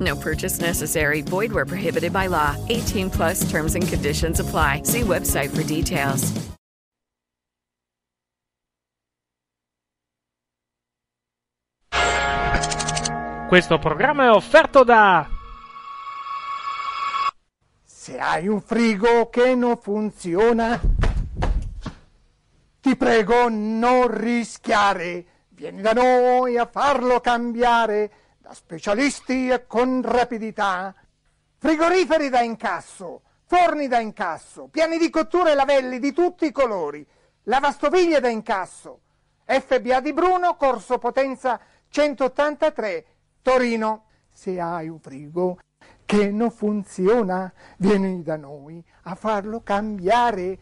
No purchase necessary. Void where prohibited by law. 18 plus terms and conditions apply. See website for details. Questo programma è offerto da Se hai un frigo che non funziona, ti prego non rischiare. Vieni da noi a farlo cambiare da specialisti e con rapidità. Frigoriferi da incasso, forni da incasso, piani di cottura e lavelli di tutti i colori, lavastoviglie da incasso. FBA di Bruno, Corso Potenza 183, Torino. Se hai un frigo che non funziona, vieni da noi a farlo cambiare.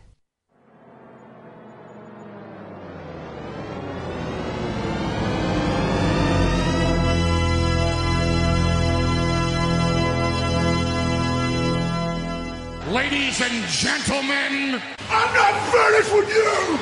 Ladies and gentlemen, I'm not finished with you!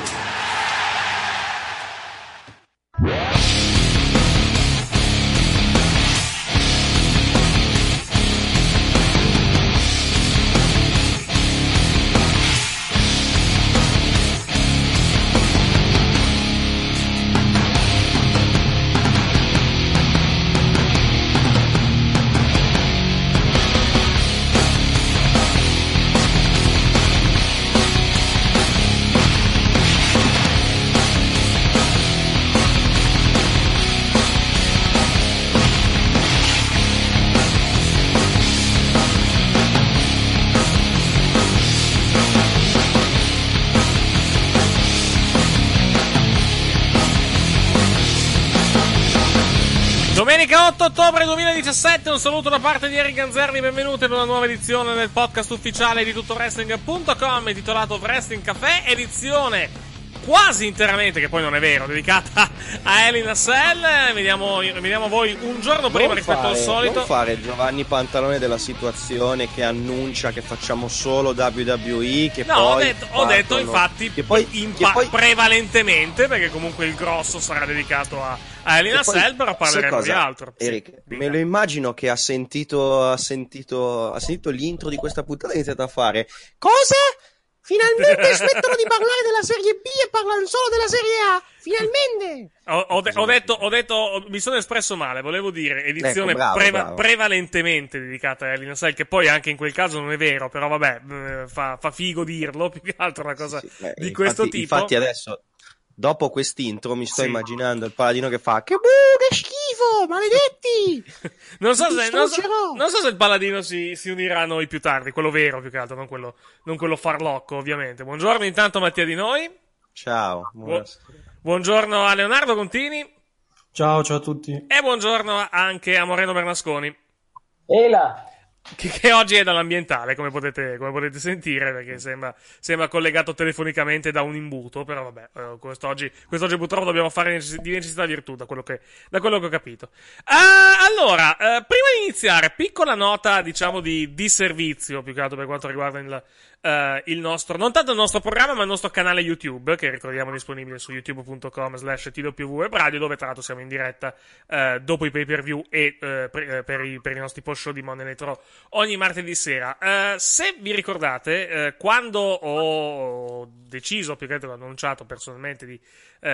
Domenica 8 ottobre 2017, un saluto da parte di Eric Ganzerni, benvenuti per una nuova edizione del podcast ufficiale di tuttoWrestling.com intitolato Wrestling Café, edizione quasi interamente, che poi non è vero, dedicata a Elina Sell. Vediamo, vediamo voi un giorno prima Non rispetto fare- al solito. Non fare Giovanni Pantalone della situazione che annuncia che facciamo solo WWE. Che No, poi ho detto, ho partono- detto infatti Che poi, in che poi- prevalentemente, perché comunque il grosso sarà dedicato a, a però sai parleremo di altro. Sì, Eric, me lo immagino che ha sentito, ha sentito, ha sentito l'intro di questa puntata e ha iniziato a fare Cosa? Finalmente smettono di parlare della Serie B e parlano solo della Serie A! Finalmente! Ho, ho de- ho detto, ho detto, mi sono espresso male, volevo dire edizione Ecco, bravo, preva- bravo. prevalentemente dedicata a Elina Sell, che poi anche in quel caso non è vero, però vabbè, eh, fa, fa figo dirlo, più che altro una cosa Sì, beh, di infatti- questo tipo. Infatti adesso, dopo quest'intro, mi sto Sì. immaginando il paladino che fa Che buh, che schifo, maledetti! non, so se, non, so, non so se il paladino si, si unirà a noi più tardi, quello vero più che altro, non quello, non quello farlocco ovviamente. Buongiorno intanto Mattia Di Noi, Ciao, Bu- buongiorno a Leonardo Contini Ciao, ciao a tutti. e buongiorno anche a Moreno Bernasconi. Ela, Che, che oggi è dall'ambientale, come potete, come potete sentire, perché sembra, sembra collegato telefonicamente da un imbuto. Però vabbè, eh, quest'oggi, quest'oggi purtroppo dobbiamo fare di necessità virtù, da quello che, da quello che ho capito. Ah, allora, eh, prima di iniziare, piccola nota, diciamo, di, di servizio, più che altro per quanto riguarda il, eh, il nostro, non tanto il nostro programma, ma il nostro canale YouTube, che ricordiamo disponibile su youtube.com slash radio, dove tra l'altro siamo in diretta eh, dopo i pay per view e eh, per, eh, per i, per i nostri post show di Monday Night ogni martedì sera. Eh, se vi ricordate, eh, quando ho deciso, più che altro ho annunciato personalmente di,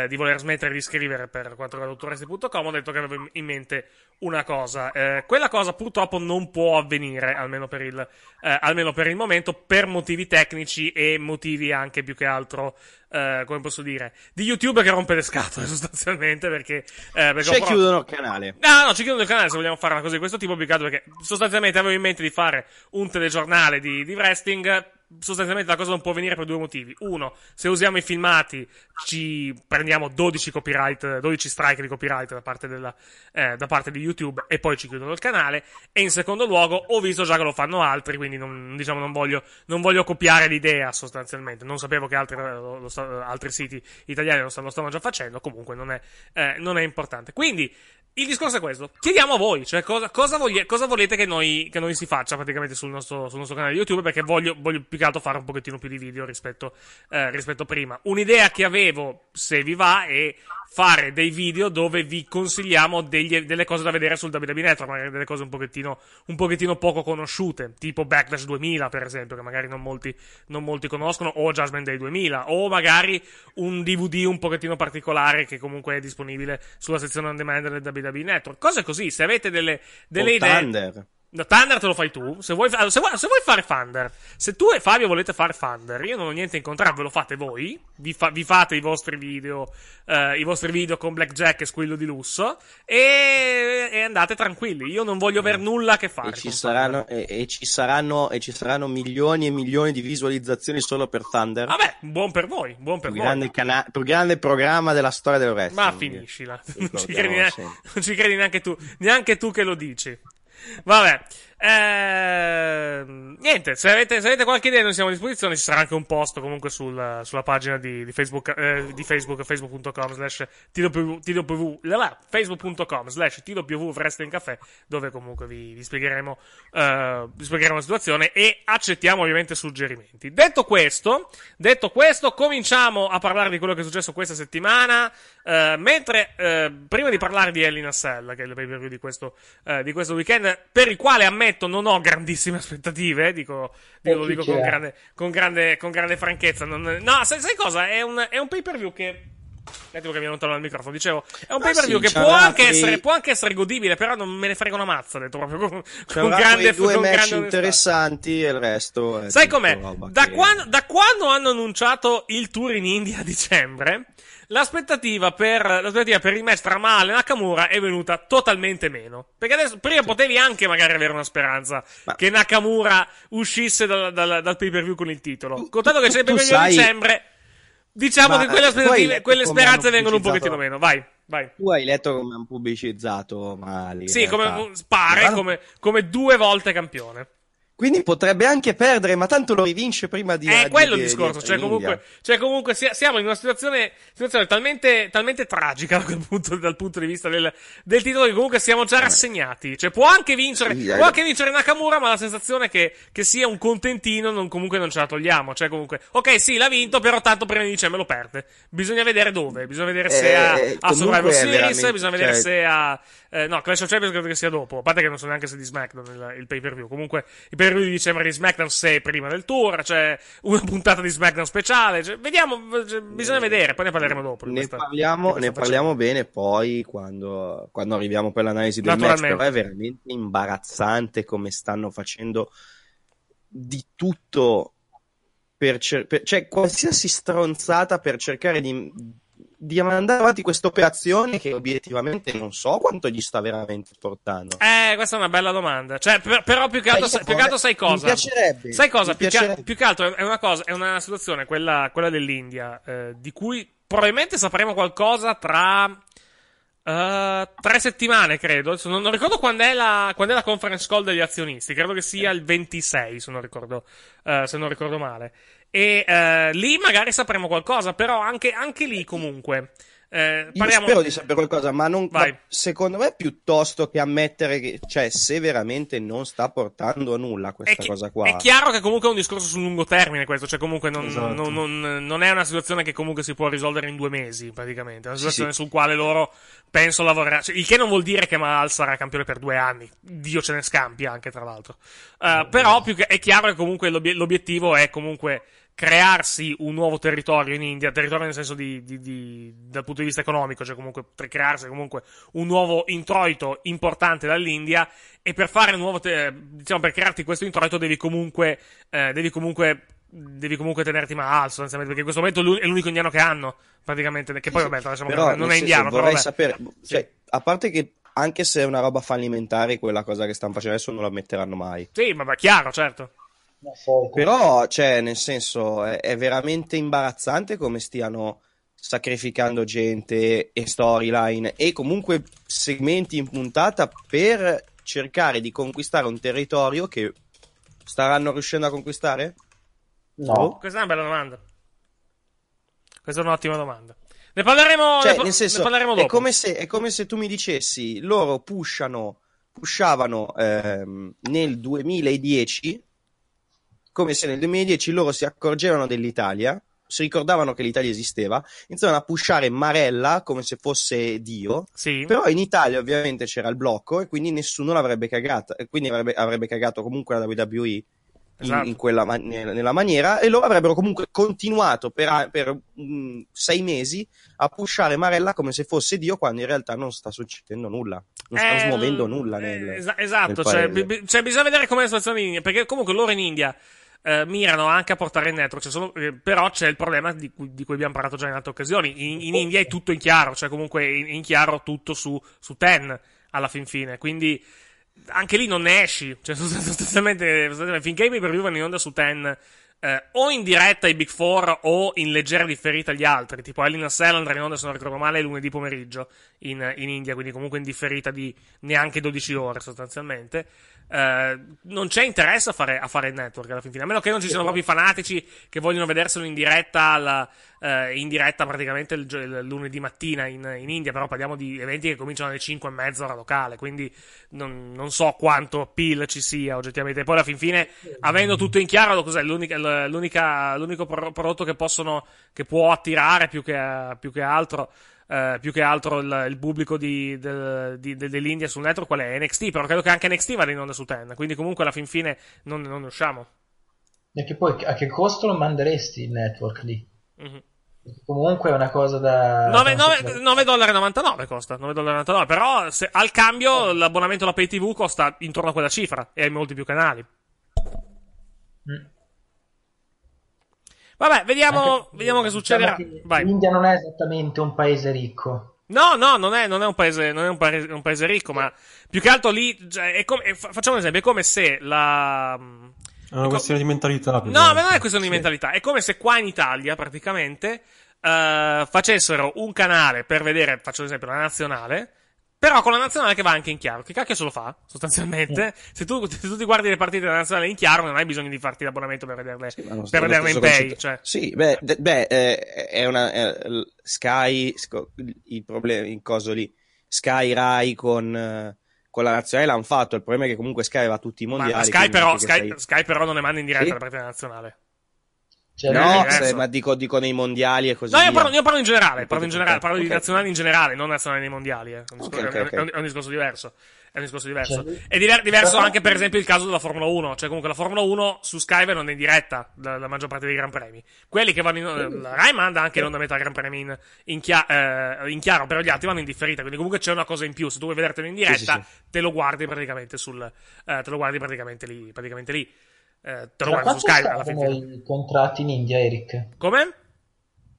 di voler smettere di scrivere per quanto riguarda dottoresti.com, ho detto che avevo in mente una cosa. Quella cosa purtroppo non può avvenire, almeno per, il, almeno per il momento, per motivi tecnici e motivi anche più che altro, eh, come posso dire, di YouTube che rompe le scatole sostanzialmente perché... eh, perché Ci ho pro- chiudono il canale. No, no, ci chiudono il canale se vogliamo fare una cosa di questo tipo, più che altro perché sostanzialmente avevo in mente di fare un telegiornale di, di wrestling. Sostanzialmente la cosa non può venire per due motivi. Uno, se usiamo i filmati ci prendiamo 12 copyright, 12 strike di copyright da parte, della, eh, da parte di YouTube e poi ci chiudono il canale. E in secondo luogo, ho visto già che lo fanno altri, quindi non, diciamo, non voglio, non voglio copiare l'idea sostanzialmente. Non sapevo che altri, lo- lo sta- altri siti italiani lo stanno, lo stanno già facendo, comunque non è, eh, non è importante. Quindi, il discorso è questo. Chiediamo a voi, cioè cosa, cosa, voglie- cosa volete che noi, che noi si faccia praticamente sul nostro, sul nostro canale YouTube, perché voglio, voglio più che altro fare un pochettino più di video rispetto, eh, rispetto prima. Un'idea che avevo, se vi va, è fare dei video dove vi consigliamo degli- delle cose da vedere sul WWE Network, magari delle cose un pochettino, un pochettino poco conosciute, tipo Backlash 2000 per esempio, che magari non molti, non molti conoscono, o Judgment Day 2000, o magari un DVD un pochettino particolare che comunque è disponibile sulla sezione on demand del WWE Network. Cose così, se avete delle, delle idee... Thunder. Thunder te lo fai tu. Se vuoi, se, vuoi, se vuoi fare Thunder, se tu e Fabio volete fare Thunder, io non ho niente in contrario, ve lo fate voi. Vi, fa- vi fate i vostri video, eh, i vostri video con Blackjack e Squillo di lusso. E, e andate tranquilli. Io non voglio aver nulla a che fare. E ci, saranno, e, e ci saranno, e ci saranno milioni e milioni di visualizzazioni solo per Thunder. Vabbè, buon per voi, buon per più voi. grande, cana- più grande programma della storia del wrestling. Ma finiscila. Non ci, credi neanche, non ci credi neanche tu. Neanche tu che lo dici. Vabbè. Ehm, niente, se avete, se avete qualche idea noi siamo a disposizione, ci sarà anche un post comunque sul- sulla pagina di, di Facebook, eh, di Facebook, facebook.com slash TW, TW, là là, facebook.com slash TW Wrestling Café, dove comunque vi, vi spiegheremo, eh, vi spiegheremo la situazione e accettiamo ovviamente suggerimenti. Detto questo, detto questo, cominciamo a parlare di quello che è successo questa settimana, eh, mentre, eh, prima di parlare di Hell in a Cell, che è il pay per di questo, eh, di questo weekend, per il quale ammetto non ho grandissime aspettative, eh, dico, dico- lo chi dico con grande, con grande, con grande franchezza. Non- no, sai, sai cosa? È un, è un pay per view che. Un attimo che mi allontano dal microfono. Dicevo, è un Ah, pay per view sì, che può anche, essere, può anche essere godibile, però non me ne frega una mazza. Detto proprio con, con grande, due con match interessanti e il resto è Sai com'è? Da, che- quando, da quando hanno annunciato il tour in India a dicembre, l'aspettativa per, l'aspettativa per il match tra Mahal e Nakamura è venuta totalmente meno. Perché adesso, prima potevi anche magari avere una speranza Ma- che Nakamura uscisse dal, dal, dal pay per view con il titolo. Contato che c'è il pay per view a dicembre, diciamo Ma, che quelle eh, aspettative, quelle speranze vengono un pochettino meno. Vai, vai. Tu hai letto come hanno pubblicizzato male. in Sì, come, pare come, come due volte campione. Quindi potrebbe anche perdere, ma tanto lo rivince prima di È di- quello di- il discorso. di Cioè, comunque, cioè, comunque sia- siamo in una situazione, situazione talmente, talmente tragica punto- dal punto di vista del, del titolo che comunque siamo già rassegnati. Cioè, può anche vincere, Sì, può eh. anche vincere Nakamura, ma la sensazione che, che sia un contentino non, comunque non ce la togliamo. Cioè, comunque, ok, sì, l'ha vinto, però tanto prima di dicembre lo perde. Bisogna vedere dove. Bisogna vedere se Eh, a, eh, a Survivor è Series, veramente- bisogna vedere cioè- se a, eh, no, Clash of Champions credo che sia dopo. A parte che non so neanche se di SmackDown il, il pay per view. Comunque, il pay per view di dicembre di SmackDown se è prima del tour. C'è una puntata di SmackDown speciale. cioè, vediamo, cioè, bisogna vedere. Poi ne parleremo dopo. Ne questa- parliamo, ne parliamo bene poi quando, quando arriviamo per l'analisi del match, però è veramente imbarazzante come stanno facendo di tutto per, cer- per- cioè qualsiasi stronzata per cercare di, di mandare avanti questa operazione che obiettivamente non so quanto gli sta veramente portando. Eh, questa è una bella domanda. Cioè, per- però più che altro, sai, più che altro sai Mi cosa? piacerebbe. Sai cosa? Mi Più che, piacerebbe. più che altro è una cosa, è una situazione, quella, quella dell'India, eh, di cui probabilmente sapremo qualcosa tra eh, tre settimane, credo. Non, non ricordo quando è, la, quando è la conference call degli azionisti. Credo che sia il 26, se non ricordo, eh, se non ricordo male. E eh, lì magari sapremo qualcosa, però anche, anche lì comunque. Eh, parliamo... spero di sapere qualcosa, ma, non, ma secondo me piuttosto che ammettere che, cioè, se veramente non sta portando a nulla questa chi- cosa qua. è chiaro che comunque è un discorso sul lungo termine questo, cioè comunque non, Esatto. non- non- non è una situazione che comunque si può risolvere in due mesi praticamente, è una Sì, situazione sì. sul quale loro penso lavoreranno, cioè, il che non vuol dire che Mahal sarà campione per due anni, Dio ce ne scampi anche tra l'altro, Eh, però più che, è chiaro che comunque l'obie- l'obiettivo è comunque crearsi un nuovo territorio in India, territorio nel senso di, di, di, dal punto di vista economico, cioè comunque per crearsi comunque un nuovo introito importante dall'India e per fare un nuovo, te- diciamo, per crearti questo introito devi comunque, eh, devi comunque devi comunque tenerti mal sostanzialmente perché in questo momento è l'unico indiano che hanno praticamente che poi vabbè diciamo Però, non è indiano però vorrei vabbè. sapere, cioè, Sì. a parte che anche se è una roba fallimentare, quella cosa che stanno facendo adesso non la metteranno mai. sì ma beh, chiaro certo Però, cioè, nel senso, è, è veramente imbarazzante come stiano sacrificando gente e storyline e comunque segmenti in puntata per cercare di conquistare un territorio che staranno riuscendo a conquistare? No. questa è una bella domanda. Questa è un'ottima domanda. Ne parleremo, Cioè, ne, nel senso, ne parleremo è dopo. come, se, è come se tu mi dicessi, loro pushano, pushavano ehm, nel 2010, come se nel 2010 loro si accorgevano dell'Italia, si ricordavano che l'Italia esisteva, iniziavano a pushare Marella come se fosse Dio, sì. Però in Italia ovviamente c'era il blocco e quindi nessuno l'avrebbe cagata, e quindi avrebbe, avrebbe cagato comunque la WWE in, Esatto. in quella man- nella maniera e loro avrebbero comunque continuato per, a- per mm, sei mesi a pushare Marella come se fosse Dio quando in realtà non sta succedendo nulla, non sta Eh, smuovendo nulla eh, nel, esa- esatto nel cioè, bi- cioè, bisogna vedere com'è la situazione in India. Perché comunque loro in India eh, mirano anche a portare network, cioè solo- eh, però c'è il problema di cui, di cui abbiamo parlato già in altre occasioni. In, in India è tutto in chiaro, cioè comunque in, in chiaro tutto su, su Ten alla fin fine. Quindi anche lì non ne esci, cioè sostanzialmente, sostanzialmente finché i pay per view vanno in onda su Ten. Eh, o in diretta ai Big Four o in leggera differita agli altri, tipo Hell in a Cell andrà in onda se non ricordo male lunedì pomeriggio in, in India, quindi comunque in differita di neanche 12 ore sostanzialmente. Eh, non c'è interesse a fare, a fare il network alla fin fine, a meno che non ci siano proprio i fanatici che vogliono vederselo in diretta, alla- eh, in diretta praticamente il, il lunedì mattina in, in India, però parliamo di eventi che cominciano alle 5 e mezza ora locale, quindi non, non so quanto appeal ci sia oggettivamente. E poi alla fin fine, avendo tutto in chiaro, cos'è l'unica, l'unica- l'unico pro- prodotto che possono, che può attirare più che, più che altro eh, più che altro il, il pubblico di, del- di- de- dell'India sul network qual è NXT, però credo che anche NXT vada in onda su Ten, quindi comunque alla fin fine non, non ne usciamo. E che poi a che costo lo manderesti il network lì? Mhm. Comunque è una cosa da... 9, da- 9,99 costa 9,99 però se- al cambio l'abbonamento alla pay tv costa intorno a quella cifra e hai molti più canali. Mm. vabbè vediamo, Anche- vediamo che diciamo succederà. vai. L'India non è esattamente un paese ricco. No, no, non è, non è un paese, non è un paese, un paese ricco, ma più che altro lì, cioè, è come, fa- facciamo un esempio, è come se la... È una questione di mentalità. No, ma non è questione di Sì. mentalità, è come se qua in Italia, praticamente, eh, facessero un canale per vedere, faccio un esempio, la nazionale, però con la nazionale che va anche in chiaro. Che cacchio se lo fa, sostanzialmente? Se, tu, se tu ti guardi le partite della nazionale in chiaro, non hai bisogno di farti l'abbonamento per vederle, non per vederle in pay. Cioè. Sì, beh, d- beh, eh, è una l- Sky, il problema in coso lì. Sky Rai con, eh, con la nazionale l'hanno fatto. Il problema è che comunque Sky va a tutti i Ma mondiali. Sky quindi però, Sky, stai- Sky però non ne manda in diretta Sì? la partita nazionale. Cioè, No, se- ma dico, dico nei mondiali e così No, io via. parlo, io parlo in generale, parlo in generale, parlo di ok. nazionali in generale, non nazionali nei mondiali. eh. È un discorso, Ok, ok, è un- ok. è un- è un discorso diverso. È un discorso diverso. Cioè, È diver- diverso anche, per esempio, il caso della Formula 1. Cioè, comunque, la Formula 1 su Sky non è in diretta la, la maggior parte dei Gran Premi. Quelli che vanno in. La Rai manda anche in onda metà Gran Premi in, in chia- eh, in chiaro, però gli altri vanno in differita. Quindi, comunque, c'è una cosa in più. Se tu vuoi vedertelo in diretta, sì, te lo guardi praticamente sul. eh, te lo guardi praticamente lì. Praticamente lì. Eh, te lo guardi su Sky alla fine. i contratti in India, Eric? Come?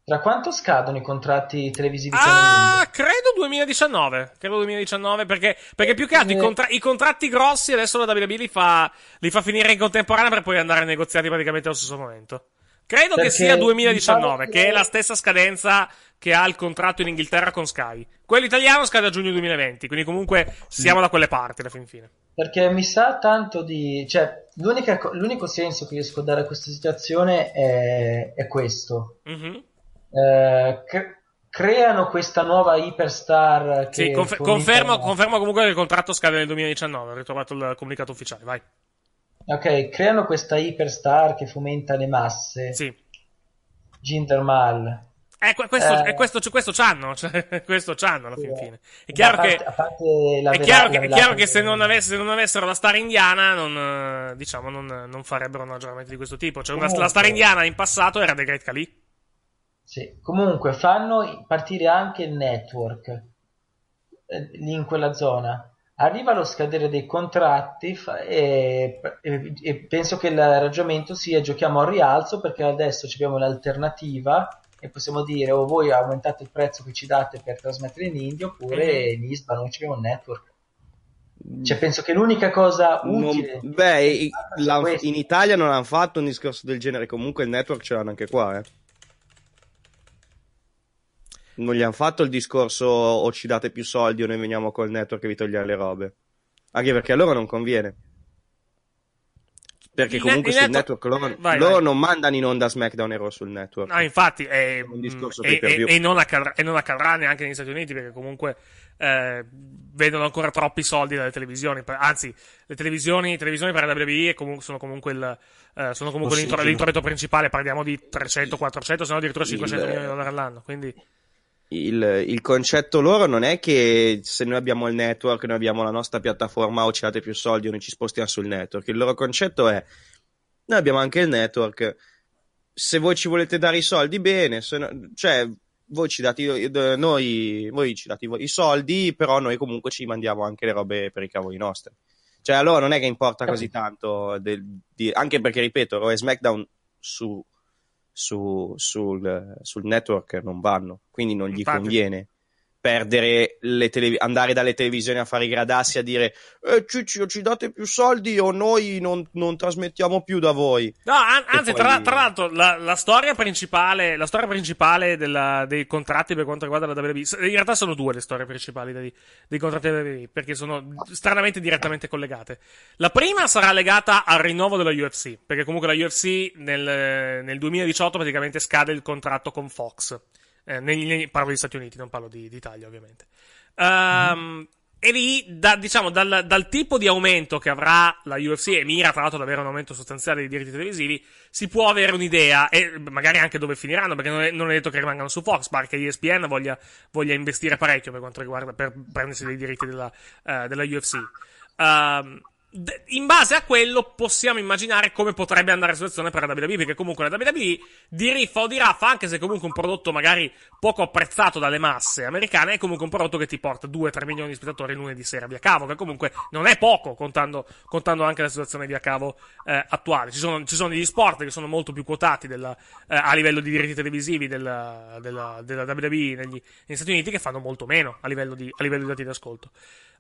Tra quanto scadono i contratti televisivi Ah, credo 2019. Credo 2019 perché, perché più che altro i, Eh. contra- i contratti grossi adesso la WWE li fa, li fa finire in contemporanea per poi andare negoziati praticamente allo stesso momento. Credo che sia 2019, mi pare che che- è la stessa scadenza che ha il contratto in Inghilterra con Sky. Quello italiano scade a giugno 2020, quindi comunque siamo da quelle parti alla fin fine. Perché mi sa tanto di... Cioè, l'unico senso che riesco a dare a questa situazione è, è questo. Mhm. Eh, cre- creano questa nuova iperstar che Sì, confer- confermo, confermo comunque che il contratto scade nel 2019. Ho ritrovato il comunicato ufficiale, vai. Ok, creano questa iperstar che fomenta le masse. Sì. Jinder Mahal. Eh, questo, Eh. questo, questo c'hanno, cioè, questo c'hanno alla fin fine. È chiaro parte- che, è chiaro è chiaro se, non avesse- se non avessero la star indiana, non, eh, diciamo, non, non farebbero un aggiornamento di questo tipo. Cioè, una- la star indiana in passato era The Great Khali. Sì, comunque fanno partire anche il network eh, lì in quella zona. Arriva lo scadere dei contratti fa- e, e- e penso che il ragionamento sia giochiamo al rialzo perché adesso abbiamo l'alternativa e possiamo dire o voi aumentate il prezzo che ci date per trasmettere in India oppure in ISBA non abbiamo un network. Cioè penso che l'unica cosa Non- utile beh, la- questo. in Italia non hanno fatto un discorso del genere. Comunque il network ce l'hanno anche qua, eh. Non gli hanno fatto il discorso o ci date più soldi o noi veniamo col network e vi togliamo le robe. Anche perché a loro non conviene. Perché Il comunque net- il sul network- network loro, Vai, loro vai. non mandano in onda SmackDown e Raw sul network. No, infatti, è, Un discorso e, pay-per-view. e- e non accadrà, e non accadrà neanche negli Stati Uniti perché comunque eh, vedono ancora troppi soldi dalle televisioni. Anzi, le televisioni, televisioni per la WWE è comu- sono comunque, il, eh, sono comunque l'introito principale. Parliamo di 300, 400, se no addirittura 500 Il- milioni di dollari all'anno. Quindi, Il, il concetto loro non è che se noi abbiamo il network, noi abbiamo la nostra piattaforma o ci date più soldi o noi ci spostiamo sul network. Il loro concetto è noi abbiamo anche il network. Se voi ci volete dare i soldi, bene. No- cioè, voi ci date noi, voi ci date i, soldi, però noi comunque ci mandiamo anche le robe per i cavoli nostri. Cioè, allora non è che importa così tanto, del- di- anche perché, ripeto, Raw e SmackDown su, su- sul, sul network non vanno, quindi non gli Infatti. conviene perdere le televi- andare dalle televisioni a fare i gradassi a dire eh, Ciccio ci date più soldi o noi non, non trasmettiamo più da voi No, an- anzi, poi- tra, tra l'altro, la, la storia principale, la storia principale della- dei contratti per quanto riguarda la WWE, in realtà sono due le storie principali dei, dei contratti della WWE, perché sono stranamente direttamente collegate. La prima sarà legata al rinnovo della UFC, perché comunque la UFC nel, nel 2018 praticamente scade il contratto con Fox. Eh, negli- negli- parlo degli Stati Uniti, non parlo di, d'Italia, ovviamente. Ehm, E lì, da- diciamo, dal, dal tipo di aumento che avrà la UFC, e mira tra l'altro ad avere un aumento sostanziale dei diritti televisivi, si può avere un'idea, e magari anche dove finiranno, perché non è, non è detto che rimangano su Fox, pare che ESPN voglia, voglia investire parecchio per quanto riguarda, per prendersi dei diritti della, eh, della UFC. Ehm, d- in base a quello possiamo immaginare come potrebbe andare la situazione per la WWE, perché comunque la WWE di riffa o di raffa, anche se comunque un prodotto magari poco apprezzato dalle masse americane, è comunque un prodotto che ti porta 2-3 milioni di spettatori lunedì sera via cavo, che comunque non è poco, contando, contando anche la situazione via cavo eh, attuale. Ci sono, ci sono degli sport che sono molto più quotati della- eh, a livello di diritti televisivi della, della, della WWE negli, negli Stati Uniti che fanno molto meno a livello di, a livello di dati di ascolto.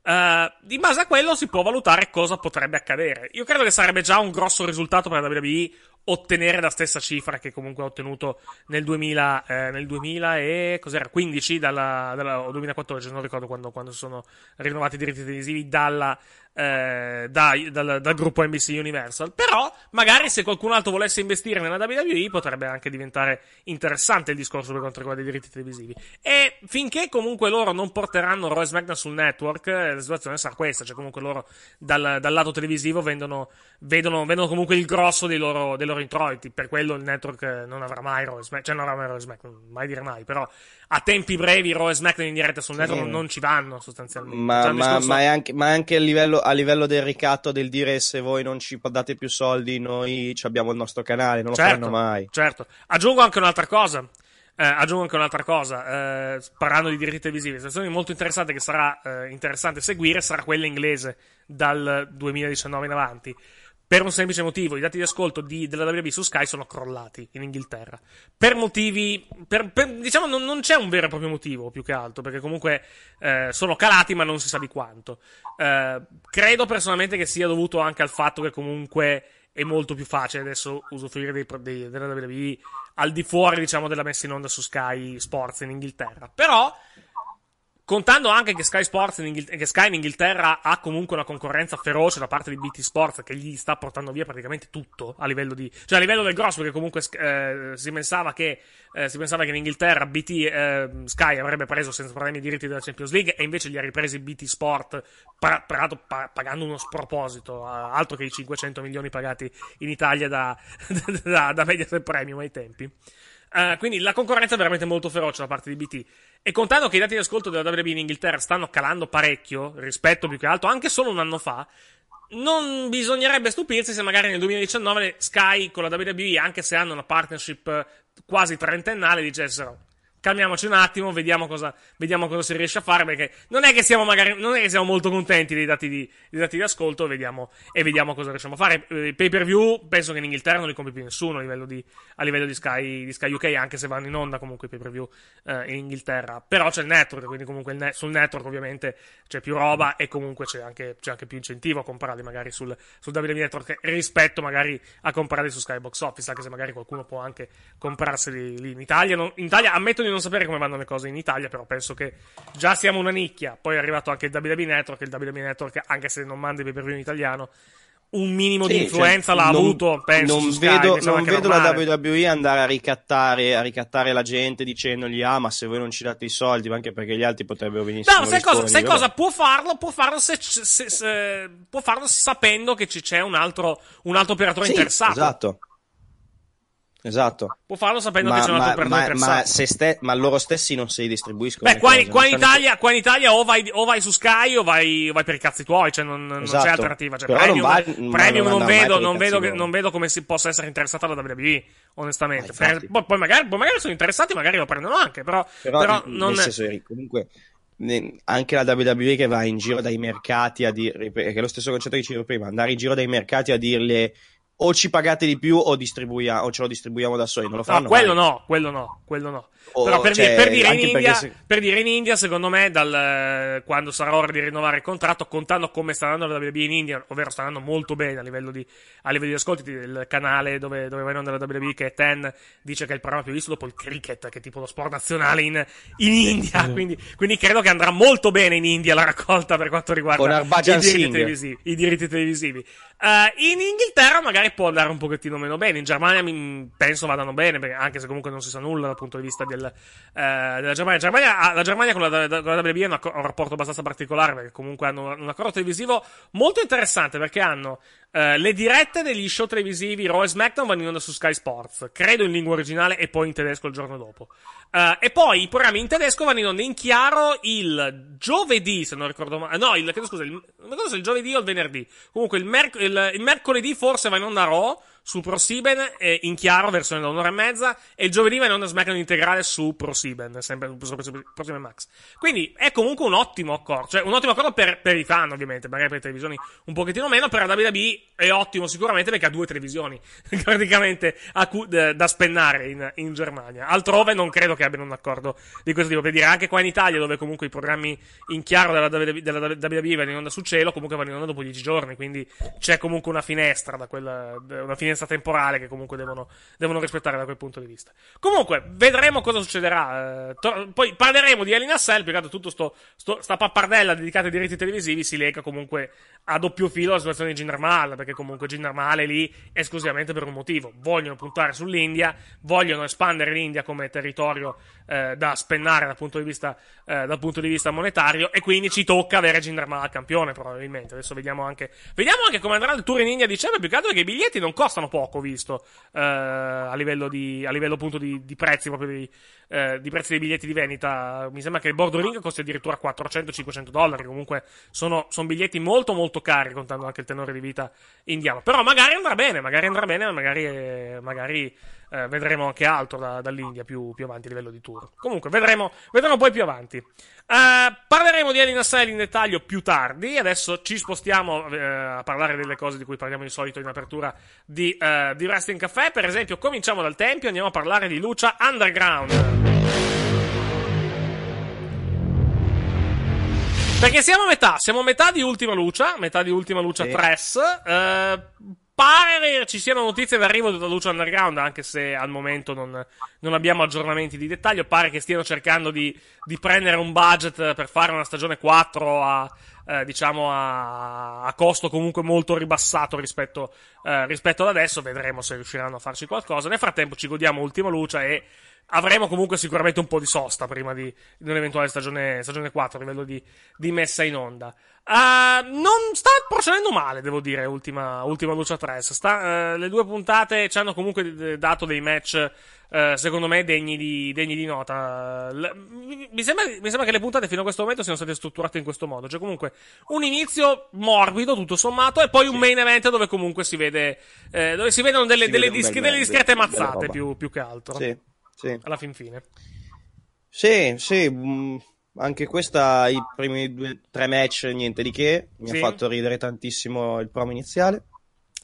Eh, in base a quello si può valutare cosa potrebbe accadere. Io credo che sarebbe già un grosso risultato per la WWE ottenere la stessa cifra che comunque ha ottenuto nel 2000, eh, nel 2000 e cos'era 15 dalla, dalla- o 2014, non ricordo quando, quando sono rinnovati i diritti televisivi dalla, eh, dai- dal, dal gruppo NBC Universal. Però, magari se qualcun altro volesse investire nella WWE, potrebbe anche diventare interessante il discorso per quanto riguarda i diritti televisivi. E finché comunque loro non porteranno Raw e SmackDown sul network, eh, la situazione sarà questa. Cioè, comunque loro dal, dal lato televisivo vendono, vedono, vedono comunque il grosso dei loro, dei loro introiti. Per quello il network non avrà mai Raw e SmackDown, cioè non avrà mai Raw e SmackDown, mai dire mai. Però a tempi brevi Raw e SmackDown in diretta sul network non, non ci vanno sostanzialmente. Ma, Cioè, ma- discorso- ma è anche, ma è anche a, livello, a livello del ricatto del dire se voi non ci date più soldi, noi ci abbiamo il nostro canale, non lo certo, faranno mai. Certo. Aggiungo anche un'altra cosa. Eh, aggiungo anche un'altra cosa, eh, parlando di diritti televisivi, la situazione molto interessante che sarà eh, interessante seguire sarà quella inglese dal 2019 in avanti. Per un semplice motivo, i dati di ascolto di- della WWE su Sky sono crollati in Inghilterra. Per motivi, per- per- diciamo, non, non c'è un vero e proprio motivo più che altro, perché comunque eh, sono calati, ma non si sa di quanto. Eh, credo personalmente che sia dovuto anche al fatto che comunque è molto più facile adesso usufruire dei, dei- della WWE al di fuori, diciamo, della messa in onda su Sky Sports in Inghilterra. Però, contando anche che Sky Sports in Inghil- che Sky in Inghilterra ha comunque una concorrenza feroce da parte di BT Sports che gli sta portando via praticamente tutto a livello di, cioè a livello del grosso, perché comunque eh, si pensava che, eh, si pensava che in Inghilterra BT, eh, Sky avrebbe preso senza problemi i diritti della Champions League e invece li ha ripresi BT Sport, peraltro pa- pagando uno sproposito, altro che i 500 milioni pagati in Italia da, da, da Mediaset Premium ai tempi. Uh, quindi la concorrenza è veramente molto feroce da parte di BT. E contando che i dati di ascolto della WB in Inghilterra stanno calando parecchio rispetto più che altro anche solo un anno fa, non bisognerebbe stupirsi se magari nel 2019 Sky con la WWE, anche se hanno una partnership quasi trentennale, dicessero calmiamoci un attimo, vediamo cosa, vediamo cosa si riesce a fare, perché non è che siamo magari, è che siamo molto contenti dei dati di, dei dati di ascolto, vediamo, e vediamo cosa riusciamo a fare. Eh, pay per view, penso che in Inghilterra non li compri più nessuno a livello di, a livello di Sky, di Sky UK, anche se vanno in onda comunque i pay per view eh, in Inghilterra. Però c'è il network, quindi comunque net, sul network ovviamente c'è più roba e comunque c'è anche, c'è anche più incentivo a comprarli magari sul, sul WWE Network rispetto magari a comprarli su Sky Box Office, anche se magari qualcuno può anche comprarseli lì in Italia. Non, in Italia ammetto di non sapere come vanno le cose in Italia, però penso che già siamo una nicchia. Poi è arrivato anche il WWE Network, il WWE Network, anche se non manda i pay in italiano, un minimo Sì, di influenza cioè, l'ha non- avuto, penso. non Sky, vedo, non vedo la. WWE andare a ricattare, a ricattare la gente dicendogli ah ma se voi non ci date i soldi anche perché gli altri potrebbero benissimo No, sai cosa, sai cosa? Può farlo, può farlo, se, se- se- può farlo sapendo che ci c'è un altro, un altro operatore Sì, interessato. esatto esatto Può farlo sapendo ma, che c'è un altro ma, operatore ma, interessato. ma se ste- ma loro stessi non se li distribuiscono Beh, qua, in- qua in Italia, qua in Italia o vai, o vai su Sky o vai, o vai per i cazzi tuoi, cioè non, non Esatto. c'è alternativa. Cioè, Però premium, non ma premium non non, vedo, per non, vedo che- non vedo come si possa essere interessata la WWE, onestamente. Infatti. Per- poi, poi magari, poi magari sono interessati, magari lo prendono anche, però, però, però n- non nel senso Eric, comunque anche la WWE che va in giro dai mercati a dire che è lo stesso concetto che dicevo prima andare in giro dai mercati a dirle o ci pagate di più o, distribuia- o ce lo distribuiamo da soli non lo No, fanno quello mai. no, quello no, quello no. O- Però per, cioè, dire, per dire India, se- per dire in India, secondo me, dal, quando sarà ora di rinnovare il contratto, contando come sta andando la WWE in India, ovvero sta andando molto bene a livello di, a livello di ascolti, il canale dove, dove va in onda la WWE, che è Ten, dice che è il programma più visto dopo il cricket, che è tipo lo sport nazionale in, in India. Quindi, quindi credo che andrà molto bene in India la raccolta per quanto riguarda i diritti. I diritti televisivi. Eh, in Inghilterra magari può andare un pochettino meno bene. In Germania mi- penso vadano bene, perché anche se comunque non si sa nulla dal punto di vista del, eh, della Germania. Germania la Germania con la, con la WWE ha un rapporto abbastanza particolare, perché comunque hanno un accordo televisivo molto interessante, perché hanno eh, le dirette degli show televisivi Raw e SmackDown vanno in onda su Sky Sports, credo in lingua originale e poi in tedesco il giorno dopo. Eh, e poi i programmi in tedesco vanno in onda in chiaro il giovedì, se non ricordo male. No, il, chiedo scusa, il, non ricordo se il giovedì o il venerdì. Comunque il, merc- il- il mercoledì forse va in onda Raw su ProSieben eh, in chiaro, versione da un'ora e mezza, e il giovedì va in onda SmackDown integrale su ProSieben, sempre su ProSieben Max. Quindi è comunque un ottimo accordo, cioè un ottimo accordo per, per i fan ovviamente, magari per le televisioni un pochettino meno, per la WWE è ottimo sicuramente perché ha due televisioni praticamente cu- da spennare in, in Germania. Altrove non credo che abbiano un accordo di questo tipo, per dire anche qua in Italia dove comunque i programmi in chiaro della, WWE della WWE vanno in onda su cielo, comunque vanno in onda dopo dieci giorni, quindi c'è comunque una finestra da quella, una finestra temporale che comunque devono, devono rispettare da quel punto di vista. Comunque, vedremo cosa succederà. eh, to- poi parleremo di Elina Cell, perché tanto tutto sto, sto- sta pappardella dedicata ai diritti televisivi si lega comunque a doppio filo alla situazione di Jinder Mahal, perché comunque Jinder Mahal è lì esclusivamente per un motivo. Vogliono puntare sull'India, vogliono espandere l'India come territorio eh, da spennare dal punto, di vista, eh, dal punto di vista monetario, e quindi ci tocca avere Jinder Mahal campione, probabilmente. Adesso vediamo anche, vediamo anche come andrà il tour in India a dicembre, più che altro perché i biglietti non costano poco, visto, eh, a livello di, a livello appunto di, di prezzi, proprio di, eh, di prezzi dei biglietti di vendita. Mi sembra che il Bordo Ring costi addirittura 400-500 dollari. Comunque sono, sono biglietti molto molto cari, contando anche il tenore di vita indiano. Però magari andrà bene, magari andrà bene, magari, magari eh, vedremo anche altro da- dall'India più, più avanti a livello di tour. Comunque vedremo, vedremo poi più avanti. Eh, parleremo di Elina Cell in dettaglio più tardi. Adesso ci spostiamo eh, a parlare delle cose di cui parliamo di solito in apertura di, eh, di Wrestling Café. Per esempio, cominciamo dal Tempio, andiamo a parlare di Lucia Underground. Perché siamo a metà, siamo a metà di Ultima Lucia, metà di Ultima Lucia Sì. 3. Eh, pare ci siano notizie d'arrivo da Lucia Underground, anche se al momento non, non abbiamo aggiornamenti di dettaglio. Pare che stiano cercando di, di prendere un budget per fare una stagione 4 a, eh, diciamo a, a costo comunque molto ribassato rispetto, eh, rispetto ad adesso. Vedremo se riusciranno a farci qualcosa. Nel frattempo ci godiamo Ultima Lucia e avremo comunque sicuramente un po' di sosta prima di, di un'eventuale stagione, stagione 4 a livello di, di messa in onda. Uh, non sta procedendo male, devo dire, ultima, ultima Lucia 3. Sta, uh, le due puntate ci hanno comunque dato dei match, uh, secondo me, degni di, degni di nota. L- mi, sembra, mi, sembra, che le puntate fino a questo momento siano state strutturate in questo modo. Cioè, comunque, un inizio morbido, tutto sommato, e poi un main event dove comunque si vede, eh, dove si vedono delle, Si delle, vede disc- delle discrete mazzate più, più che altro. Sì, sì. Alla fin fine. Sì, sì, mm, anche questa, i primi due, tre match, niente di che. Mi Sì. ha fatto ridere tantissimo il promo iniziale.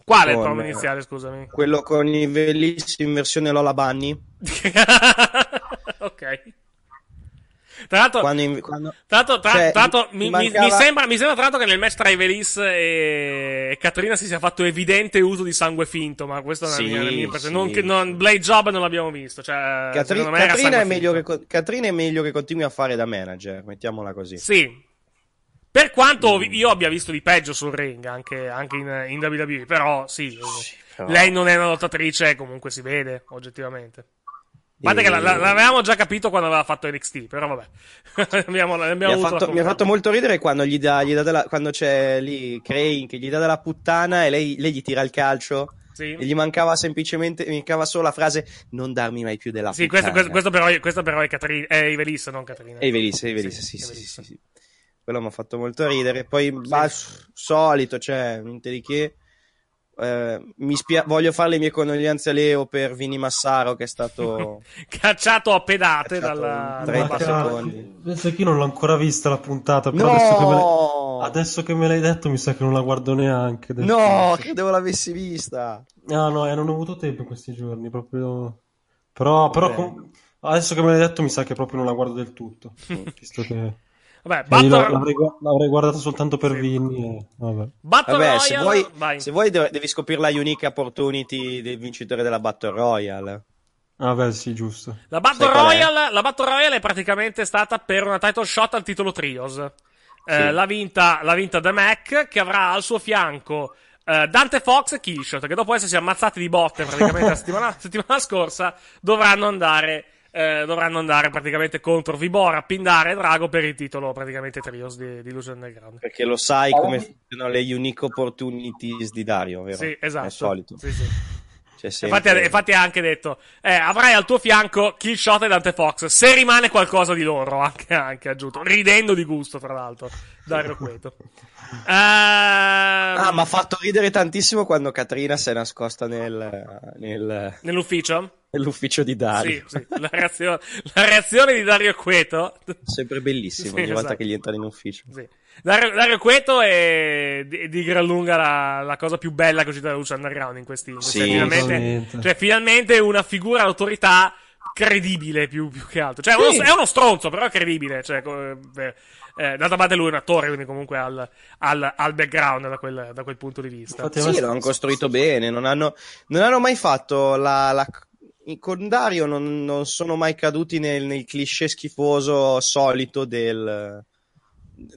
Quale è il Con- promo iniziale, scusami? Quello con i Velis in versione Lola Bunny. ok. Tra l'altro, Quando, in- quando- Tra l'altro, tra- Cioè, tra l'altro mi mancava- mi sembra, mi sembra tra l'altro che nel match tra Evelis e, e Caterina si sia fatto evidente uso di sangue finto, ma questa è una Sì, mia, una mia impressione. sì, Non, non-. Blade Job non l'abbiamo visto. Cioè, Catri- Catrina, è meglio che, finto. Catrina è meglio che continui a fare da manager, mettiamola così. Sì. Per quanto Mm. io abbia visto di peggio sul ring, anche, anche in, in WWE, però sì, però- lei non è una lottatrice, comunque si vede, oggettivamente. A parte che la- la- E- l'avevamo già capito quando aveva fatto NXT, però vabbè. abbiamo, abbiamo Mi ha, fatto, mi ha fatto molto ridere quando gli dà, gli dà della- quando c'è lì Crane che gli dà della puttana e lei, lei gli tira il calcio Sì. e gli mancava semplicemente mi mancava solo la frase non darmi mai più della Sì, questo, puttana. questo, questo però, è- questo però è, Catri- è Ivelis, non Caterina. E Evelisse, Evelisse, sì, Sì, sì, sì, sì. Quello mi ha fatto molto ridere. Poi, s- solito, cioè, niente di che. Eh, mi spia- voglio fare le mie condoglianze a Leo per Vini Massaro che è stato Cacciato a pedate Cacciato dalla, in dalla 30 bassa- secondi. Penso che io non l'ho ancora vista la puntata, però adesso, che me l'hai... No! adesso che me l'hai detto mi sa che non la guardo neanche. No, credevo l'avessi vista. No, no, eh, non ho avuto tempo in questi giorni, proprio... Però, però com- adesso che me l'hai detto mi sa che proprio non la guardo del tutto, visto che... Vabbè, Battle, l'avrei, l'avrei guardata soltanto per Vinny e... Vabbè. Battle Vabbè, Royale, se vuoi, se vuoi de- devi scoprire la unique opportunity del vincitore della Battle Royale. Vabbè, sì, giusto. La Battle? Royale, la Battle Royale è praticamente stata per una title shot al titolo Trios. Eh, Sì. l'ha, vinta, l'ha vinta The Mac, che avrà al suo fianco eh, Dante Fox e Killshot, che dopo essersi ammazzati di botte praticamente la settimana, settimana scorsa, dovranno andare, eh, dovranno andare praticamente contro Vibora, Pindare e Drago per il titolo praticamente Trios di, di Lucha Underground. Perché lo sai come funzionano le unique opportunities di Dario, vero? Sì, esatto. È il solito. Sì, sì. Infatti, infatti ha anche detto, eh, avrai al tuo fianco Killshot e Dante Fox, se rimane qualcosa di loro, anche, anche aggiunto, ridendo di gusto, tra l'altro, Dario Cueto. Ah, Ehm, mi ha fatto ridere tantissimo quando Katrina si è nascosta nel, nel- Nell'ufficio? nell'ufficio di Dario. Sì, sì, la reazione, la reazione di Dario Cueto. Sempre bellissimo Sì, ogni volta esatto. che gli entra in ufficio. Sì. Dario, Dario Cueto è di, di gran lunga la, la cosa più bella che è uscita da Lucha Underground in questi questi Sì, anni. finalmente, cioè, finalmente una figura d'autorità credibile più, più che altro. Cioè, uno- Sì. è uno stronzo, però è credibile. Cioè, eh, eh, d'altra parte lui è un attore, quindi comunque ha al, al- al background da quel, da quel punto di vista. Infatti, Sì, sta- lo hanno costruito bene, non hanno, non hanno mai fatto la... la- Con Dario non, non sono mai caduti nel, nel cliché schifoso solito del, de-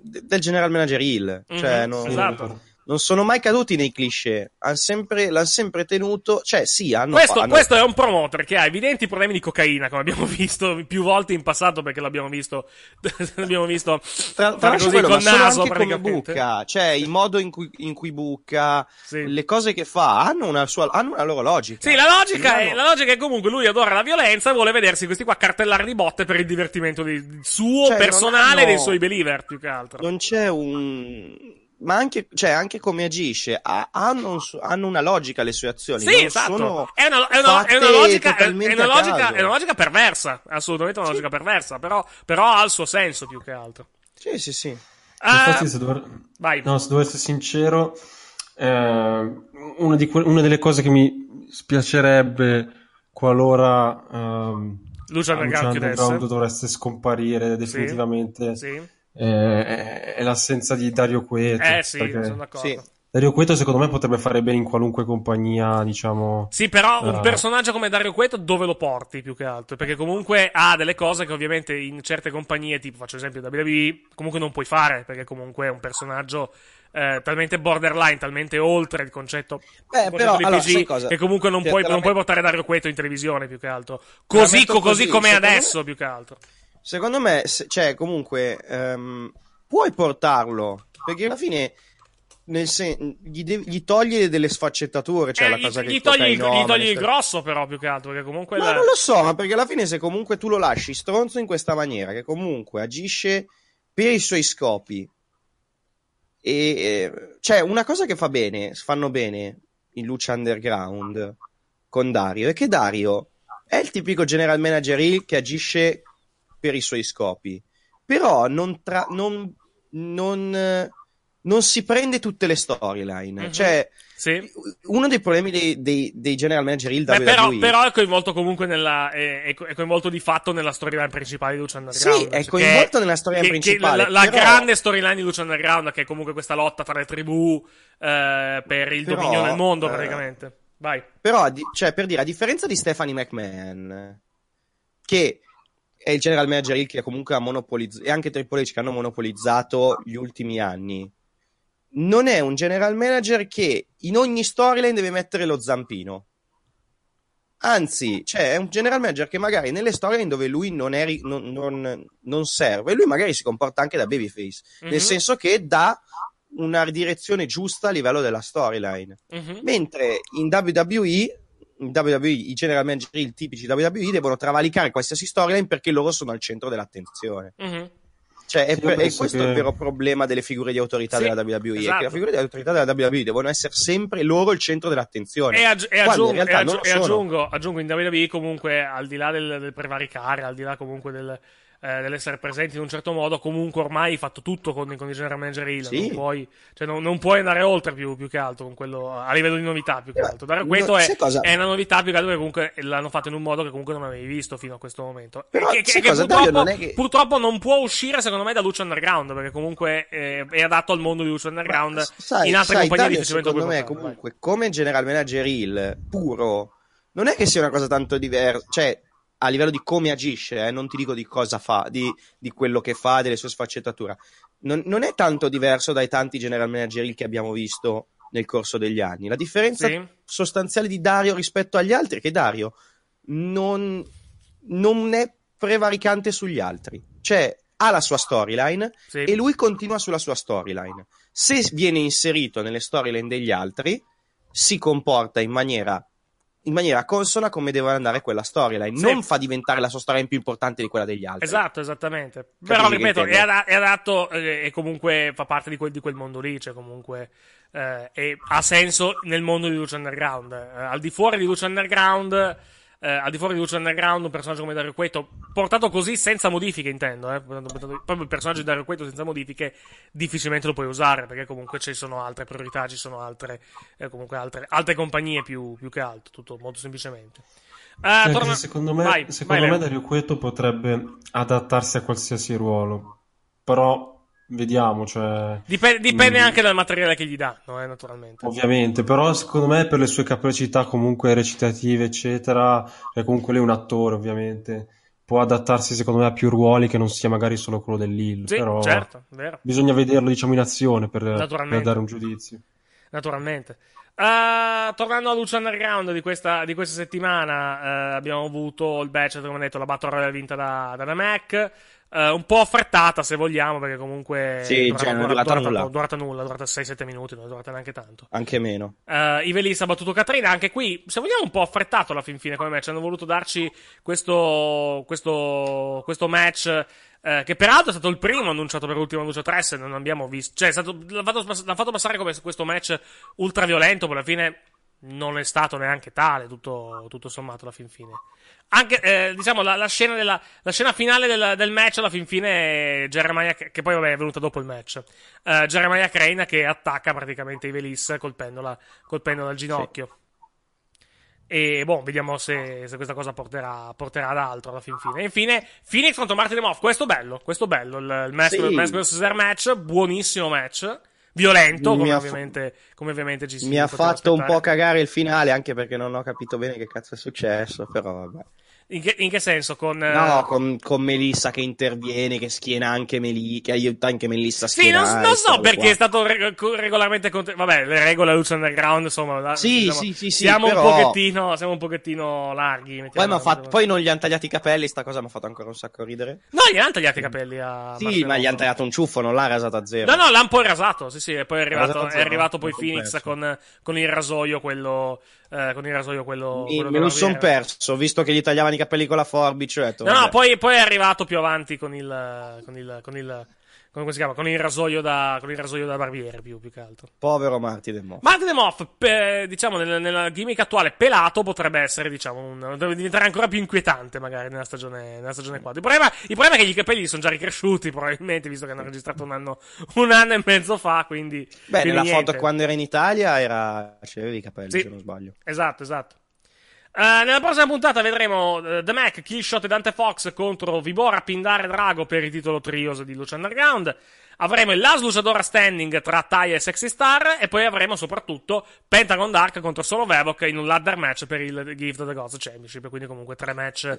del general manager Hill. Cioè, Mhm, non, esatto. Non sono mai caduti nei cliché. Han sempre, l'hanno sempre tenuto. Cioè, sì, hanno Questo, hanno- questo è un promoter che ha evidenti problemi di cocaina, come abbiamo visto più volte in passato, perché l'abbiamo visto, l'abbiamo visto Tra, tra l'altro così quello, con naso come bucca, cioè il modo in cui, in cui bucca, Sì. le cose che fa hanno una, sua, hanno una loro logica. Sì, la logica, è, hanno- la logica è comunque lui adora la violenza e vuole vedersi questi qua cartellare di botte per il divertimento di- suo Cioè, personale e hanno- dei suoi believer, più che altro. Non c'è un... Ma anche, cioè, anche come agisce, ha- hanno, un hanno una logica le sue azioni. Sì, esatto. È una, è una- è una fatte logica, è, totalmente è una a logica, caso. è una logica perversa. Assolutamente una logica perversa. Però, però ha il suo senso più che altro. Sì, sì, sì. Ah, Infatti, se, dover- vai. no, se devo essere sincero, eh, una, di que- una delle cose che mi spiacerebbe qualora ehm, Lucha chiudesse. Underground dovesse scomparire definitivamente Sì. Eh, è, è l'assenza di Dario Cueto. Eh sì, perché sono d'accordo. Sì. Dario Cueto secondo me potrebbe fare bene in qualunque compagnia, diciamo... Sì, però un Eh. personaggio come Dario Cueto dove lo porti più che altro? Perché comunque ha delle cose che ovviamente in certe compagnie, tipo faccio esempio WWE, comunque non puoi fare, perché comunque è un personaggio eh, talmente borderline, talmente oltre il concetto, Beh, il concetto però, di allora, PG, sai cosa? che comunque non puoi, non puoi portare Dario Cueto in televisione più che altro. Così, co- così così, com'è secondo adesso me- più che altro. Secondo me, se- cioè, comunque, ehm, puoi portarlo, perché alla fine nel sen- gli, devi- gli togli delle sfaccettature, cioè Eh, la gli, cosa che gli togli, il, gli togli il grosso però più che altro, perché comunque... Ma il- non lo so, ma perché alla fine se comunque tu lo lasci stronzo in questa maniera, che comunque agisce per i suoi scopi, e cioè una cosa che fa bene, fanno bene in Lucha Underground con Dario, è che Dario è il tipico general manager che agisce per i suoi scopi, però non, tra- non, non, eh, non si prende tutte le storyline, Mhm. cioè Sì. uno dei problemi dei, dei- dei general manager heel Beh, però, però è coinvolto comunque nella. È, è co- è coinvolto di fatto nella storyline principale di Lucha Underground. Sì, è Cioè, coinvolto che- nella storyline che- che principale, la, la però- grande storyline di Lucha Underground, che è comunque questa lotta tra le tribù eh, per il Però, dominio nel mondo, eh, praticamente. Vai. Però, di- cioè, per dire, a differenza di Stephanie McMahon, che è il general manager heel che comunque ha monopolizzato, e anche Triple H che hanno monopolizzato gli ultimi anni, non è un general manager che in ogni storyline deve mettere lo zampino. Anzi, cioè, è un general manager che magari nelle storyline dove lui non, è non, non- non serve, lui magari si comporta anche da babyface, Mhm. nel senso che dà una direzione giusta a livello della storyline. Mhm. Mentre in WWE, WWE i general manager heel tipici WWE devono travalicare qualsiasi storyline perché loro sono al centro dell'attenzione. Mhm. Cioè, è Sì, per- è penso questo che- il vero problema delle figure di autorità Sì, della WWE. È esatto. che le figure di autorità della WWE devono essere sempre loro il centro dell'attenzione. E, aggi- e quando aggiungo, in realtà e aggi- e aggiungo, aggiungo in WWE comunque al di là del, del prevaricare, al di là comunque del, eh, dell'essere presenti in un certo modo, comunque ormai hai fatto tutto con, con i general manager heel, Sì. non, puoi, cioè non, non puoi andare oltre più, più che altro con quello, a livello di novità più che Eh, altro. Dario no, Cueto è, cosa? è una novità più che altro perché comunque l'hanno fatto in un modo che comunque non avevi visto fino a questo momento. Però, che, che cosa, purtroppo, non è che- purtroppo non può uscire secondo me da Lucha Underground perché comunque eh, è adatto al mondo di Lucha Underground. Sai, in altre sai, compagnie Dario, lo secondo me, portare, vai. comunque, come general manager heel puro, non è che sia una cosa tanto diversa. Cioè, a livello di come agisce, eh, non ti dico di cosa fa, di, di quello che fa, delle sue sfaccettature. Non, non è tanto diverso dai tanti general manager che abbiamo visto nel corso degli anni. La differenza Sì. sostanziale di Dario rispetto agli altri è che Dario non, non è prevaricante sugli altri. Cioè, ha la sua storyline Sì. e lui continua sulla sua storyline. Se viene inserito nelle storyline degli altri, si comporta in maniera, in maniera consona come deve andare quella storyline. Sì. Non fa diventare la sua storyline più importante di quella degli altri. Esatto, esattamente. Capisci Però, ripeto, è, ada- è adatto eh, e comunque fa parte di quel, di quel mondo lì, cioè comunque eh, e ha senso nel mondo di Lucha Underground. Eh, al di fuori di Lucha Underground, eh, al di fuori di Lucha Underground, un personaggio come Dario Cueto, portato così senza modifiche, intendo, eh, proprio il personaggio di Dario Cueto senza modifiche, difficilmente lo puoi usare, perché comunque ci sono altre priorità, ci sono altre, eh, comunque altre, altre compagnie più, più che altro, tutto molto semplicemente. Eh, torna- se secondo me, vai, secondo vai, me. Dario Cueto potrebbe adattarsi a qualsiasi ruolo. Però vediamo, cioè. Dipende, dipende Mm. anche dal materiale che gli danno, eh, naturalmente. Ovviamente, però secondo me per le sue capacità comunque recitative, eccetera, è comunque lei è un attore, ovviamente, può adattarsi secondo me a più ruoli che non sia magari solo quello del Lille, Sì, però certo, vero. bisogna vederlo diciamo in azione per, per dare un giudizio. Naturalmente. Eh, tornando a Lucha Underground di questa, di questa settimana, eh, abbiamo avuto il match, come detto, la Battle Royale vinta da, da The Mac. Eh, un po' affrettata se vogliamo, perché comunque Sì, è cioè, non è durata durata, nulla. durata nulla, durata 6-7 minuti, non è durata neanche tanto. Anche meno. Uh, Ivelis ha battuto Catrina, anche qui, se vogliamo, un po' affrettato alla fin fine come match. Hanno voluto darci questo, questo, questo match. eh, che peraltro è stato il primo annunciato per Ultima Lucia 3 se non abbiamo visto. Cioè, è stato, l'ha, fatto, l'ha fatto passare come questo match ultra violento, poi alla fine non è stato neanche tale, tutto, tutto sommato, alla fin fine. Anche, eh, diciamo, la, la scena, della, la scena finale del, del match, alla fin fine, è Jeremiah, che poi vabbè è venuta dopo il match. Eh, Jeremiah Crane che attacca praticamente Ivelis colpendola, colpendola al ginocchio. E boh, vediamo se, se questa cosa porterà, porterà ad altro alla fin fine. E infine, Phoenix contro Martin Demoff. Questo bello, questo bello. Il, il Mask, Sì. il vs. Air match, buonissimo match. Violento, come fa- ovviamente, come ovviamente ci si Mi ha fatto un aspettare. po' cagare il finale, anche perché non ho capito bene che cazzo è successo, però vabbè. In che, in che senso? Con, No, con, con Melissa che interviene, che schiena anche Melissa, che aiuta anche Melissa a Sì, non, schienare. non so perché qua. è stato re- co- regolarmente contro... Vabbè, le regole Luce Underground, insomma... la- Sì, diciamo, sì, sì, sì, siamo, però- un pochettino, siamo un pochettino larghi. Poi, fatto- poi non gli hanno tagliati i capelli, sta cosa mi ha fatto ancora un sacco ridere. No, gli hanno tagliato i capelli a Sì, Marcello. ma gli hanno tagliato un ciuffo, non l'ha rasato a zero. No, no, l'ha un po' rasato, sì, sì, e poi è arrivato, è arrivato poi Phoenix con, con il rasoio, quello... eh, con il rasoio, quello... Mi- quello me lo della son barbiera. perso, visto che gli tagliavano i capelli con la forbice. Detto, No, no, poi, poi è arrivato più avanti con il... con il... con il... come si chiama? Con il rasoio da, con il rasoio da barbiere, più, più che altro. Povero Marty De Moff. Martin De Moff, pe- diciamo, nel- nella gimmick attuale, pelato potrebbe essere, diciamo, un, deve diventare ancora più inquietante, magari, nella stagione, nella stagione 4. Il problema, il problema è che i capelli sono già ricresciuti, probabilmente, visto che hanno registrato un anno, un anno e mezzo fa, quindi... Beh, quindi nella niente. foto quando era in Italia era... c'aveva i capelli, Sì. se non sbaglio. Esatto, esatto. Eh, nella prossima puntata vedremo eh, The Mac, Killshot e Dante Fox contro Vibora, Pindare e Drago per il titolo Trios di Lucha Underground. Avremo il Last Luchadora Standing tra Taya e Sexy Star. E poi avremo soprattutto Pentagon Dark contro Solo Vevok in un ladder match per il Gift of the Gods Championship. Quindi comunque tre match.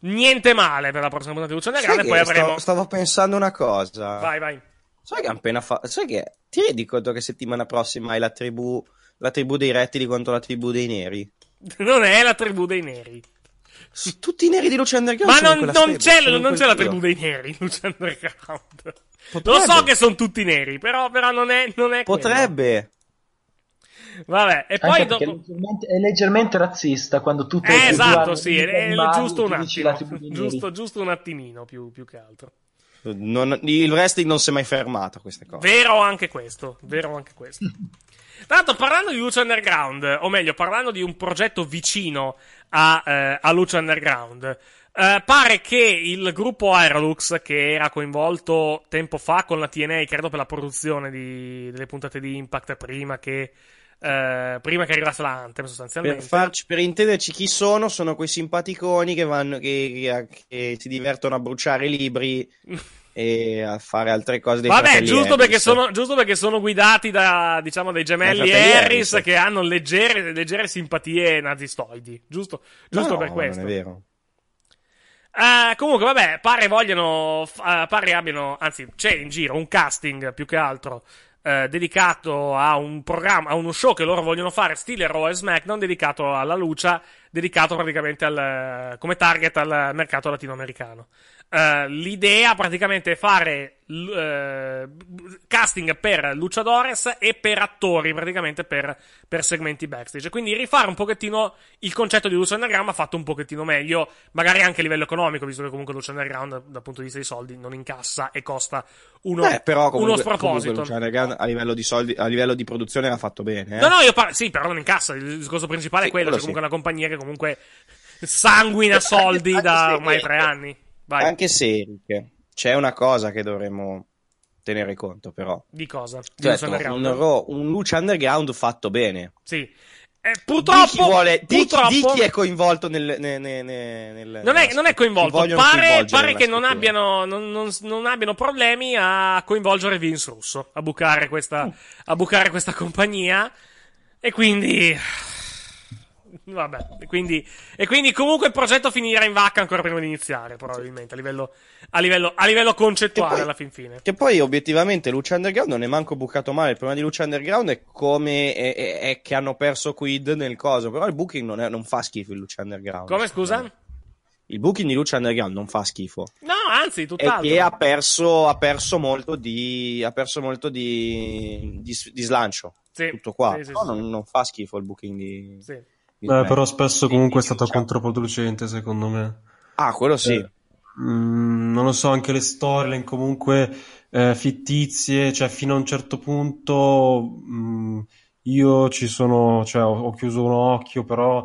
Niente male per la prossima puntata di Lucha Sai Underground. E poi avremo. stavo, stavo pensando una cosa. Vai, vai. Sai che appena fatto... Sai che... Ti rendi conto che settimana prossima hai la tribù... La tribù dei rettili contro la tribù dei neri? Non è la tribù dei neri. Tutti i neri di Luce Underground Ma sono non, non c'è, non quel c'è la tribù dei neri in Lucha Underground. Lo Potrebbe. so che sono tutti neri, però, però non è, non è quello. Potrebbe. Vabbè, e poi dopo... è leggermente, è leggermente razzista quando tu Eh, tu esatto, guardi sì, è, è animali giusto un attimo. Giusto, giusto un attimino più, più che altro. Non- il wrestling non si è mai fermato a queste cose. Vero anche questo, vero anche questo. L'altro, parlando di Lucha Underground, o meglio, parlando di un progetto vicino a, eh, a Lucha Underground, eh, pare che il gruppo Aerolux, che era coinvolto tempo fa con la TNA, credo per la produzione di- delle puntate di Impact prima che, eh, prima che arrivasse la Anthem, sostanzialmente. Per, farci, per intenderci chi sono, sono quei simpaticoni che, vanno, che, che- che si divertono a bruciare libri e a fare altre cose dei Vabbè, giusto perché, sono, giusto perché sono guidati da, diciamo, dai gemelli Harris, Harris. che hanno leggere, leggere simpatie nazistoidi. Giusto, giusto No, per ma questo. Non è vero. Eh, comunque, vabbè, pare vogliano, f- eh, pare abbiano, anzi, c'è in giro un casting più che altro eh, dedicato a un programma, a uno show che loro vogliono fare, stile Raw e SmackDown, dedicato alla luce, dedicato praticamente al, come target al mercato latinoamericano. Eh, l'idea praticamente è fare eh, casting per luchadores e per attori praticamente per, per segmenti backstage quindi rifare un pochettino il concetto di Lucha Underground ma fatto un pochettino meglio magari anche a livello economico visto che comunque Lucha Underground dal punto di vista dei soldi non incassa e costa uno, Eh, però comunque, uno sproposito comunque Lucha Underground a livello di soldi, a livello di produzione era fatto bene. Eh? No, no, io parlo. Sì, però non incassa. Il discorso principale Sì, è quello. C'è comunque sì. una compagnia che comunque sanguina soldi da ormai tre anni. Vai. Anche se, Eric, c'è una cosa che dovremmo tenere conto, però. Di cosa? Di Cioè, un, Raw- un Lucha Underground fatto bene. Sì. Eh, purtroppo. di chi, vuole, di, chi- purtroppo di chi è coinvolto nel. nel- nel- nel- non, è, non è coinvolto. Pare, pare che non abbiano, non, non- non abbiano problemi a coinvolgere Vince Russo a bucare questa, a bucare questa compagnia. E quindi. Vabbè, e quindi, e quindi comunque il progetto finirà in vacca ancora prima di iniziare, probabilmente, a livello, a livello, a livello concettuale poi- alla fin fine. Che poi obiettivamente Lucha Underground non è manco bucato male. Il problema di Lucha Underground è come è, è- è che hanno perso Quid nel coso. Però il booking non, è- non fa schifo il Lucha Underground. Come scusa? Il booking di Lucha Underground non fa schifo. No, anzi, tutt'altro. che ha perso, ha perso molto di. ha perso molto di. di, di slancio. Sì, Tutto qua. sì, sì, sì. non, non fa schifo il booking di. Sì. Beh, però spesso comunque è stato Diciamo. controproducente, secondo me. Ah, quello sì. Eh, mm, non lo so, anche le storyline comunque eh, fittizie, cioè fino a un certo punto mm, io ci sono, cioè ho, ho chiuso un occhio, però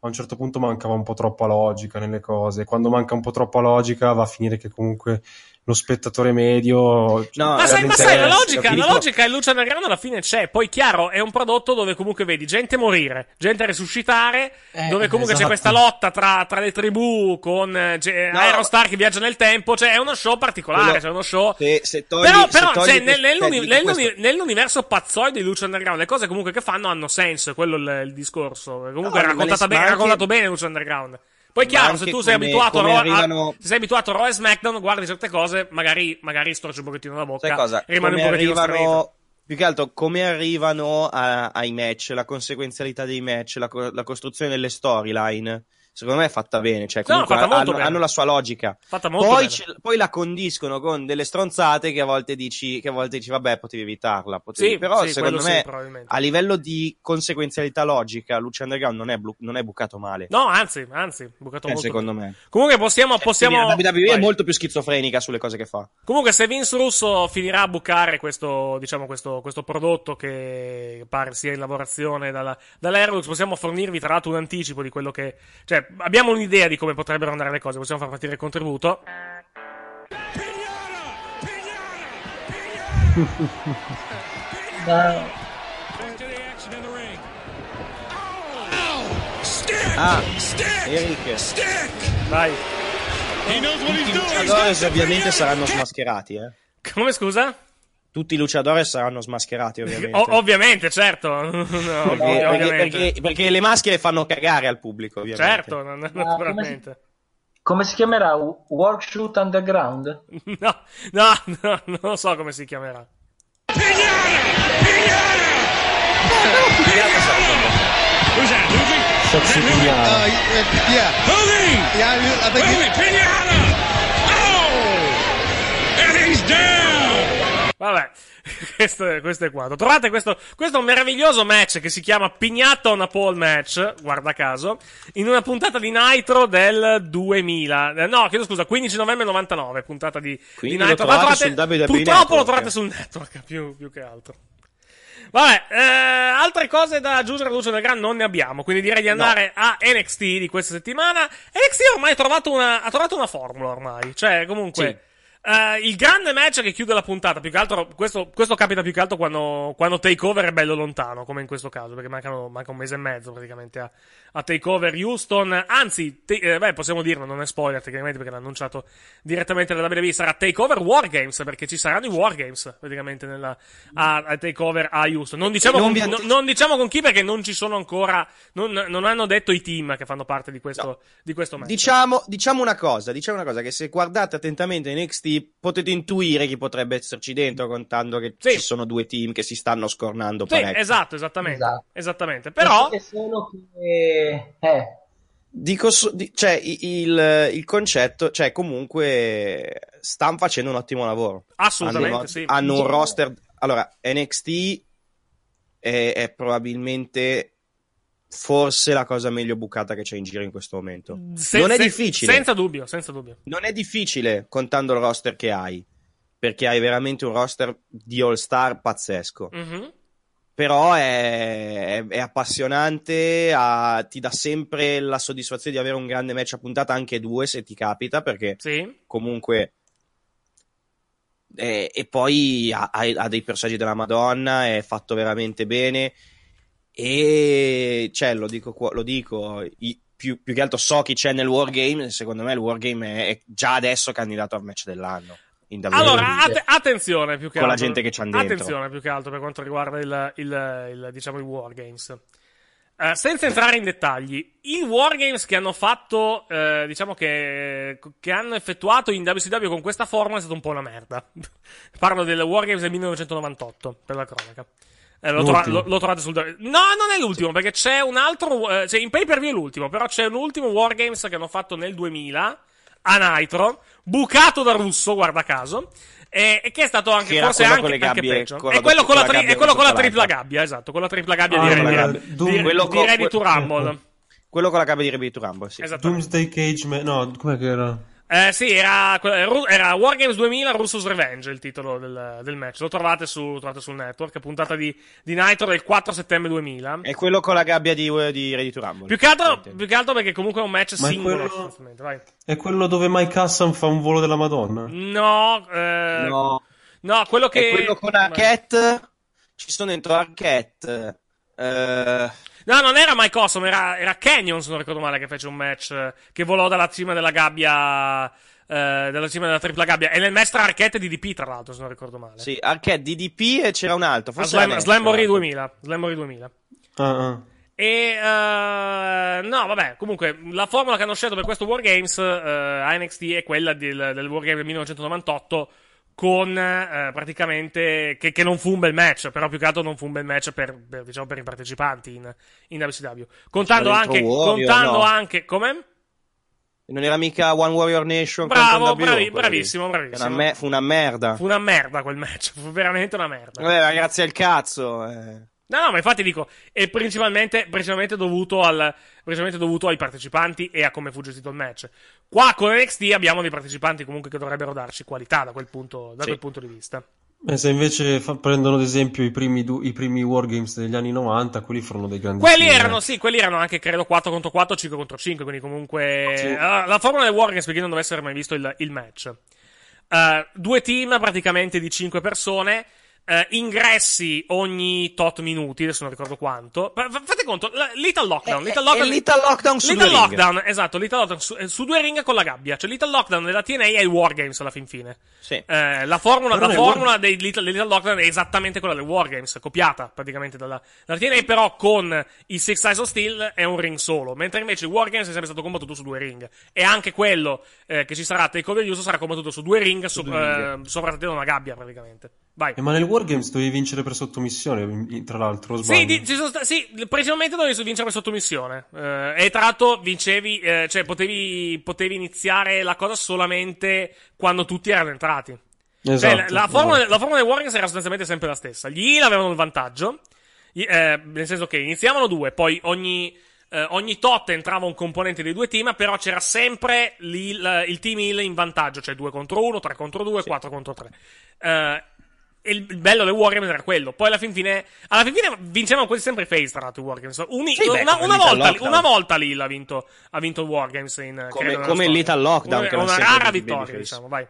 a un certo punto mancava un po' troppa logica nelle cose. Quando manca un po' troppa logica va a finire che comunque lo spettatore medio... No, Ma sai, ma sai, la logica, la logica in Lucha Underground alla fine c'è. Poi, chiaro, è un prodotto dove comunque vedi gente morire, gente resuscitare, Eh, dove comunque c'è esatto. questa lotta tra, tra le tribù con eh, No. Aerostar che viaggia nel tempo. Cioè, è uno show particolare, Quello- cioè uno show. Se, se togli, Però, se però togli cioè, nel- nell'uni- eh, nell'uni- nell'universo pazzoide di Lucha Underground, le cose comunque che fanno hanno senso, è quello il, il discorso. Comunque No, è raccontata è anche- raccontato bene Lucha Underground. Poi Ma chiaro, se tu sei come- abituato a, come a- arrivano- se sei abituato a Raw e SmackDown, guardi certe cose, magari, magari storci un pochettino la bocca. Sai cosa? rimane un Come pochettino arrivano, più che altro, come arrivano a- ai match, la conseguenzialità dei match, la, la costruzione delle storyline, secondo me è fatta bene. Cioè, No, comunque molto hanno, bene. hanno la sua logica. Fatta molto Poi, bene. ce- poi la condiscono con delle stronzate che a volte dici, che a volte dici vabbè, potevi evitarla. Potevi... Sì, Però sì, secondo sì, me, probabilmente. a livello di conseguenzialità logica, Lucha Underground non è, blu- non è bucato male. No, anzi, anzi, bucato Eh, molto secondo me. Comunque possiamo, possiamo... Quindi la WWE è molto più schizofrenica sulle cose che fa. Comunque, se Vince Russo finirà a bucare questo, diciamo, questo, questo prodotto che pare sia in lavorazione dalla, dall'Aerolux, possiamo fornirvi tra l'altro un anticipo di quello che. Cioè, abbiamo un'idea di come potrebbero andare le cose, possiamo far partire il contributo. Ma- Ah, Eric. Vai. Tutti i luchadores ovviamente saranno smascherati, eh. Come scusa? Tutti i luchadores saranno smascherati, ovviamente. O- ovviamente, certo. No, perché, ovvi- perché- ovviamente. perché- perché le maschere fanno cagare al pubblico, ovviamente. Certo, non- come naturalmente. Come si chiamerà? Workshoot Underground? No, no, no, non lo so come si chiamerà. Who's that, Luffy? Sexy Pignata. Uh, yeah. Luffy! Yeah, I think Luffy, Pinata! Oh! And he's down! Vabbè, questo è, questo è quanto. Trovate questo, questo meraviglioso match che si chiama Pignata on a Pole Match, guarda caso, in una puntata di Nitro del 2000. Eh, No, chiedo scusa, 15 novembre 99, puntata di, Quindi di lo Nitro. trovate Ma sul WWE purtroppo lo trovate sul network, più, più che altro. Vabbè, eh, altre cose da aggiungere a Lucio del Gran non ne abbiamo, quindi direi di andare a NXT di questa settimana. NXT ormai ha trovato una, ha trovato una formula ormai, cioè comunque... eh, il grande match che chiude la puntata, più che altro, questo, questo capita più che altro quando, quando Takeover è bello lontano, come in questo caso, perché mancano, manca un mese e mezzo praticamente a, a Takeover Houston. Anzi, te- eh, beh, possiamo dirlo, non è spoiler tecnicamente perché l'ha annunciato direttamente dalla WWE. Sarà Takeover Wargames, perché ci saranno i Wargames praticamente nella, a, a Takeover a Houston. Non diciamo, non con, non- non diciamo con chi perché non ci sono ancora, non, non hanno detto i team che fanno parte di questo, di questo match. Diciamo, diciamo una cosa, diciamo una cosa, che se guardate attentamente NXT potete intuire chi potrebbe esserci dentro, contando che Sì. ci sono due team che si stanno scornando Sì, parecchio. esatto, esattamente. Esatto. Esattamente. Però, solo che... Eh, Dico, so- di- cioè, il, il concetto, cioè, comunque, stanno facendo un ottimo lavoro. assolutamente hanno, sì. hanno un roster. Allora, NXT è, è probabilmente forse la cosa meglio bucata che c'è in giro in questo momento. Se- non è se- difficile. Senza dubbio, senza dubbio. Non è difficile contando il roster che hai, perché hai veramente un roster di all-star pazzesco. Mhm. Però è, è- è appassionante, ha- ti dà sempre la soddisfazione di avere un grande match a puntata, anche due se ti capita, perché Sì. comunque. E, e poi ha- ha dei personaggi della Madonna, è fatto veramente bene. E cioè, lo dico, lo dico i- più, più che altro so chi c'è nel Wargame. Secondo me il Wargame è, è già adesso candidato al match dell'anno. Allora, att- attenzione più che Con la altro. gente che c'han dentro. Attenzione più che altro per quanto riguarda il, il- il, diciamo, i Wargames. Eh, senza entrare in dettagli, i Wargames che hanno fatto, eh, diciamo che, che hanno effettuato in WCW con questa formula è stata un po' una merda. Parlo del Wargames del 1998, per la cronaca. Eh, lo, trova- lo- lo trovate sul. No, non è l'ultimo, perché c'è un altro. eh, cioè, in pay per view è l'ultimo, però c'è un ultimo Wargames che hanno fatto nel 2000 a Nitro, bucato da Russo, guarda caso. E, e che è stato anche, forse anche, con le anche peggio. con È quello con la, tri- è gabbia quello con la tripla l'altra. gabbia, esatto. Con la tripla gabbia Ah, di, con di, la di, gabbia. di- Doom- quello di con- Ready to Rumble. Quello con la gabbia di Ready to Rumble, sì. Doomsday Cage, ma- no, com'è che era? Eh, sì, era, era Wargames 2000 Russo's Revenge il titolo del, del match. Lo trovate, su, lo trovate sul network. Puntata di, di Nitro del 4 settembre 2000. È quello con la gabbia di, di Ready to Rumble. Più che, altro, più che altro perché comunque è un match Ma è singolo. quello- sostanzialmente, Vai. È quello dove Mike Hassan fa un volo della Madonna? No, eh, No, no, quello che. è quello con Arquette. Ci sono dentro Arquette. eh, No, non era Mike Awesome, era, era Canyon, se non ricordo male, che fece un match eh, che volò dalla cima della gabbia. eh, dalla cima della tripla gabbia. E nel match tra Arquette e DDP, tra l'altro, se non ricordo male. sì, Arquette, DDP e c'era un altro. Forse Slam, Slamboree Nash, 2000. Slamboree 2000. Ah, ah. E uh, no, vabbè, comunque la formula che hanno scelto per questo Wargames uh, a NXT è quella del, del Wargame del 1998 con uh, praticamente che, che, non fu un bel match, però più che altro non fu un bel match per, per, diciamo, per i partecipanti in, in WCW. Contando anche, Warrior, contando no. anche, come? Non era mica One Warrior Nation Bravo, bravi- bravissimo, bravissimo. Una me- fu una merda. Fu una merda quel match, fu veramente una merda. Vabbè, grazie al cazzo. eh. No, no, ma infatti dico, è principalmente, principalmente, dovuto al, principalmente dovuto ai partecipanti e a come fu gestito il match. Qua con NXT abbiamo dei partecipanti comunque che dovrebbero darci qualità da quel punto, da Sì. quel punto di vista. E se invece fa- prendono ad esempio i primi, du- i primi Wargames degli anni 90, quelli furono dei grandi Quelli erano, sì, quelli erano anche, credo, 4 contro 4, 5 contro 5, quindi comunque... Sì. Allora, la formula del Wargames, per chi non dovesse aver mai visto il, il match. Eh, due team praticamente di 5 persone, eh, ingressi ogni tot minuti, adesso non ricordo quanto. Fa- fa- Fate conto, la- Little Lockdown, Little Eh, Lockdown, è Little Lockdown su Little due ring. Lockdown, esatto, Little Lockdown su, eh, su due ring con la gabbia. Cioè, Little Lockdown della TNA è il Wargames alla fin fine. Sì. Eh, la formula, Però la formula War- dei Little, Little Lockdown è esattamente quella del Wargames, copiata praticamente dalla, dalla TNA, però con i Six Eyes of Steel è un ring solo, mentre invece il Wargames è sempre stato combattuto su due ring. E anche quello eh, che ci sarà a Takeover Uso sarà combattuto su due ring, so, eh, sovrattendo una gabbia praticamente. Vai. Eh, ma nel Wargames dovevi vincere per sottomissione, tra l'altro, sbaglio? Sì, di- ci sono sta- sì, principalmente dovevi vincere per sottomissione. Eh, e tra l'altro vincevi, eh, cioè potevi, potevi iniziare la cosa solamente quando tutti erano entrati. Esatto, Cioè, la, la formula, esatto. la formula dei Warriors era sostanzialmente sempre la stessa. Gli Heal avevano il vantaggio, gli- eh, nel senso che iniziavano due, poi ogni, eh, ogni tot entrava un componente dei due team, però c'era sempre il team Heal in vantaggio, cioè 2 contro 1, 3 contro 2, 4 contro 3. E il bello del Wargames era quello. Poi alla fin fine, alla fin fine vincevano quasi sempre i face, tra l'altro, i Wargames. Uni- Sì, beh, una, come una volta, una volta lì l'ha vinto, ha vinto il Wargames in, Come- credo, come. Little Lockdown, Una, che una rara vittoria, babyface. diciamo, vai.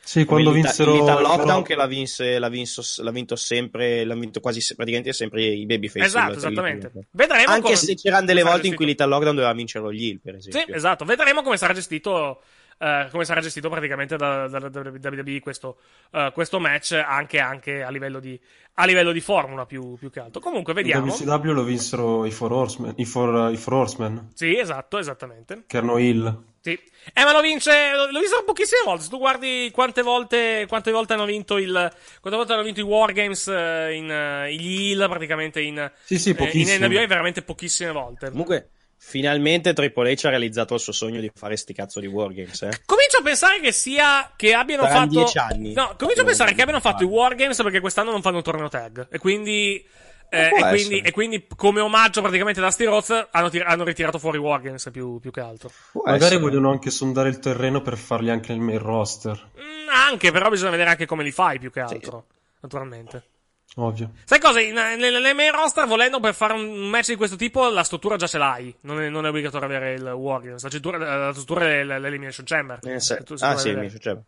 Sì, quando Come il vinsero... Little Lockdown che l'ha, vinse, l'ha, vinto, l'ha vinto sempre, l'ha vinto quasi praticamente sempre i babyface. Esatto, esattamente. Vedremo Anche come- se c'erano delle volte in cui gestito. Little Lockdown doveva vincerlo gli Hill, per esempio. Sì, esatto. Vedremo come sarà gestito. Eh, come sarà gestito praticamente da, da, da, da WWE questo, eh, questo match anche, anche a, livello di, a livello di formula più, più che altro. Comunque, Il vediamo. WCW lo vinsero i Four Horsemen, i Four, i Four Horsemen, Sì, esatto, esattamente. che erano Hill. Sì. Eh, ma lo vince. Lo, visto pochissime volte. Se tu guardi quante volte, quante volte hanno vinto il. Quante volte hanno vinto i Wargames eh, in eh, gli Heal, praticamente in. Sì, sì, eh, pochissime. in NWA, veramente pochissime volte. Comunque, finalmente Triple H ha realizzato il suo sogno di fare sti cazzo di Wargames, eh. Comincio a pensare che sia. che abbiano Saranno fatto. dieci anni. No, comincio a pensare che abbiano fatto i Wargames perché quest'anno non fanno un torneo tag. E quindi. eh, può e, quindi, e quindi, come omaggio praticamente da Roth, hanno, tir- hanno ritirato fuori Wargames più, più che altro. Può Magari essere. vogliono anche sondare il terreno per farli anche nel main roster, Mm, anche, però bisogna vedere anche come li fai più che altro. Naturalmente. Ovvio. Sai cosa? In- Nelle, main roster, volendo per fare un match di questo tipo, la struttura già ce l'hai. Non è, non è obbligatorio avere il Wargames. La struttura, la struttura è l'Elimination Chamber. Eh, se- tu- ah, sì, vedere. succede.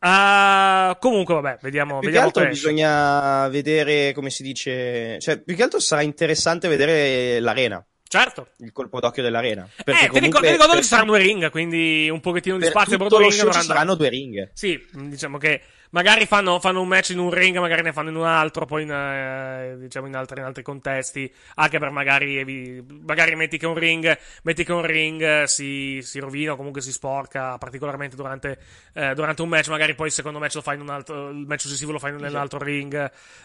Ah, comunque, vabbè, vediamo. Più che vediamo altro tre. bisogna vedere come si dice. Cioè, più che altro sarà interessante vedere l'arena. Certo. Il colpo d'occhio dell'arena. Eh, Perché ti ricordo, comunque ti ricordo che per- ci saranno due ring, quindi un pochettino di spazio per tutto lo show ci saranno due ring. Sì, diciamo che magari fanno, fanno un match in un ring, magari ne fanno in un altro, poi in, eh, diciamo in altri, in altri contesti. Anche per magari, magari metti che un ring, metti che un ring eh, si, si rovina o comunque si sporca particolarmente durante, eh, durante un match. Magari poi il secondo match lo fai in un altro, il match successivo lo fai in un altro ring.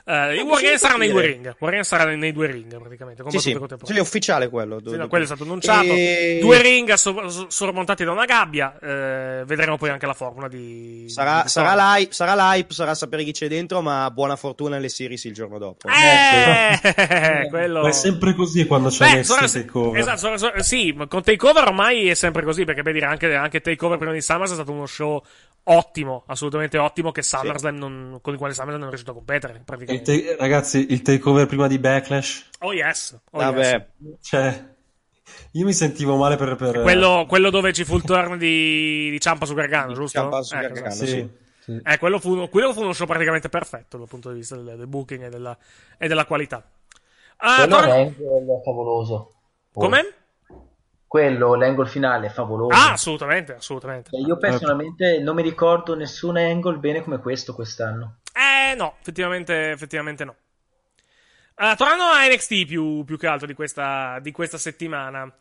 Eh, il Wargames sarà nei due ring. Wargames sarà nei, due ring praticamente. Sì, sì, sì, è ufficiale quello. Sì, no, quello è stato annunciato. E- Due ring so- so- sormontati da una gabbia. eh, vedremo poi anche la formula di. Sarà, di sarà, Storm. l'hype, sarà l'hype, sarà sapere chi c'è dentro, ma buona fortuna nelle series il giorno dopo. Eh, quello. Ma è sempre così quando c'è Beh, Next sono- Takeover. esatto, sono- sono- sì, con Takeover ormai è sempre così, perché per dire anche, anche Takeover prima di Summers è stato uno show ottimo, assolutamente ottimo, che SummerSlam non- con il quale SummerSlam non è riuscito a competere, Il praticamente. ta- ragazzi, il takeover prima di Backlash, Oh yes, oh Vabbè, yes. cioè, io mi sentivo male per... per Quello, quello dove ci fu il turn di, di Ciampa su Gargano, giusto? Ciampa su Ecco, Gargano, esatto. sì, sì. Sì. Eh, quello fu, quello fu uno show praticamente perfetto dal punto di vista del, del booking e della, e della qualità. Ah, Quello torna- l'angle è favoloso. Poi. Come? Quello, l'angle finale è favoloso. Ah, assolutamente, assolutamente. Cioè, io personalmente non mi ricordo nessun angle bene come questo quest'anno. Eh, no, effettivamente, effettivamente no. Uh, tornando a NXT più, più che altro di questa, di questa settimana.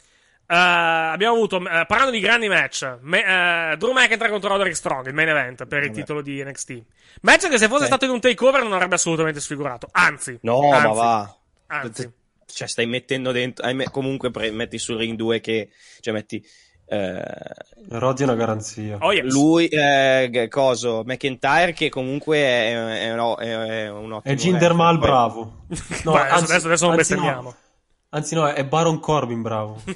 Uh, abbiamo avuto, uh, parlando di grandi match, me, Drew McIntyre contro Roderick Strong, il main event per il Vabbè. titolo di NXT. Match che se fosse Sì. stato in un takeover non avrebbe assolutamente sfigurato. Anzi, No, anzi, ma va. Anzi. Cioè, stai mettendo dentro. comunque pre- metti sul ring 2 che. Cioè, metti. eh, Roddy è una garanzia. Oh, yes. lui, eh, coso, McIntyre, che comunque è, è, un- è- è un ottimo. È wrestler. bravo. No, Beh, adesso- adesso- adesso non anzi, bestemmiamo. no. Anzi, no, è Baron Corbin bravo.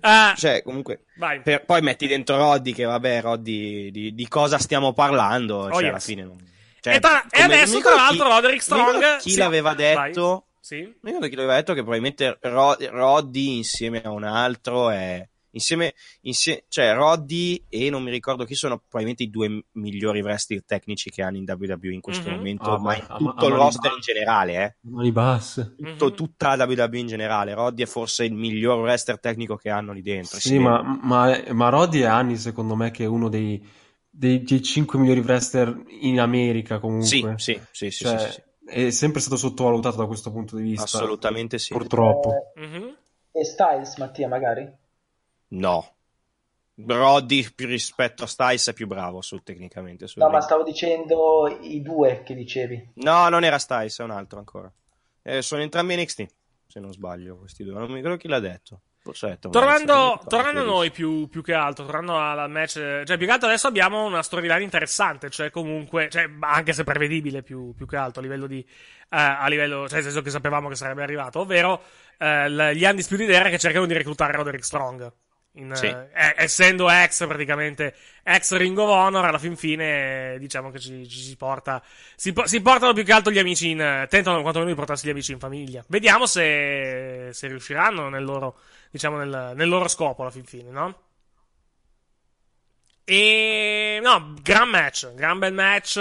Ah, Cioè, comunque. vai. per- poi metti dentro Roddy, che vabbè, Roddy, di, di cosa stiamo parlando? Oh, cioè, yes. alla fine non. Cioè, e, tra- e adesso, mi tra l'altro, chi- Roderick mi Strong. Chi sì. l'aveva Vai. detto? Sì. Non ricordo chi l'aveva detto che probabilmente Ro- Roddy insieme a un altro è. Insieme, insie- cioè Roddy e non mi ricordo chi sono probabilmente i due migliori wrestler tecnici che hanno in WWE in questo Mhm. momento, Ah, ma in tutto il roster in generale, eh. Mani basse. Tutto- Mhm. tutta la WWE in generale. Roddy è forse il miglior wrestler tecnico che hanno lì dentro. Sì, ma, ma, ma Roddy è anni, secondo me, che è uno dei, dei, dei 5 migliori wrestler in America, comunque. Sì, sì, sì, sì, Cioè, sì, sì. È sempre stato sottovalutato da questo punto di vista. assolutamente sì. Purtroppo. Mhm. E Styles, Mattia, magari? No. Roddy più rispetto a Styles è più bravo su, tecnicamente. sul No, ma ring. stavo dicendo i due che dicevi. No, non era Styles, è un altro ancora. Eh, sono entrambi NXT, se non sbaglio, questi due. Non mi ricordo chi l'ha detto. Detto Tornando, tornando a noi più, più che altro, tornando al match, cioè più che altro adesso abbiamo una storyline interessante, cioè comunque, cioè, anche se prevedibile più, più che altro a livello di, eh, a livello, cioè nel senso che sapevamo che sarebbe arrivato, ovvero eh, l- gli Undisputed Era che cercano di reclutare Roderick Strong. In, Sì. eh, eh, essendo ex praticamente ex Ring of Honor alla fin fine eh, diciamo che ci, ci si porta si, si portano più che altro gli amici in eh, tentano quantomeno di portarsi gli amici in famiglia vediamo se, se riusciranno nel loro diciamo nel, nel loro scopo alla fin fine no? E no, gran match, gran bel match,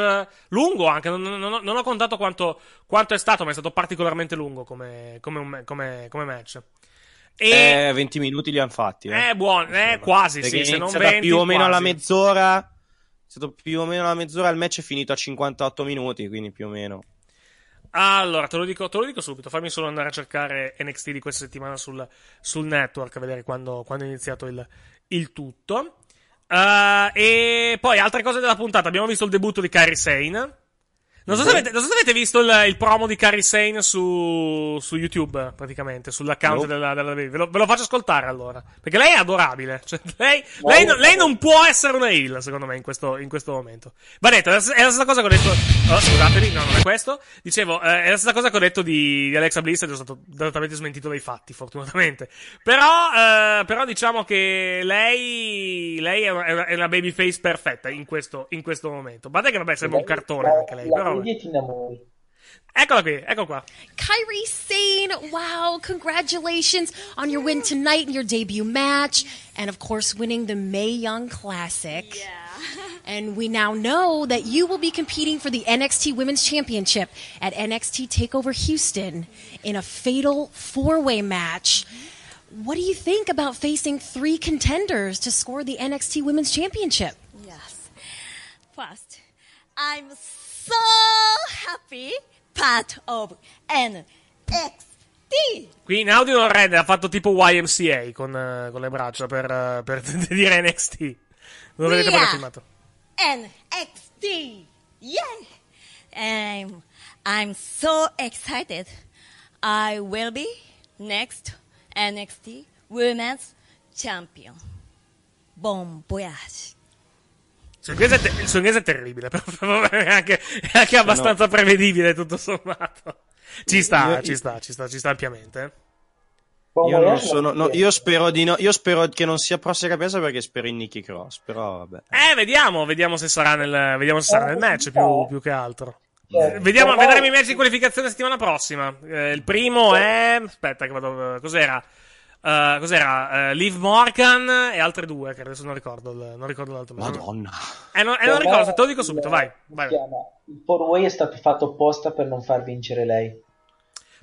lungo anche, non, non- non ho, non ho contato quanto, quanto è stato, ma è stato particolarmente lungo come, come, un- come- come match. E Eh, 20 minuti li hanno fatti. Eh. è buono, è quasi, Perché sì, se non iniziata 20, più o meno alla quasi. mezz'ora. È stato più o meno alla mezz'ora. Il match è finito a 58 minuti, quindi più o meno. Allora, te lo dico, te lo dico subito. Fammi solo andare a cercare NXT di questa settimana sul, sul network, a vedere quando, quando è iniziato il, il tutto. Uh, e poi altre cose della puntata. Abbiamo visto il debutto di Kairi Sane. Non so se avete, non so se avete visto il, il promo di Kairi Sane su, su YouTube, praticamente, sull'account No. della, della ve, lo, ve lo faccio ascoltare allora. Perché lei è adorabile. Cioè, lei, lei, non- lei non può essere una heel, secondo me, in questo, in questo momento. Va detto, è la, è la stessa cosa che ho detto. Oh, scusatemi, no, non è questo. Dicevo, eh, è la stessa cosa che ho detto di, di Alexa Bliss ed è stato totalmente smentito dai fatti, fortunatamente. Però, eh, però diciamo che lei, lei è una, è una- babyface perfetta in questo, in questo momento. Guarda che vabbè, sembra un cartone anche lei, però. Vedi e ti innamori. Eccola qui, ecco qua. Kyrie Sane, wow, congratulations on your win tonight in your debut match, and of course, winning the May Young Classic. Yeah. And we now know that you will be competing for the NXT Women's Championship at NXT TakeOver Houston in a fatal four way match. What do you think about facing three contenders to score the NXT Women's Championship? Yes. First, I'm so happy part of NXT. Qui in audio non rende, ha fatto tipo YMCA con, eh, con le braccia per, eh, per dire NXT. Non vedete poi filmato. NXT. Yeah. I'm, I'm so excited. I will be next NXT Women's Champion. Bon voyage. Il suo inglese è, te- il suo inglese è terribile, però è anche, è anche abbastanza prevedibile tutto sommato. Ci sta, Io- ci sta, ci sta, ci sta ampiamente. eh. Io, non sono, no, io spero di no. Io spero che non sia prossima capienza perché spero in Nicky Cross. Però vabbè. Eh, vediamo, vediamo se sarà nel, vediamo se sarà nel match più, più che altro. Cioè, Vediamo, vedremo i match di qualificazione settimana prossima. Eh, il primo è. Aspetta, che vado. Cos'era? Eh, cos'era? Eh, Liv Morgan e altre due, che adesso non ricordo. il- non ricordo l'altro. Madonna. Eh, non, eh, non ricordo, te lo dico subito, il- vai. vai. Il four way è stato fatto apposta per non far vincere lei.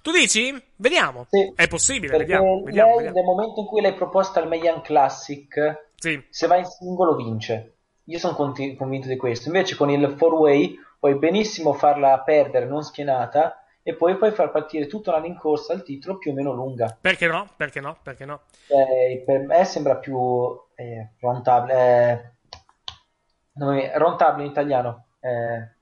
Tu dici? Vediamo. Sì. È possibile, Perché vediamo. Vediamo, lei, vediamo. nel momento in cui l'hai proposta al Mayan Classic, Sì. se va in singolo vince. Io sono conti- convinto di questo. Invece con il four way puoi benissimo farla perdere non schienata e poi puoi far partire tutta una rincorsa al titolo più o meno lunga. Perché no? Perché no? Perché no? Eh, per me sembra più eh, rontabile. eh, non mi- rontabile in italiano. eh,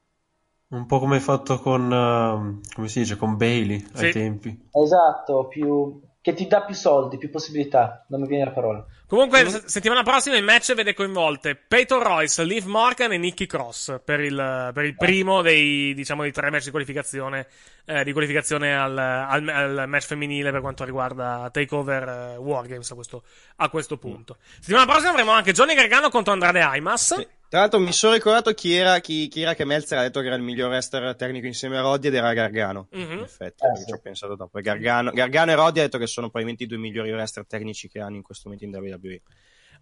Un po' come hai fatto con, ehm, come si dice, con Bailey ai Sì. tempi. esatto, più, che ti dà più soldi, più possibilità. Non mi viene la parola. Comunque, s- settimana prossima il match vede coinvolte Peyton Royce, Liv Morgan e Nicky Cross per il, per il primo dei, diciamo, dei tre match di qualificazione, eh, di qualificazione al, al- al match femminile per quanto riguarda Takeover eh, Wargames a questo, a questo punto. Settimana prossima avremo anche Johnny Gargano contro Andrade Aimas. Tra l'altro mi sono ricordato chi era, chi, chi era che Melzer ha detto che era il miglior wrestler tecnico insieme a Roddy ed era Gargano. Mhm. In effetti, perché ci ho pensato dopo. Gargano, Gargano e Roddy ha detto che sono probabilmente i due migliori wrestler tecnici che hanno in questo momento in WWE.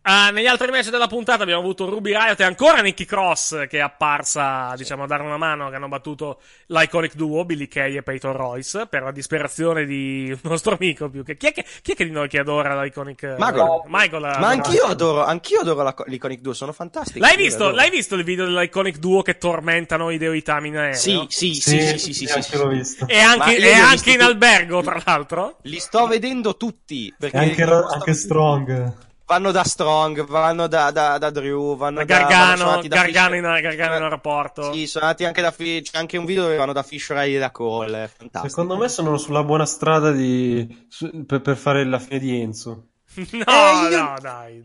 Ah, negli altri match della puntata abbiamo avuto Ruby Riot e ancora Nicky Cross che è apparsa, diciamo, a dare una mano, che hanno battuto l'Iconic Duo, Billy Kay e Peyton Royce, per la disperazione di un nostro amico più che... Chi è che, chi è che di noi che adora l'Iconic... Michael. Michael Ma adora- anch'io adoro, anch'io adoro la- l'Iconic 2, sono fantastici. L'hai visto, adoro. l'hai visto il video dell'Iconic Duo che tormentano i Deo Itami in aereo? Sì, sì, sì, sì, sì, sì, sì, anche sì. l'ho visto. E anche, Ma e anche in tutti. albergo, tra l'altro? Li sto vedendo tutti. Perché anche, anche Strong. Vanno da Strong, vanno da, da, da Drew, vanno da Gargano, sono andati da Gargano, Fisher- in, Gargano in aeroporto. Sì, sono andati anche da Fi- c'è anche un video dove vanno da Fisher e da Cole, è fantastico. Secondo me sono sulla buona strada di, su- per, per fare la fine di Enzo. No, Eh, io- no, dai.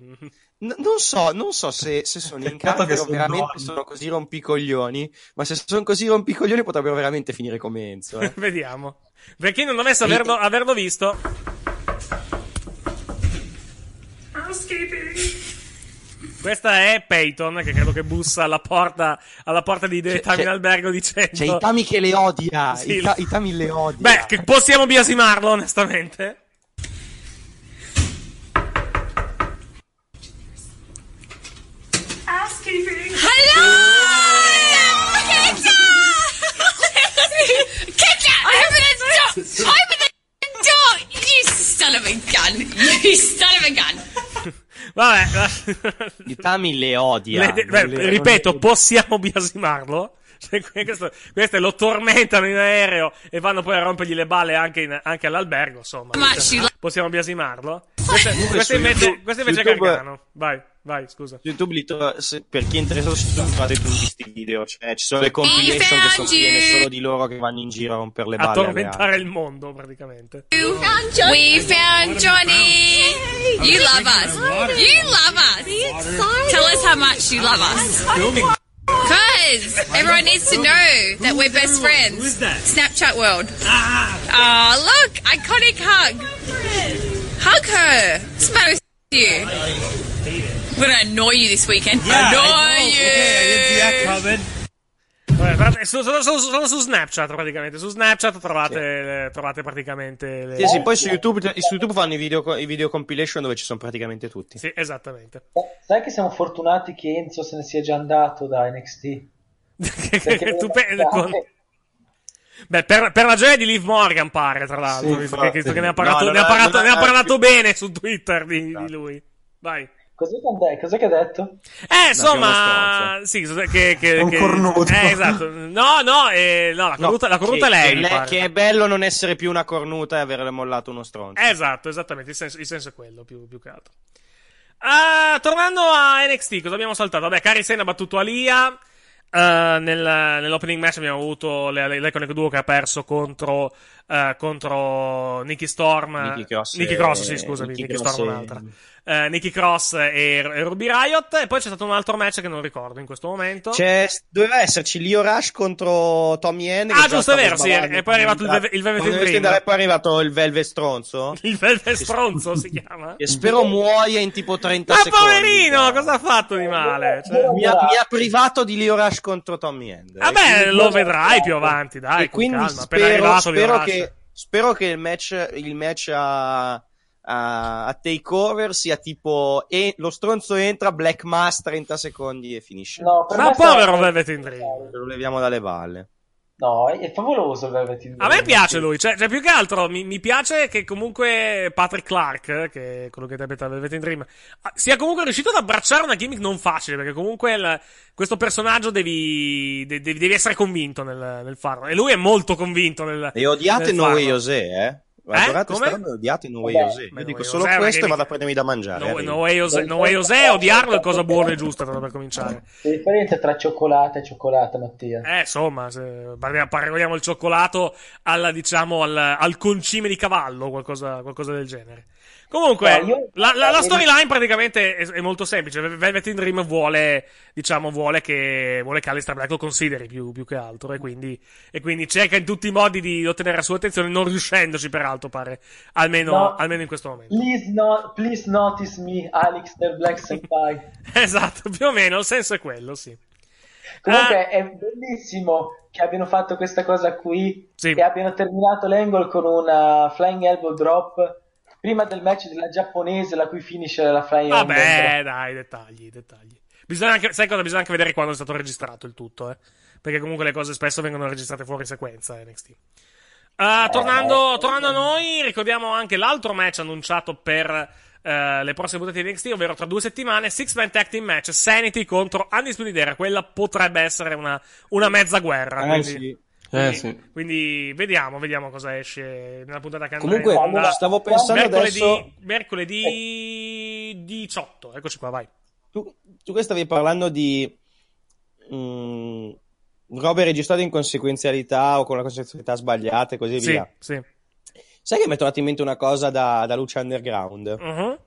N- non so, non so se, se sono in carica o sono veramente donne. sono così rompicoglioni, ma se sono così rompicoglioni potrebbero veramente finire come Enzo. eh. Vediamo. Per chi non dovesse averlo, averlo visto. Questa è Peyton, che credo che bussa alla porta, alla porta di C'è- Tami in c'è- albergo dicendo... C'è Itami che le odia, Sì, Ita- Itami le odia. Beh, che possiamo biasimarlo, onestamente. The door! Open the door! You son of a gun! You son of a gun! Vabbè. Itami le odia. Le- beh, Le- ripeto, possiamo biasimarlo? Cioè, questo, queste lo tormentano in aereo e vanno poi a rompergli le balle anche, in- anche all'albergo, insomma. Ma ci- Possiamo biasimarlo? Questo, questo invece, YouTube- questo invece è Gargano. Vai, vai, scusa. YouTube li tro- se- per chi è interessato su YouTube trovate tutti questi video, cioè ci sono le compilation che sono piene solo di loro che vanno in giro a rompere le A balle. alle tormentare il mondo, praticamente. We found Johnny! You love us! You love us! Tell us how much you love us. Because everyone needs to know that we're best friends. Who's that? Snapchat world. Ah. Oh, look! Iconic hug! Hug her! What's the matter with you? We're gonna annoy you this weekend. annoy you! Vabbè, guardate, sono, sono- sono- sono su Snapchat praticamente. Su Snapchat trovate, trovate praticamente le. Sì, sì, poi su YouTube, su YouTube fanno i video, i video compilation dove ci sono praticamente tutti. Sì, esattamente. Sai che siamo fortunati che Enzo se ne sia già andato da NXT? Perché Tu pe- con- Beh, per, per la gioia di Liv Morgan pare, tra l'altro, Sì, visto che, infatti. visto che ne ha parlato, No, ne ha parlato, non- ne ha parlato bene su Twitter di, di lui. Vai. Cos'è che, ha de- cos'è che ha detto? Eh, insomma, sì, che, che, un che- cornuto. Eh, esatto. No, no, eh, no, la cornuta, la cornuta che, è lei, che mi le- pare. che è bello non essere più una cornuta e averle mollato uno stronzo. Esatto, esattamente, il senso, il senso è quello, più, più che altro. Ah, tornando a NXT, cosa abbiamo saltato? Vabbè, Cari Sen ha battuto Alia. eh, nel- nell'opening match abbiamo avuto l'Iconic Duo che ha perso contro, eh, contro Nicky Storm. Nicky Cross Nicky e- Cross, sì, scusami, Nicky Nicky Storm e- un'altra. Eh, Nicky Cross e, e Ruby Riot. E poi c'è stato un altro match che non ricordo in questo momento. C'è, doveva esserci Leo Rush contro Tommy Henry. Ah, giusto, è vero, sì, e poi è arrivato il Velvet- il Velvet Dream. E poi è arrivato il Velvet Stronzo. Il Velvet Stronzo si chiama. Che spero muoia in tipo 30 Ma secondi. poverino, cosa ha fatto di male? Cioè- Mi ha, mi ha privato di Leo Rush contro Tommy Henry. Vabbè, Quindi- lo vedrai più avanti, dai, E quindi calma. Appena spero, spero che, spero che il match, il match a, a, a takeover sia tipo e, lo stronzo entra, Black Mass 30 secondi e finisce. No, per Ma povero Velvet in Dream. Lo leviamo dalle balle. No, è, favoloso il Velvet in A me Dream. piace lui, cioè, cioè, più che altro mi, mi piace che comunque Patrick Clark, eh, che è quello che interpreta Velvet in Dream, ah, sia comunque riuscito ad abbracciare una gimmick non facile, perché comunque il- questo personaggio devi, de- devi, devi essere convinto nel, nel farlo. E lui è molto convinto nel E odiate nel No farlo. Way José, eh? Eh? Adorate Come? sta roba e odiate No Way beh, Io dico solo José, questo e vado a prendermi da mangiare. No, Way José, no Way José odiarlo è cosa buona e giusta, per cominciare. La differenza tra cioccolata e cioccolata, Mattia. Eh, insomma, se parliamo- paragoniamo il cioccolato alla, diciamo, al, al concime di cavallo, qualcosa, qualcosa del genere. Comunque, No, io- la, la- la io- storyline praticamente è, è molto semplice. Velvet in Dream vuole, diciamo, vuole che, vuole che Alistair Black lo consideri più, più che altro. E quindi, e quindi cerca in tutti i modi di ottenere la sua attenzione, non riuscendoci, peraltro, pare. Almeno, No. almeno in questo momento. Please, no, please notice me, Alex del Black Senpai. Esatto, più o meno, il senso è quello, sì. Comunque Ah. è bellissimo che abbiano fatto questa cosa qui Sì. e abbiano terminato l'angle con una flying elbow drop prima del match della giapponese la cui finish era la elbow Vabbè, drop. dai, dettagli, dettagli. Bisogna anche, sai cosa? Bisogna anche vedere quando è stato registrato il tutto, eh. Perché comunque le cose spesso vengono registrate fuori sequenza NXT. Ah, tornando, tornando a noi, ricordiamo anche l'altro match annunciato per eh, le prossime puntate di NXT, ovvero tra due settimane, Six Man Tag Team Match, Sanity contro Undisputed Era. Quella potrebbe essere una, una mezza guerra. Eh, quindi, sì. Quindi- Eh, sì. quindi vediamo, vediamo cosa esce nella puntata che andrà Comunque, onda stavo pensando mercoledì, adesso- mercoledì 18. Eccoci qua, vai. Tu, tu che stavi parlando di mm, robe registrate in conseguenzialità o con la conseguenzialità sbagliata e così Sì, via. sì. Sai che mi è tornata in mente una cosa da, da Lucha Underground? Mhm.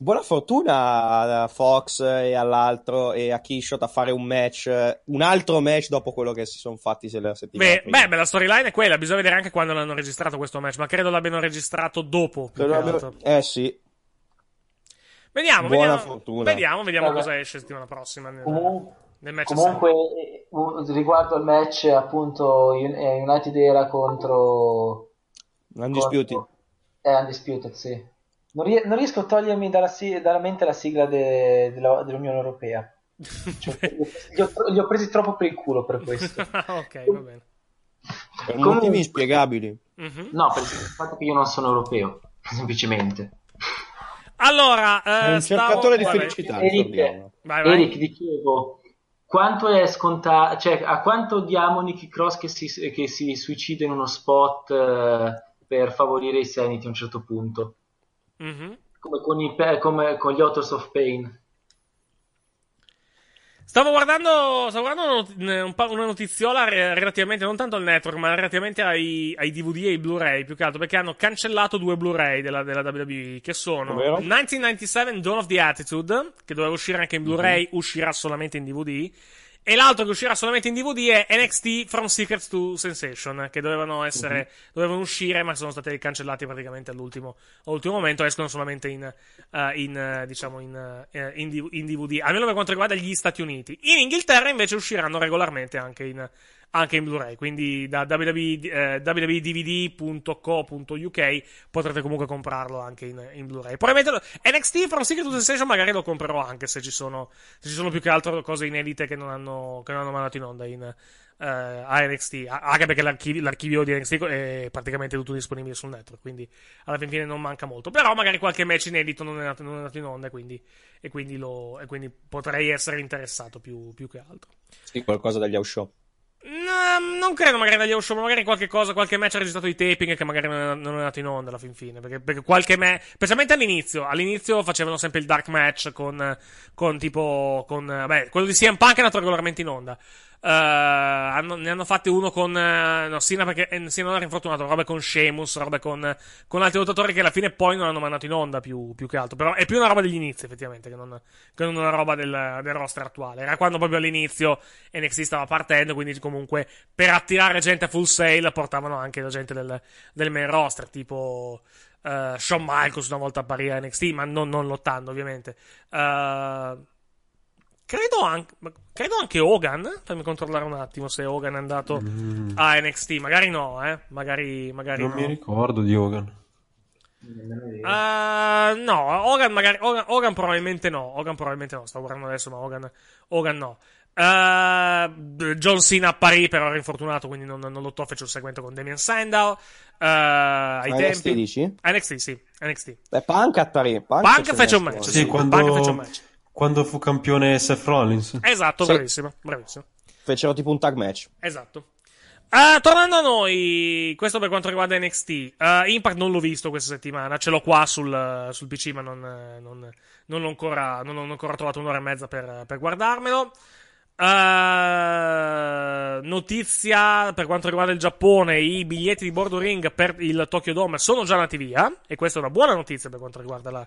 Buona fortuna a Fox e all'altro e a Kishot a fare un match, un altro match dopo quello che si sono fatti se la settimana Beh, prima. beh, beh, la storyline è quella. Bisogna vedere anche quando l'hanno registrato questo match. Ma credo l'abbiano registrato dopo. abbia- Eh sì, Vediamo, Buona vediamo, fortuna. vediamo, vediamo cosa esce settimana prossima. Nel, match comunque eh, un- riguardo al match appunto Un- eh, United Era contro Undisputed. contro- eh, Undisputed sì non, rie- non riesco a togliermi dalla, si- dalla mente la sigla de- della- dell'Unione Europea Cioè, li, ho, li ho presi troppo per il culo per questo ok, va bene. Per Comunque- motivi inspiegabili. Mhm. no per il fatto che io non sono europeo semplicemente Allora, eh, un stavo- cercatore di vabbè. felicità, Eric. Vai, vai. Eric, dicevo, quanto è scontato, cioè a quanto diamo Nicky Cross che si, che si suicida in uno spot eh, per favorire i Sanity a un certo punto? Mhm. Come con, i, come con gli Authors of Pain. Stavo guardando, stavo guardando una, notiziola re- relativamente, non tanto al network, ma relativamente ai, ai DVD e ai Blu-ray, più che altro, perché hanno cancellato due Blu-ray della, della WWE, che sono Ovvero? 1997 Dawn of the Attitude, che doveva uscire anche in Blu-ray, uscirà solamente in DVD, e l'altro che uscirà solamente in DVD è NXT From Secrets to Sensation, che dovevano essere, dovevano uscire, ma sono stati cancellati praticamente all'ultimo, all'ultimo momento, escono solamente in, eh, in, eh, diciamo, in, D- in DVD, almeno per quanto riguarda gli Stati Uniti. In Inghilterra invece usciranno regolarmente anche in, anche in Blu-ray, quindi da www, eh, www.dvd.co.uk potrete comunque comprarlo anche in, in Blu-ray. Probabilmente lo- NXT From Secret to Sensation magari lo comprerò anche se ci sono, se ci sono più che altro cose inedite che non hanno, che non hanno mandato in onda in, eh, a NXT, anche perché l'archivio, l'archivio di NXT è praticamente tutto disponibile sul network, quindi alla fin fine non manca molto. Però magari qualche match inedito non è andato, non è andato in onda quindi, e quindi, lo, e quindi potrei essere interessato più, più che altro. Sì, qualcosa dagli house show. No, non credo magari dagli show, ma magari qualche cosa, qualche match registrato di taping che magari non è, non è andato in onda alla fin fine. Perché, perché qualche match, specialmente all'inizio, all'inizio facevano sempre il dark match con, con tipo, con, vabbè, quello di CM Punk è andato regolarmente in onda. Eh, hanno- ne hanno fatti uno con, eh, no, Sina perché eh, Sina era infortunato, robe con Sheamus, robe con, con altri lottatori che alla fine poi non hanno mandato in onda più, più che altro. Però è più una roba degli inizi, effettivamente, che non, che non una roba del, del roster attuale. Era quando proprio all'inizio NXT stava partendo, quindi comunque per attirare gente a full sale portavano anche la gente del, del main roster, tipo eh, Shawn Michaels una volta apparire a NXT, ma non, non lottando ovviamente. Eh, credo, anche, credo anche Hogan, fammi controllare un attimo se Hogan è andato a NXT, magari no, eh, magari, magari Non no. mi ricordo di Hogan. Uh, no, Hogan magari. Hogan, Hogan probabilmente no. Hogan probabilmente no. Sto guardando adesso, ma Hogan, Hogan no. Uh, John Cena apparì, però era infortunato, quindi non, non lottò. Fece un segmento con Damien Sandow. Uh, ai NXT tempi. dici? NXT, sì. NXT. Beh, Punk apparì. Punk, Punk fece un match. Sì, Sì, quando, Punk fece un match. Quando fu campione Seth Rollins. Esatto, Sì. bravissimo. Bravissimo. Fecero tipo un tag match. Esatto. Ah, tornando a noi, questo per quanto riguarda NXT. Ah, Impact non l'ho visto questa settimana, ce l'ho qua sul, sul PC, ma non, non- non l'ho ancora, non ho ancora trovato un'ora e mezza per, per guardarmelo. Ah, notizia per quanto riguarda il Giappone: i biglietti di bordo ring per il Tokyo Dome sono già andati via. E questa è una buona notizia per quanto riguarda la,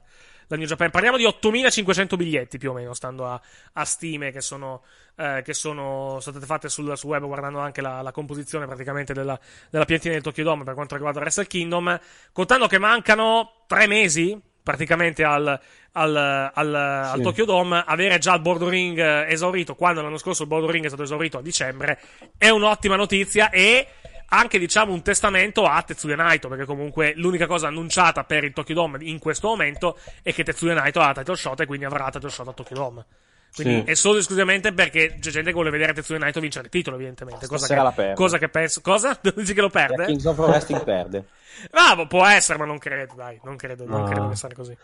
la New Japan. Parliamo di 8500 biglietti più o meno, stando a, a stime che sono, eh, che sono state fatte sul, sul web, guardando anche la, la composizione praticamente della, della piantina del Tokyo Dome per quanto riguarda Wrestle Kingdom. Contando che mancano tre mesi praticamente al, al, al, al Sì. Tokyo Dome, avere già il bordo ring eh, esaurito, quando l'anno scorso il bordo ring è stato esaurito a dicembre, è un'ottima notizia e anche diciamo un testamento a Tetsuya Naito, perché comunque l'unica cosa annunciata per il Tokyo Dome in questo momento è che Tetsuya Naito ha la title shot e quindi avrà la title shot a Tokyo Dome. Quindi Sì. è solo esclusivamente perché c'è gente che vuole vedere Tetsuya Naito vincere il titolo, evidentemente. Cosa che, la perde. cosa che penso. Cosa? Dici che lo perde? Kings of Wrestling perde. Bravo, può essere, ma non credo, dai, non credo, non No. credo che sarà così.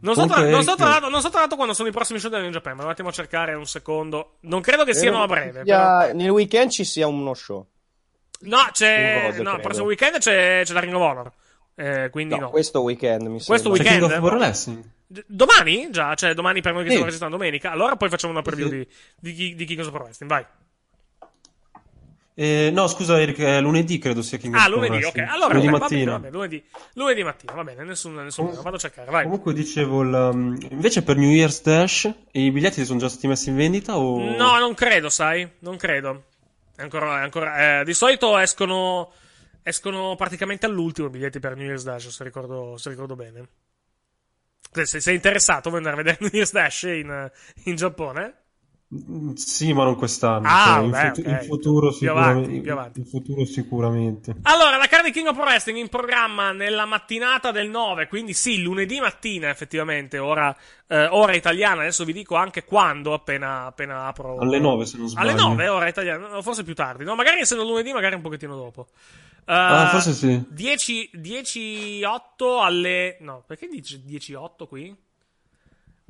Non so, tra, non, so tra non so tra l'altro quando sono i prossimi show della New Japan, ma un attimo a cercare un secondo. Non credo che siano a breve. Sia- però- Nel weekend ci sia uno show. No, c'è. Rod, no, il prossimo weekend c'è, c'è la Ring of Honor. Eh, quindi No, no. questo weekend mi Questo sembra. King weekend? of Pro Wrestling. D- Domani? Già, cioè domani per noi che Sì. stiamo registrando domenica. Allora poi facciamo una preview Sì. di, di, chi- di King of Pro Wrestling. Vai. Eh, no, scusa, Eric, è lunedì credo sia King of Ah, Pro lunedì, ok. Wrestling. Allora, lunedì vabbè, mattina. va bene, lunedì, lunedì mattina, va bene, nessun, nessun problema. Vado a cercare, vai. Comunque dicevo, il, um, invece per New Year's Dash i biglietti sono già stati messi in vendita o... No, non credo, sai? Non credo. Ancora, ancora, eh, di solito escono, escono praticamente all'ultimo i biglietti per New Year's Dash, se ricordo, se ricordo bene. Se sei interessato, vuoi andare a vedere New Year's Dash in, in Giappone? Sì, ma non quest'anno. Ah, cioè, in, vabbè, futu- ok. in futuro Più avanti, sicuramente. più avanti. In futuro sicuramente. Allora, la card di King of Pro Wrestling in programma nella mattinata del 9, quindi sì, lunedì mattina effettivamente, ora, eh, ora italiana, adesso vi dico anche quando, appena, appena apro. Alle 9 se non sbaglio. Alle 9, ora italiana, forse più tardi, no? Magari essendo lunedì, magari un pochettino dopo. Eh, Ah, forse sì. 10, 10 8 alle... No, perché dice 10 8 qui?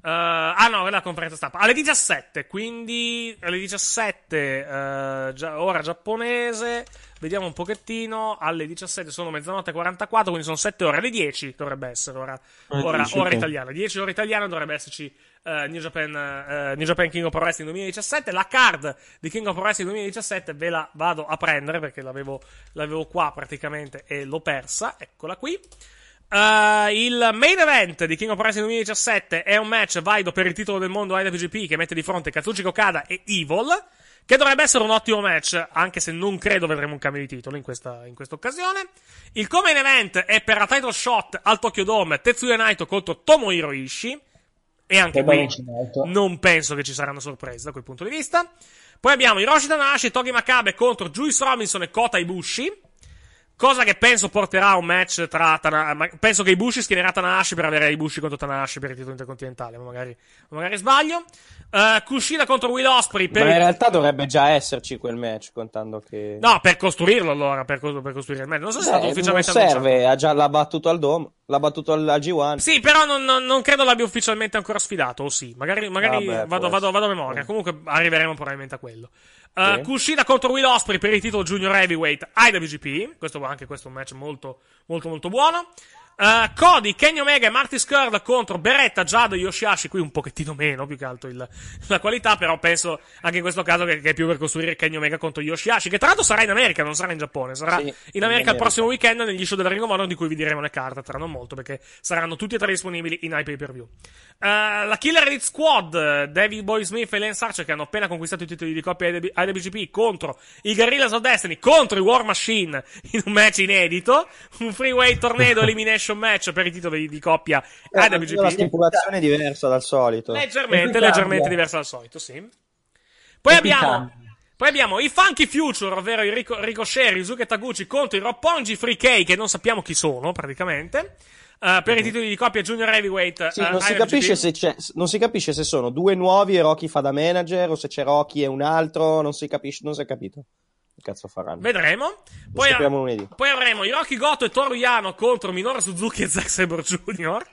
Eh, ah no, è la conferenza stampa. Alle 17, quindi alle 17, eh, già- ora giapponese. Vediamo un pochettino. Alle 17 sono mezzanotte e 44, quindi sono 7 ore. Alle 10 dovrebbe essere ora, Ah, ora, 10, ora italiana. 10 ore italiana dovrebbe esserci eh, New, Japan, eh, New Japan King of Pro Wrestling 2017. La card di King of Pro Wrestling 2017 ve la vado a prendere perché l'avevo, l'avevo qua praticamente e l'ho persa. Eccola qui. Uh, il main event di King of Wrestling 2017 è un match valido per il titolo del mondo IWGP che mette di fronte Kazuchika Okada e Evil, che dovrebbe essere un ottimo match, anche se non credo vedremo un cambio di titolo in questa, in questa occasione. Il co-main event è per la title shot al Tokyo Dome Tetsuya Naito contro Tomohiro Ishii. E anche qui non penso che ci saranno sorprese da quel punto di vista. Poi abbiamo Hiroshi Tanahashi, Togi Makabe contro Juice Robinson e Kota Ibushi. Cosa che penso porterà a un match tra Tana- ma- Penso che Ibushi schienerà Tanahashi per avere Ibushi contro Tanahashi per il titolo intercontinentale. Ma magari, ma magari sbaglio. Uh, Kushida contro Will Osprey per Ma in realtà dovrebbe già esserci quel match, contando che... No, per costruirlo allora. Per, per costruire il match. Non so se è stato Eh, ufficialmente non annunciato. serve, ha già l'ha battuto al Dome, l'ha battuto al al G1. Sì, però non, non- non credo l'abbia ufficialmente ancora sfidato, o sì. Magari, magari Vabbè, vado, vado- vado a memoria. Comunque arriveremo probabilmente a quello. Uh. Kushida contro Will Osprey per il titolo Junior Heavyweight IWGP. Questo, anche questo è un match molto, molto, molto buono. Uh, Cody, Kenny Omega e Marty Skrull contro Beretta, Jado e Yoshihashi. Qui un pochettino meno, più che altro il- la qualità. Però penso anche in questo caso che, che è più per costruire Kenny Omega contro Yoshihashi. Che tra l'altro sarà in America, non sarà in Giappone. Sarà Sì, in America il prossimo weekend negli show della Ring of Honor di cui vi diremo le carte tra non molto perché saranno tutti e tre disponibili in pay per view. la Killer Elite Squad, David Boy Smith e Lance Archer che hanno appena conquistato i titoli di coppia IW- IWGP contro i Guerrillas of Destiny contro i War Machine in un match inedito, un freeway tornado elimination match per i titoli di coppia Eh, la IWGP. stipulazione è diversa dal solito. Leggermente, leggermente diversa dal solito, sì. Poi abbiamo, poi abbiamo i Funky Future, ovvero i Rico, Ricochet, Ryusuke Taguchi contro i Roppongi Free K, che non sappiamo chi sono, praticamente. Uh, per i titoli di coppia Junior Heavyweight. Sì, uh, non, si IWGP. capisce se c'è, non si capisce se sono due nuovi e Rocky fa da manager o se c'è Rocky e un altro, non si capisce, non si è capito. Cazzo faranno? Vedremo. Poi, lunedì. poi avremo Hiroki Goto e Toru Yano contro Minoru Suzuki e Zack Sabre Jr.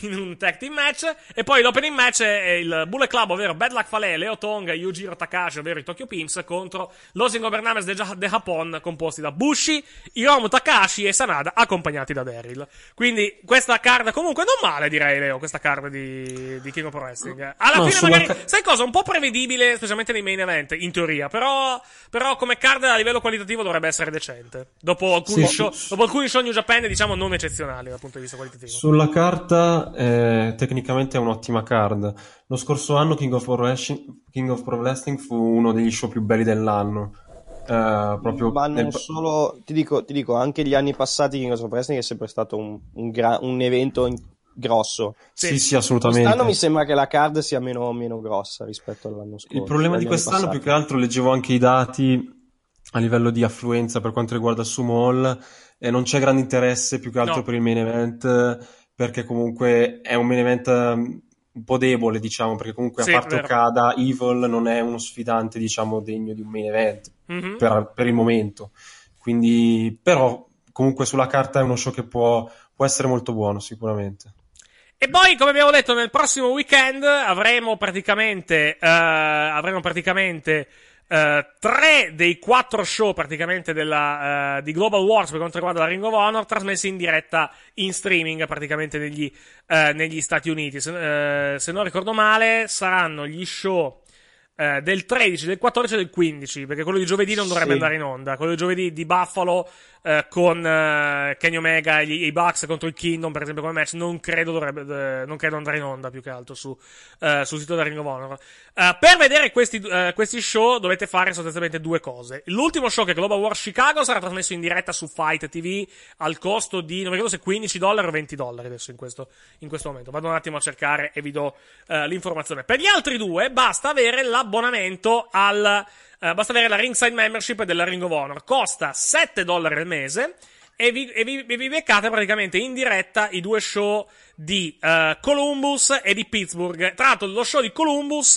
in un tag team match. E poi l'opening match è il Bullet Club, ovvero Bad Luck Fale, Leo Tonga e Yujiro Takashi, ovvero i Tokyo Pimps, contro Los Ingobernables de, Ja- de Japón, composti da Bushi, Hiromu Takashi e Sanada, accompagnati da Daryl. Quindi questa card comunque non male, direi, Leo, questa card di, di King of Pro Wrestling. Alla No, fine magari, ca- sai cosa? Un po' prevedibile, specialmente nei main event, in teoria, però, però come card a livello qualitativo dovrebbe essere decente. Dopo alcuni, Sì, show, sì. dopo alcuni show New Japan, diciamo, non eccezionali dal punto di vista qualitativo. Sulla carta, eh, tecnicamente è un'ottima card. Lo scorso anno King of, Pro Wrestling, King of Pro Wrestling fu uno degli show più belli dell'anno. Eh, proprio Ma non nel- solo, ti dico, ti dico, anche gli anni passati King of Wrestling è sempre stato un, un gra- un evento in- grosso. Sì, sì, assolutamente. Quest'anno mi sembra che la card sia meno, meno grossa rispetto all'anno scorso. Il problema di quest'anno, passati. più che altro, leggevo anche i dati a livello di affluenza per quanto riguarda Sumo Hall e non c'è grande interesse più che altro No. per il main event perché comunque è un main event um, un po' debole, diciamo, perché comunque Sì, a parte. Okada, Evil non è uno sfidante, diciamo, degno di un main event Mhm. per, per il momento. Quindi, però, comunque sulla carta è uno show che può, può essere molto buono, sicuramente. E poi, come abbiamo detto, nel prossimo weekend avremo praticamente, eh, avremo praticamente eh, tre dei quattro show praticamente della, eh, di Global Wars per quanto riguarda la Ring of Honor trasmessi in diretta in streaming praticamente negli, eh, negli Stati Uniti. Se, se non ricordo male, saranno gli show del 13, del 14 e del 15, perché quello di giovedì non dovrebbe Sì. andare in onda. Quello di giovedì di Buffalo eh, con eh, Kenny Omega e i Bucks contro il Kingdom, per esempio, come match, non credo dovrebbe, eh, non credo andare in onda più che altro su, eh, sul sito della Ring of Honor. Eh, per vedere questi, questi show dovete fare sostanzialmente due cose. L'ultimo show che è Global War Chicago sarà trasmesso in diretta su Fight TV al costo di, non ricordo se 15 dollari o 20 dollari adesso in questo, in questo momento. Vado un attimo a cercare e vi do l'informazione. Per gli altri due basta avere l'abbonamento al, eh, basta avere la Ringside Membership della Ring of Honor. Costa 7 dollari al mese. E vi, e vi- vi beccate praticamente in diretta i due show di eh, Columbus e di Pittsburgh. Tra l'altro, lo show di Columbus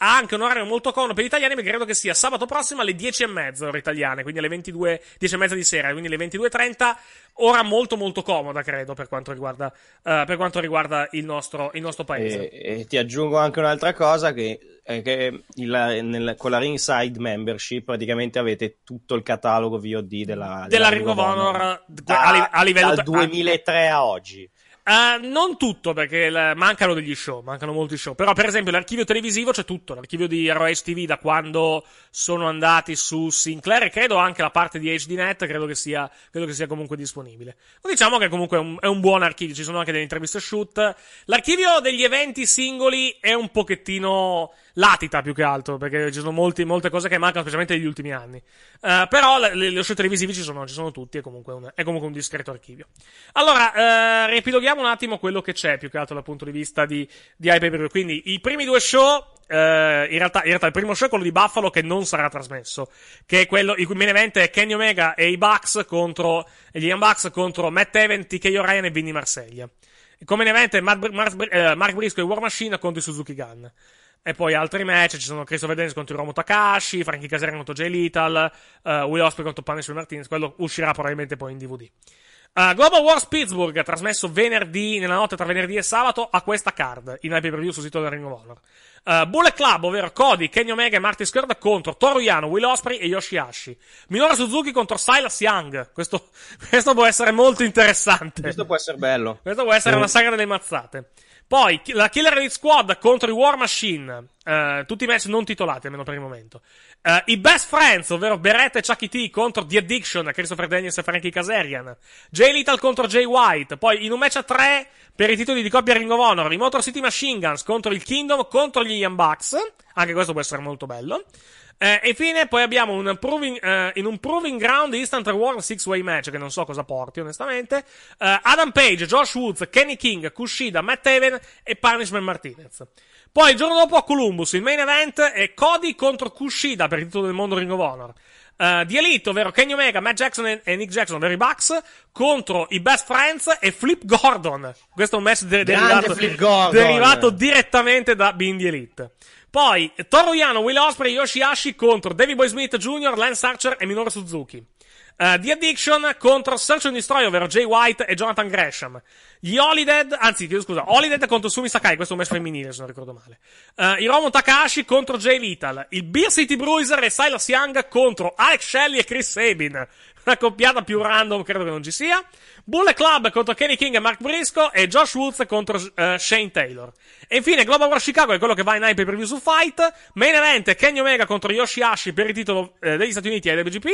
ha anche un orario molto comodo per gli italiani perché credo che sia sabato prossimo alle 10 e mezza ore italiane, quindi alle 22, 10 e mezza di sera, quindi alle 22.30, ora molto molto comoda credo per quanto riguarda, eh, per quanto riguarda il nostro, il nostro paese. E, e ti aggiungo anche un'altra cosa che, è che il- nel- con la Ringside Membership praticamente avete tutto il catalogo VOD della, Della Ring of Honor, da- a, li- a livello dal 2003 a oggi. Eh, non tutto, perché il- mancano degli show, mancano molti show. Però, per esempio, l'archivio televisivo c'è tutto. L'archivio di ROH TV da quando sono andati su Sinclair e credo anche la parte di HDNet, credo che sia, credo che sia comunque disponibile. Ma diciamo che comunque è un, è un buon archivio, ci sono anche delle interviste shoot. L'archivio degli eventi singoli è un pochettino latita più che altro, perché ci sono molti- molte cose che mancano, specialmente negli ultimi anni. Eh, però le, le, le show televisivi ci sono, ci sono tutti, è comunque un, è comunque un discreto archivio. Allora, eh, riepiloghiamo un attimo quello che c'è, più che altro dal punto di vista di, di iPay Quindi, i primi due show, eh, in, realtà, in realtà il primo show è quello di Buffalo che non sarà trasmesso, che è quello, il cui main event è Kenny Omega e i Bucks contro, gli Young Bucks contro Matt Evans, TK O'Ryan e Vinny Marseglia. Come main event Mark, Br- Mark, Mark Briscoe e War Machine contro i Suzuki Gun. E poi altri match, ci sono Christopher Daniels contro Hiromu Takashi, Frankie Kazarian contro Jay Lethal, eh, Will Ospreay contro Punisher Martinez, quello uscirà probabilmente poi in DVD. Uh, Global Wars Pittsburgh, trasmesso venerdì, nella notte tra venerdì e sabato, a questa card, in pay per view sul sito del Ring of Honor. Uh, Bullet Club, ovvero Cody, Kenny Omega e Marty Skird contro Toru Yano, Will Ospreay e Yoshihashi. Minoru Suzuki contro Silas Young. Questo, questo può essere molto interessante. Questo può essere bello. Questo può essere Eh. una saga delle mazzate. Poi la Killer Elite Squad contro i War Machine. Eh, tutti i match non titolati, almeno per il momento. Eh, I Best Friends, ovvero Beretta e Chucky T contro The Addiction, Christopher Daniels e Frankie Kazarian. Jay Little contro Jay White. Poi in un match a tre per i titoli di coppia Ring of Honor, i Motor City Machine Guns contro il Kingdom contro gli Young Bucks. Anche questo può essere molto bello. Eh, e infine poi abbiamo un proving, eh, in un Proving Ground Instant Reward Six Way Match, che non so cosa porti onestamente, eh, Adam Page, Josh Woods, Kenny King, Kushida, Matt Haven e Punishment Martinez. Poi il giorno dopo a Columbus il main event è Cody contro Kushida per il titolo del mondo Ring of Honor. Uh, di Elite, ovvero Kenny Omega, Matt Jackson e, e Nick Jackson, ovvero i Bucks, contro i Best Friends e Flip Gordon. Questo è un match de- derivato, derivato direttamente da the Elite. Poi, Toru Yano, Will Ospreay, Yoshihashi contro Davey Boy Smith Jr., Lance Archer e Minoru Suzuki. Uh, The Addiction contro Search and Destroy, ovvero Jay White e Jonathan Gresham. Gli Holidead, anzi, chiedo scusa, Holidead contro Sumi Sakai, questo è un match femminile, se non ricordo male. Uh, Hiromu Takahashi contro Jay Lethal. Il Beer City Bruiser e Silas Young contro Alex Shelley e Chris Sabin. Una coppiata più random, credo che non ci sia. Bullet Club contro Kenny King e Mark Briscoe e Josh Woods contro uh, Shane Taylor. E infine Global War Chicago è quello che va in hype per preview su Fight. Main event Kenny Omega contro Yoshihashi per il titolo eh, degli Stati Uniti e WGP.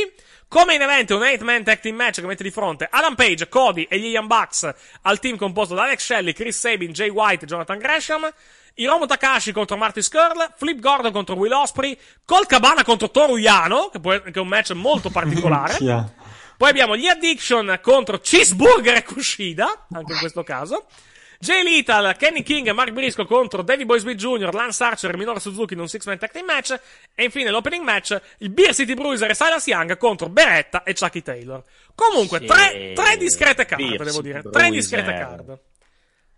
Come main event un 8-man tag team match che mette di fronte Adam Page, Cody e gli Young Bucks al team composto da Alex Shelley, Chris Sabin, Jay White e Jonathan Gresham. Hiromu Takahashi contro Marty Skrull, Flip Gordon contro Will Osprey, Col Cabana contro Toru Yano, che, può- che è un match molto particolare. Minchia. Poi abbiamo gli Addiction contro Cheeseburger e Kushida, anche in questo caso. Jay Lethal, Kenny King e Mark Briscoe contro Davey Boy Smith Jr., Lance Archer e Minoru Suzuki in un six-man tag team match. E infine l'opening match, il Beer City Bruiser e Silas Young contro Beretta e Chucky Taylor. Comunque, Sì. tre, tre discrete card, Beer devo dire. Tre Bruiser. discrete card.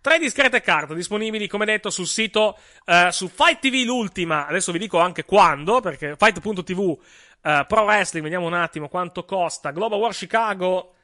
Tre discrete card disponibili, come detto, sul sito, eh, su Fight TV l'ultima. Adesso vi dico anche quando, perché Fight.tv, eh, Pro Wrestling, vediamo un attimo quanto costa. Global War Chicago,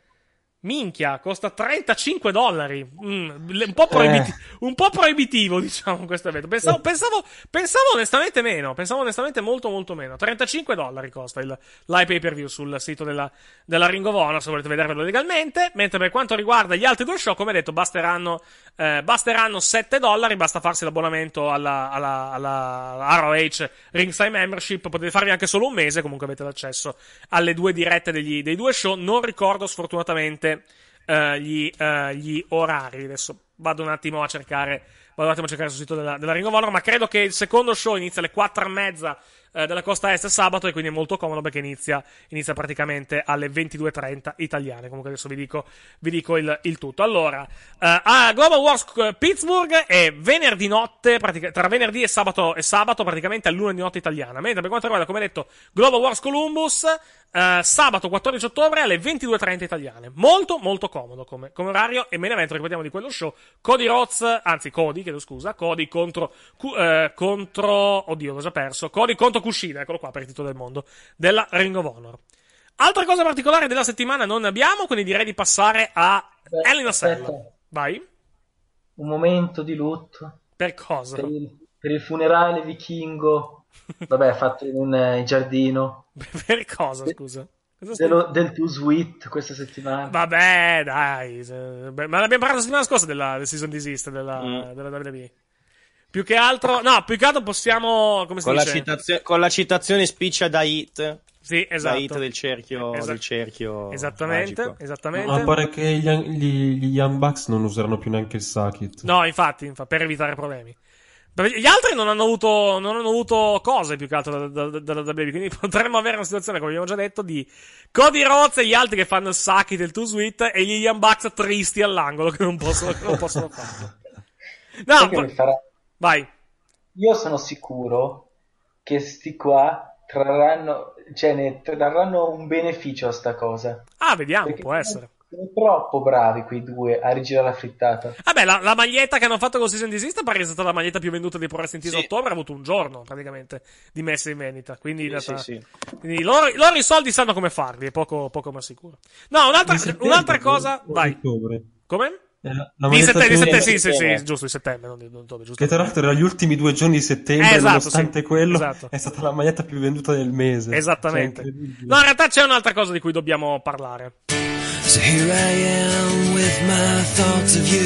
minchia, costa 35 dollari. Mm, un, po proibiti- un po' proibitivo, diciamo, questo evento. Pensavo, pensavo, pensavo onestamente meno, pensavo onestamente molto molto meno. 35 dollari costa il live pay per view sul sito della, della Ring of Honor, se volete vedervelo legalmente. Mentre per quanto riguarda gli altri due show, come detto, basteranno, eh, basteranno 7 dollari, basta farsi l'abbonamento alla, alla, alla ROH Ringside Membership, potete farvi anche solo un mese, comunque avete l'accesso alle due dirette degli, dei due show. Non ricordo sfortunatamente eh, gli, eh, gli orari. Adesso vado un attimo a cercare, vado un attimo a cercare sul sito della, della Ring of Honor, ma credo che il secondo show inizia alle 4 e mezza eh, della costa est sabato e quindi è molto comodo perché inizia, inizia praticamente alle 22.30 italiane. Comunque adesso vi dico, vi dico il, il tutto. Allora, eh, a Global Wars eh, Pittsburgh è venerdì notte, tra venerdì e sabato, e sabato praticamente a luna di notte italiana. Mentre per quanto riguarda, come detto, Global Wars Columbus, eh, sabato 14 ottobre alle 22.30 italiane. Molto, molto comodo come, come orario. E main event, ricordiamo di quello show. Cody Rhodes, anzi Cody, chiedo scusa, Cody contro, eh, contro, oddio, l'ho già perso. Cody contro Kushida, eccolo qua per il titolo del mondo, della Ring of Honor. Altra cosa particolare della settimana non abbiamo, quindi direi di passare a Beh, Hell in a Cell. aspetta. Vai. Un momento di lutto Per cosa? per il, per il funerale vichingo, vabbè, fatto in un eh, giardino, per cosa, scusa? Dello- del Too Sweet questa settimana. Vabbè, dai. se- beh, ma l'abbiamo parlato la settimana scorsa della, del season desist della, Mm. della WWE. Più che altro, no, più che altro possiamo, come si Con la, dice? citazio- con la citazione spiccia da Hit. Sì, esatto. Da Hit del cerchio, Esat- del cerchio Esattamente, magico. esattamente. Ma pare che gli, gli- gli Young Bucks non useranno più neanche il Sakit. No, infatti, infa- per evitare problemi. Gli altri non hanno avuto, non hanno avuto cose più che altro da- da- dalla WWE, quindi potremmo avere una situazione, come abbiamo già detto, di Cody Rhodes e gli altri che fanno il Saki del Too Sweet e gli Young Bucks tristi all'angolo che non possono, che non possono farlo. No, farà- vai. Io sono sicuro che sti qua trarranno, cioè ne trarranno un beneficio a sta cosa. Ah, vediamo, Perché può essere. Sono troppo bravi quei due a rigirare la frittata. Vabbè, la, la maglietta che hanno fatto con Season Desist pare che sia stata la maglietta più venduta dei Pro Wrestling Tees a ottobre. Ha avuto un giorno praticamente di messa in vendita. Quindi, in Sì, realtà- sì, quindi loro, loro i soldi sanno come farli, è poco, poco ma sicuro. No, un'altra, Di un'altra cosa. Vai. ottobre. Come? Eh, la Di maglietta settembre, settembre, sì, sì, sì, giusto, di settembre, non di non ottobre, giusto. Che tra l'altro era gli ultimi due giorni di settembre, Eh, esatto, nonostante sì. quello, Esatto. è stata la maglietta più venduta del mese. Esattamente. Cioè. No, in realtà c'è un'altra cosa di cui dobbiamo parlare.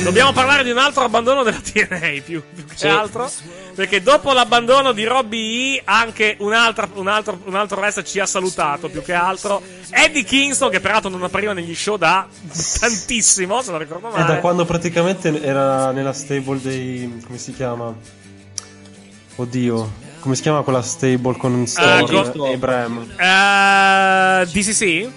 Dobbiamo parlare di un altro abbandono della TNA, più, più che Sì. altro. Perché dopo l'abbandono di Robbie E, anche un altro, un altro, un altro wrestler ci ha salutato, più che altro. Eddie Kingston, che peraltro non appariva negli show da tantissimo, se non ricordo È da male. quando praticamente era nella stable dei... come si chiama? Oddio, come si chiama quella stable con Storm con- e Bram? Eh, DCC?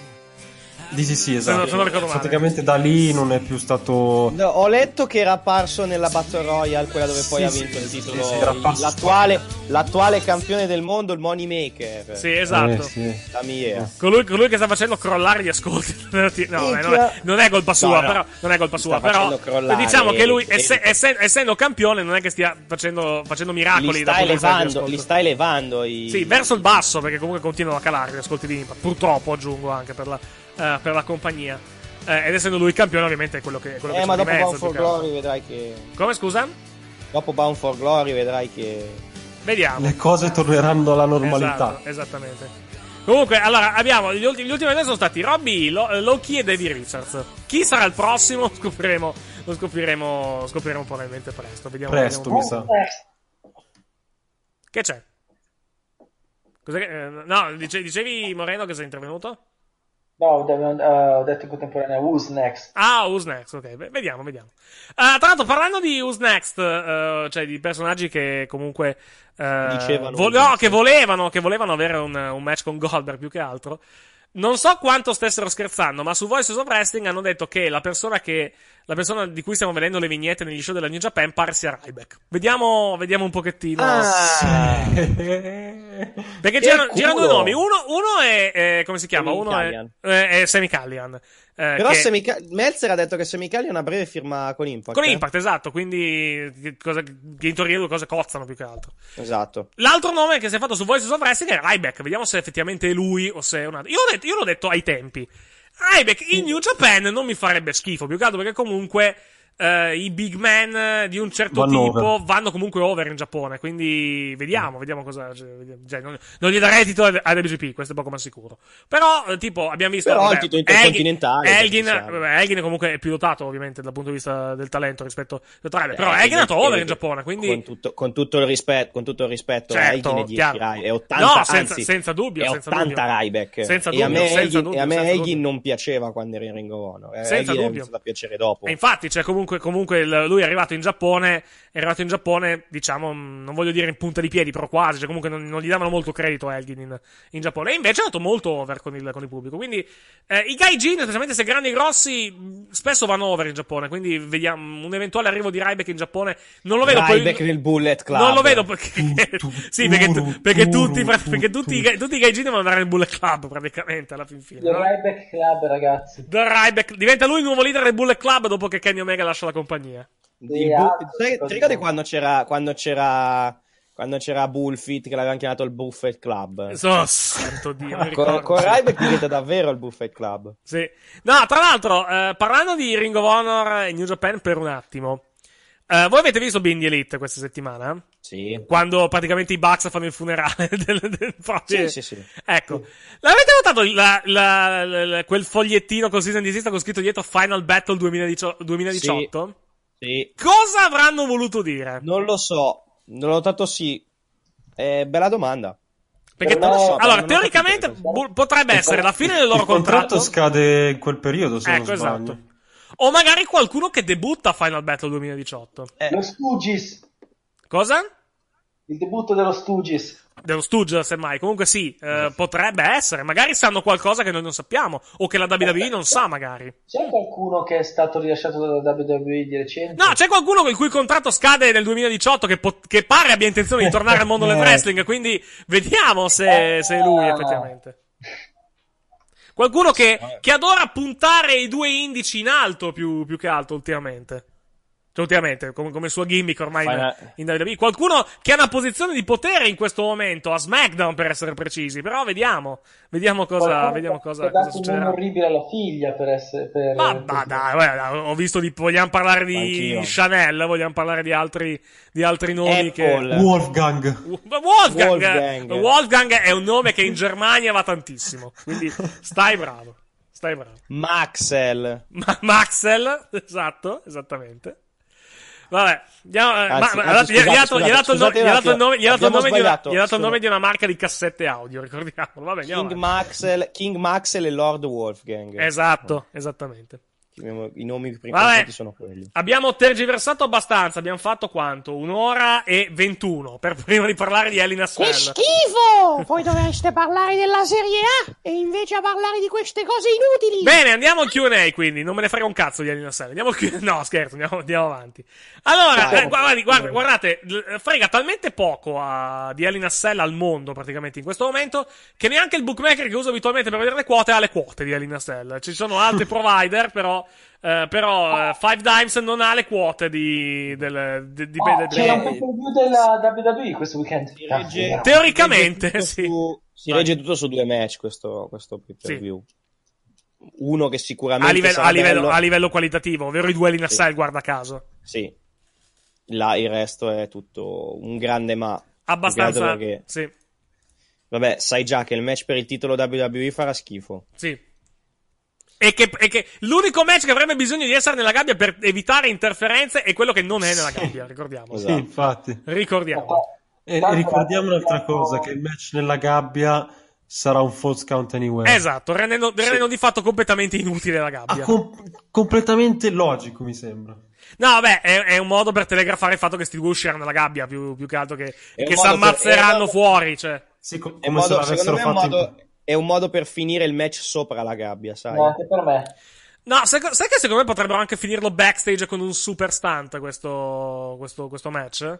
Di sì, sì, Se esatto. non- se non ricordo male. Praticamente da lì non è più stato. No, ho letto che era apparso nella Battle Royale, quella dove poi Sì, ha sì, vinto il sì, titolo. sì, era apparso l'attuale, l'attuale campione del mondo, il Moneymaker. Sì, esatto. Eh, sì. La mia. Colui, colui che sta facendo crollare gli ascolti. No, eh, non è, non è colpa sua, No, no. però. Non è colpa Sta sua, però. Diciamo che lui, esse- essen- essendo campione, non è che stia facendo, facendo miracoli Li dal sta, punto di vista degli elevando, li sta elevando i... Sì, verso il basso, perché comunque continuano a calare gli ascolti di Impact. Purtroppo, aggiungo anche per la, eh, per la compagnia. Eh, ed essendo lui il campione, ovviamente è quello che, quello che Eh, c'è ma dopo mezzo. Bound for che. Glory vedrai che... Come scusa? Dopo Bound for Glory vedrai che... Vediamo. Le cose torneranno alla normalità. Esatto, esattamente. Comunque, allora, abbiamo gli, ultimi, gli ultimi due sono stati Robbie, Lo- Loki e David Richards. Chi sarà il prossimo? Lo scopriremo, lo scopriremo, scopriremo probabilmente presto. Vediamo, Presto, vediamo mi sa. Che c'è? Cos'è che- eh, no, dice- dicevi Moreno che sei intervenuto? No, ho eh, ho detto in contemporanea Who's Next. Ah, Who's Next, ok, beh, vediamo, vediamo. Ah, tra l'altro, parlando di Who's Next, eh, cioè di personaggi che comunque eh, Dicevano vo- no, che volevano, che volevano avere un, un match con Goldberg più che altro. Non so quanto stessero scherzando, ma su Voices of Wrestling hanno detto che la persona che la persona di cui stiamo vedendo le vignette negli show della New Japan pare sia Ryback. Vediamo, vediamo un pochettino. Ah, Perché girano, girano due nomi. Uno, uno è, eh, come si chiama? Uno è, eh, è Sammy Callihan. eh, Però che- Semica- Meltzer ha detto che Semicali ha una breve firma con Impact. Con eh? Impact, esatto, quindi cosa- in teoria le due cose cozzano più che altro. Esatto. L'altro nome che si è fatto su Voices of Wrestling è Ryback, vediamo se effettivamente è lui o se è un altro. Io, l'ho detto, io l'ho detto ai tempi. Ryback in New Japan non mi farebbe schifo, più che altro perché comunque eh, i big man di un certo Vanno tipo over. vanno comunque over in Giappone, quindi vediamo, vediamo cosa... Cioè, cioè, non, non gli darei titolo ad WGP, questo è poco ma sicuro. Però, eh, tipo, abbiamo visto... Però vabbè, il titolo intercontinentale, Elgin, siamo. vabbè, Elgin comunque è più dotato ovviamente dal punto di vista del talento rispetto, a però Eh, Elgin è andato over in Giappone, quindi... Con tutto, con tutto il rispetto, con tutto il rispetto Certo, Elgin è 10 chiaro. Rai- è 80, No, senza- anzi, senza dubbio, è senza 80 dubbio. Ryback. Senza e a dubbio, me senza Elgin, dubbio, e a me senza Elgin dubbio. non piaceva quando era in Ring of Honor. Eh, Senza Elgin è dubbio. iniziato a piacere dopo. E infatti, cioè, comunque, comunque il- lui è arrivato in Giappone, è arrivato in Giappone, diciamo, mh, non voglio dire in punta di piedi, però quasi, cioè comunque non, non gli davano molto credito a Elgin in, in Giappone. E invece è andato molto over con il, con il pubblico. Quindi, eh, i gaijin, specialmente se grandi e grossi, mh, spesso vanno over in Giappone. Quindi, vediamo, un eventuale arrivo di Ryback in Giappone, non lo vedo Ryback poi... nel Bullet Club. Non lo vedo perché, sì, perché, tu- perché tutti, perché tutti, tutti i gaijin devono andare nel Bullet Club, praticamente, alla fin fine. The no? Ryback Club, ragazzi. The Ryback diventa lui il nuovo leader del Bullet Club dopo che Kenny Omega lascia la compagnia. Il Bu- sai- ti ricordi quando c'era, quando c'era, quando c'era Bullfit che l'avevano chiamato il Buffet Club? Oh, santo Dio, con, con sì. Ryback diventa davvero il Buffet Club. Sì. No, tra l'altro, eh, parlando di Ring of Honor e New Japan per un attimo. Eh, voi avete visto Bindi Elite questa settimana? Sì. Quando praticamente i Bucks fanno il funerale del, del proprio... Sì, sì, sì. Ecco. L'avete notato la- la- la- la- quel fogliettino con season di con scritto dietro Final Battle 2018? 2018? Sì. Cosa avranno voluto dire? Non lo so. Non l'ho notato sì. Eh, bella domanda. Perché Non lo so, allora, teoricamente potrebbe essere la fine del loro Il contratto contratto. scade in quel periodo, se Ecco, non sbaglio. esatto. O magari qualcuno che debutta a Final Battle 2018. Lo Stooges. Cosa? Il debutto dello Stooges. Dello Stooge, semmai. Comunque sì, eh, potrebbe essere. Magari sanno qualcosa che noi non sappiamo. O che la WWE non sa, magari. C'è qualcuno che è stato rilasciato dalla WWE di recente? No, c'è qualcuno il cui contratto scade nel 2018 che, pot- che pare abbia intenzione di tornare al mondo del wrestling. Quindi vediamo se, se è lui effettivamente. Qualcuno che, che adora puntare i due indici in alto più, più che alto ultimamente. Cioè, ultimamente, come, come sua gimmick ormai in, Final- in WWE. Qualcuno che ha una posizione di potere in questo momento, a SmackDown per essere precisi. Però vediamo, vediamo cosa, Qualcuno vediamo che cosa, ha cosa dato un succederà. nome orribile alla figlia per essere... Per, Ma, per- ma dai, guarda, ho visto di. Vogliamo parlare di Anch'io. Chanel, vogliamo parlare di altri, di altri nomi che. Apple. Wolfgang. Wolfgang, Wolfgang. Wolfgang è un nome che in Germania va tantissimo. Quindi stai bravo. Stai bravo. Maxel. Ma- Maxel, esatto, esattamente. Vabbè, andiamo, eh, Anzi, ma- anzi, gli ha- gli ha dato- scusate, gli ha dato dato il attimo. nome- gli ha dato il nome di una- sbagliato. gli ha dato il nome di una marca di cassette audio, ricordiamolo. Vabbè, King. Maxel, King Maxel e Lord Wolfgang. Esatto, esattamente. I nomi più importanti sono quelli. Abbiamo tergiversato abbastanza. Abbiamo fatto quanto? Un'ora e 21 per prima di parlare di Elina Che Snell. schifo! Voi dovreste parlare della Serie A e invece a parlare di queste cose inutili. Bene, andiamo al QA quindi. Non me ne frega un cazzo di Elina Snell. Andiamo al Q- No, scherzo, andiamo, andiamo avanti. Allora, eh, guardi, guarda- guardate, frega talmente poco a- di Elina Snell al mondo praticamente in questo momento che neanche il bookmaker che uso abitualmente per vedere le quote ha le quote di Elina Snell. Ci sono altri provider, però. Eh, però eh, Five Dimes non ha le quote di, del, di, di- Ah, del- c'era un pay-per-view della WWE questo weekend. Caspita. Teoricamente, Tutto sì. su- si regge tutto su due match questo, questo pay per view. Uno che a sicuramente livello, sarà a livello- bello. a livello qualitativo, ovvero i duelli in Sì. Snell, guarda caso. Sì. Là il resto è tutto un grande ma. Abbastanza. Perché- Sì, Vabbè, sai già che il match per il titolo WWE farà schifo. sì. E che, e che l'unico match che avrebbe bisogno di essere nella gabbia per evitare interferenze è quello che non è nella gabbia, ricordiamo. Sì, infatti. Ricordiamo. E, e ricordiamo un'altra cosa, che il match nella gabbia sarà un false count anywhere. Esatto, rendendo, rendendo di fatto completamente inutile la gabbia. Ah, Com- completamente logico, mi sembra. No, vabbè, è, è un modo per telegrafare il fatto che sti due usciranno dalla gabbia, più, più che altro che, che si per- ammazzeranno modo- fuori, cioè. Sì, co- È un modo- secondo me è un modo, è un modo per finire il match sopra la gabbia, sai? No, anche per me. No, sai, sai che secondo me potrebbero anche finirlo backstage con un super stunt questo, questo, questo match?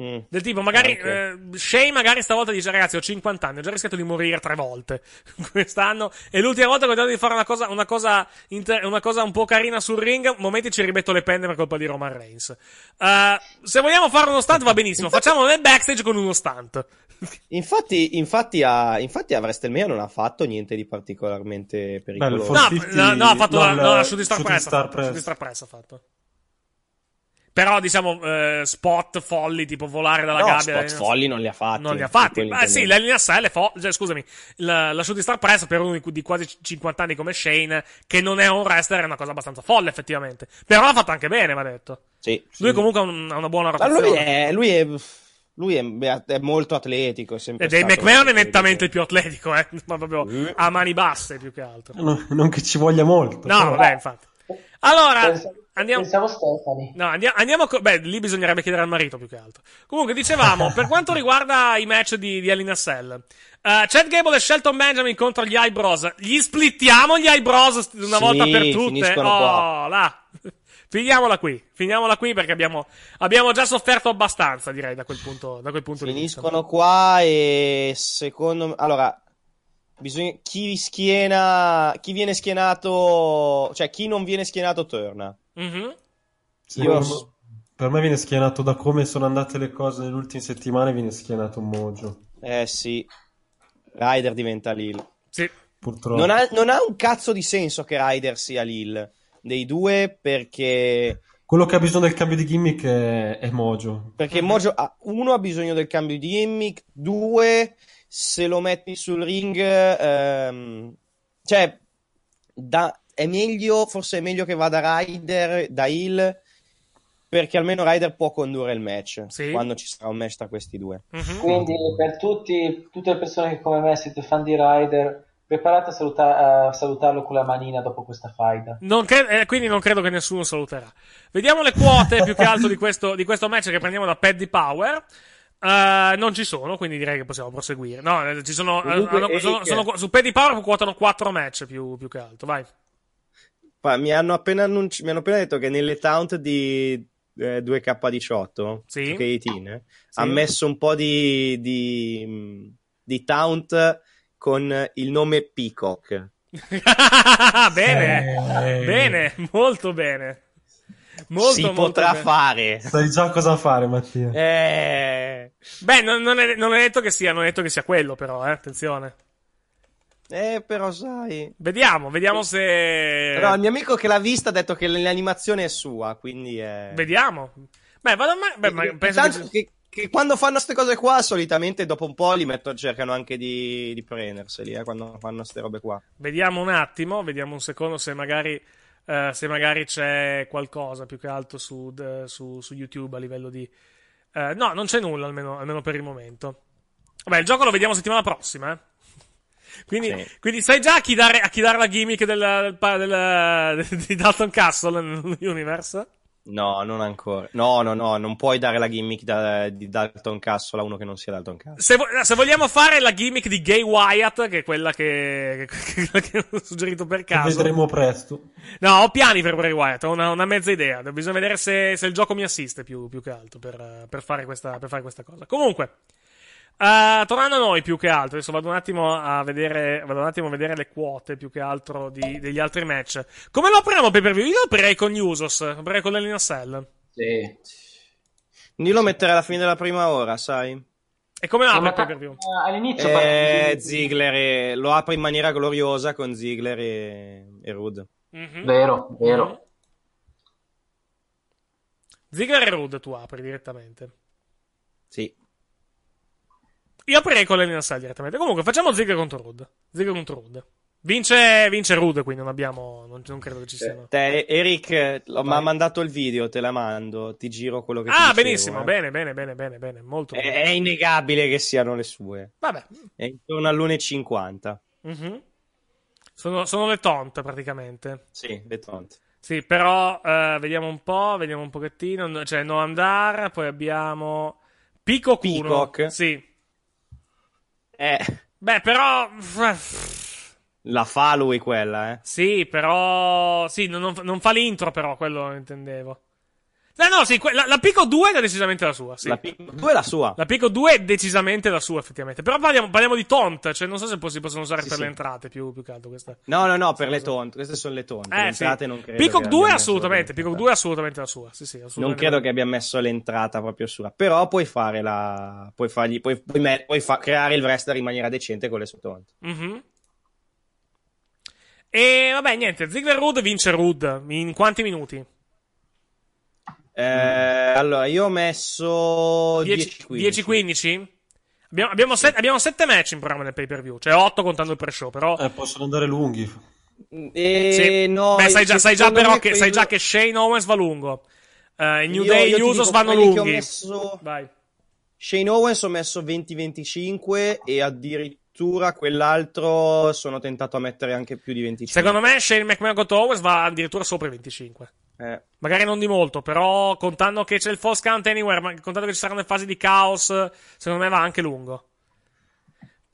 Mm. Del tipo, magari Anche. eh, Shane magari stavolta dice ragazzi ho 50 anni, ho già rischiato di morire tre volte quest'anno e l'ultima volta che ho tentato di fare una cosa, una, cosa inter- una cosa un po' carina sul ring, momenti ci rimetto le penne per colpa di Roman Reigns. Eh, se vogliamo fare uno stunt va benissimo, facciamolo nel backstage con uno stunt. Infatti, infatti, a, infatti a WrestleMania non ha fatto niente di particolarmente pericoloso. No, no, no, ha fatto no, la, la shooting star shooting press, ha star fatto, press. shooting star press ha fatto. Però, diciamo, eh, spot folli, tipo volare dalla No, gabbia. spot folli non li ha fatti. Non li ha fatti. Quelli Beh, sì, la linea SL, fo- cioè, scusami, la, la shooting star press per uno di, quasi 50 anni come Shane, che non è un wrestler, è una cosa abbastanza folle, effettivamente. Però l'ha fatta anche bene, va detto. Sì. Lui comunque ha, un- ha una buona Ma rotazione. lui è, lui è, lui è, è molto atletico. È sempre E Dave McMahon è nettamente il più atletico, eh. Ma proprio a mani basse, più che altro. No- non che ci voglia molto. No, però. vabbè, infatti. Allora, Pensavo- andiamo. Pensavo Stefani. No, andiamo, andiamo co- beh, lì bisognerebbe chiedere al marito più che altro. Comunque, dicevamo, per quanto riguarda i match di, di Hell in a Cell, eh, Chad Gable e Shelton Benjamin contro gli Eyebrows. Gli splittiamo gli Eyebrows una Sì, volta per tutte? finiscono Oh, qua. là. Finiamola qui, finiamola qui perché abbiamo, abbiamo già sofferto abbastanza, direi, da quel punto, da quel punto di vista. Finiscono qua e secondo me... Allora, bisogna... chi schiena... Chi viene schienato... Cioè, chi non viene schienato torna. Mhm. Sì, Io- per, me, per me viene schienato da come sono andate le cose nelle ultime settimane, viene schienato un mojo. Eh sì. Ryder diventa Lil. Sì. Purtroppo. Non ha, non ha un cazzo di senso che Ryder sia Lil. Dei due perché... Quello che ha bisogno del cambio di gimmick è, è mojo. Perché Mojo ha, uno ha bisogno del cambio di gimmick, due se lo metti sul ring, ehm, cioè da- è meglio, forse è meglio che vada Ryder da Hill perché almeno Ryder può condurre il match Sì. quando ci sarà un match tra questi due. Mhm. Quindi per tutti, tutte le persone che come me siete fan di Ryder, preparate a, saluta- a salutarlo con la manina dopo questa faida. Non cre- eh, quindi non credo che nessuno saluterà. Vediamo le quote più che altro di questo, di questo match che prendiamo da Paddy Power. Eh, non ci sono, quindi direi che possiamo proseguire. No, eh, ci sono, eh, Comunque, hanno- sono- sono- su Paddy Power quotano 4 match più, più che altro. Vai. Mi hanno appena, annunci- mi hanno appena detto che nelle taunt di eh, 2K18 Sì. su K18 eh, Sì. ha messo un po' di, di, di taunt con il nome Peacock. bene, Eh. bene, molto bene. Molto, si molto potrà bene. fare. Sai già cosa fare, Mattia. Eh, Beh, non, non è, non è detto che sia, non è detto che sia quello, però, eh, attenzione. eh, però sai. Vediamo, vediamo se. Però il mio amico che l'ha vista ha detto che l'animazione è sua, quindi è... Vediamo. Beh, vado a ma- beh, ma penso Tanto che- che, che quando fanno queste cose qua, solitamente dopo un po' li mettono, cercano anche di, di prenderseli, eh, quando fanno queste robe qua. Vediamo un attimo, vediamo un secondo se magari, eh, se magari c'è qualcosa più che altro su, su- su YouTube a livello di... eh, no, non c'è nulla almeno, almeno per il momento. Vabbè, il gioco lo vediamo settimana prossima. eh. Quindi, Sì. quindi sai già a chi dare, a chi dare la gimmick del, del, del- di Dalton Castle nell'universe? No, non ancora. No, no, no, non puoi dare la gimmick da- di Dalton Castle a uno che non sia Dalton Castle. Se, vo- se vogliamo fare la gimmick di Gay Wyatt, che è quella che, che, che- che ho suggerito per caso. vedremo presto. No, ho piani per Bray Wyatt, ho una, una mezza idea. Bisogna vedere se, se il gioco mi assiste più, più che altro per, per fare questa, per fare questa cosa. Comunque, eh, tornando a noi più che altro, adesso vado un attimo a vedere, vado un attimo a vedere le quote più che altro di- degli altri match. Come lo apriamo pay per view? Io lo aprirei con Usos, aprirei con l'Elina Cell. Sì. Io lo metterei alla fine della prima ora, sai? E come lo apri il pay per view? all'inizio Eh, Ziggler e- lo apre in maniera gloriosa con Ziggler e, e Rude. Mhm. Vero, vero. Ziggler e Rude tu apri direttamente. Sì. Io aprirei con l'Elina Cell direttamente. Comunque, facciamo Ziggler contro Rude. Ziggler contro Rude. Vince, vince Rude, quindi non abbiamo. Non, non credo che ci siano. Te, Eric eh, lo- mi ha mandato il video, te la mando, ti giro quello che Ah, dicevo, benissimo. eh. Bene, bene, bene, bene, bene. Molto È, bene. è innegabile che siano le sue. Vabbè. È intorno all'1,50. Mhm. Sono, sono le tont praticamente. Sì, le tonte. Sì, però eh, vediamo un po', vediamo un pochettino. No- Cioè, no andare, poi abbiamo Peacock 1. Peacock. Sì. Eh, Beh, però la fa lui quella, eh. sì, però sì, non, non fa- l'intro però, quello intendevo. Eh, no, sì, la, la Pico 2 è decisamente la sua, sì. La Pico 2 è la sua. La Pico 2 è decisamente la sua, effettivamente. Però parliamo, parliamo di tont, cioè non so se si possono usare Sì, per sì. le entrate più, più che altro queste. No, no, no, per le tonte. Queste sono le le Eh, sì. entrate non credo che 2 abbia assolutamente, l'entrata. 2 è assolutamente la sua, sì, sì, Non credo che abbia messo l'entrata proprio sua. Però puoi fare la. Puoi, fargli, puoi, puoi, me- puoi fa- creare il wrestler in maniera decente con le sue tonte. Mhm. E vabbè, niente, Ziggler Rude vince Rude. In quanti minuti? Eh, allora, io ho messo 10-15. 10-15? Abbiamo, abbiamo, set- abbiamo 7 match in programma nel pay per view, cioè 8 contando il pre-show, però. Eh, possono andare lunghi. E Sì. no, Beh, sai già, sai già però che, sai quello- già che Shane Owens va lungo. Eh, i New Io- Day ti Usos vanno quelli che ho lunghi. messo- Vai. Shane Owens ho messo 20-25 e addirittura quell'altro sono tentato a mettere anche più di 25. Secondo me Shane McMahon contro Owens va addirittura sopra i 25. Eh, Magari non di molto, però contando che c'è il false count anywhere, ma contando che ci saranno le fasi di caos, secondo me va anche lungo.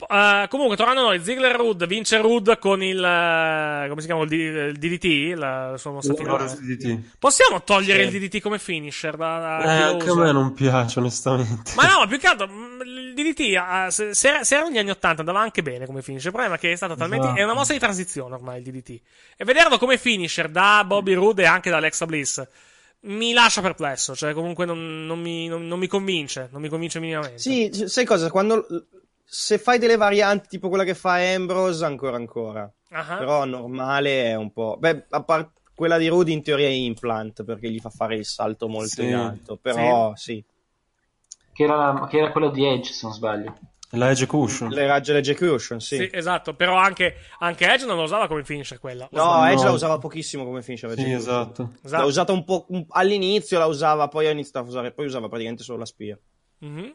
Eh, comunque, tornando a noi, Ziggler Rude vince Rude con il. eh, come si chiama? Il, D- il DDT? La, la sua mossa finale. Glorious DDT. Possiamo togliere Sì. il DDT come finisher? Da, da- Eh, anche a me non piace, onestamente. Ma no, ma più che altro, mh, il DDT, ah, se, se era, se era negli anni 80 andava anche bene come finisher. Il problema è che è stata talmente. Esatto. È una mossa di transizione ormai il DDT. E vederlo come finisher da Bobby Roode e anche da Alexa Bliss mi lascia perplesso. Cioè, comunque non, non mi, non- non mi convince. Non mi convince minimamente. Sì, sai cosa? Quando se fai delle varianti tipo quella che fa Ambrose, ancora ancora. Ah. Però normale è un po'. Beh, a parte quella di Rudy in teoria è implant perché gli fa fare il salto molto Sì. in alto. Però sì. Che era, che era quello di Edge, se non sbaglio. La execution. Le ragge l'execution, sì. Sì, esatto. Però anche, anche Edge non lo usava come finisher quella. No, Edge No. la usava pochissimo come finisher. Sì, esatto. Esatto. L'ha usata un po' un- all'inizio, la usava, poi ha iniziato a usare, poi usava praticamente solo la spia. Mhm.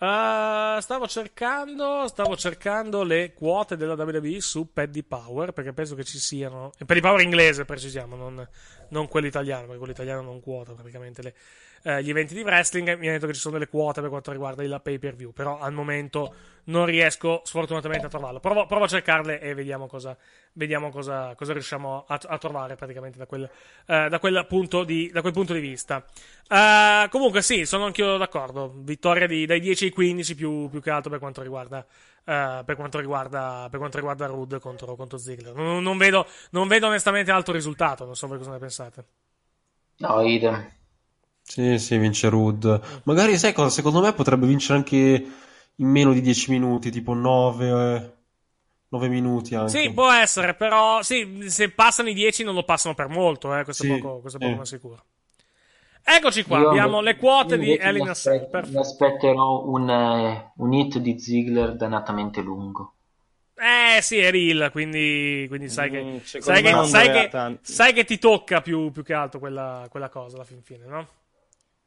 Uh, stavo cercando stavo cercando le quote della WWE su Paddy Power perché penso che ci siano Paddy Power inglese precisiamo non, non quello italiano perché quello italiano non quota praticamente le- eh, gli eventi di wrestling mi ha detto che ci sono delle quote per quanto riguarda il pay per view però al momento non riesco sfortunatamente a trovarlo provo, provo a cercarle e vediamo cosa vediamo cosa, cosa riusciamo a, a trovare praticamente da quel, eh, da quel punto di, da quel punto di vista eh, comunque sì, sono anch'io d'accordo. Vittoria di- dai 10 ai 15 più, più che altro per quanto riguarda, eh, per quanto riguarda, per quanto riguarda Rude contro, contro Ziggler. Non, non vedo, non vedo onestamente altro risultato, non so voi cosa ne pensate. No, idem. Sì, sì, vince Rude. Magari, sai cosa? Secondo me potrebbe vincere anche in meno di 10 minuti, tipo 9, 9 minuti anche. Sì, può essere, però sì, se passano i 10 non lo passano per molto, eh, questo, Sì, è poco, questo è poco ma sicuro. Eccoci qua, Io abbiamo invece- le quote di mi Cell. Perfetto. Mi aspetterò un, eh, un hit di Ziggler dannatamente lungo. Eh sì, è real, quindi, quindi sai, Mm, che, secondo sai, che, sai, che, sai che ti tocca più, più che altro quella, quella cosa alla fin fine, no?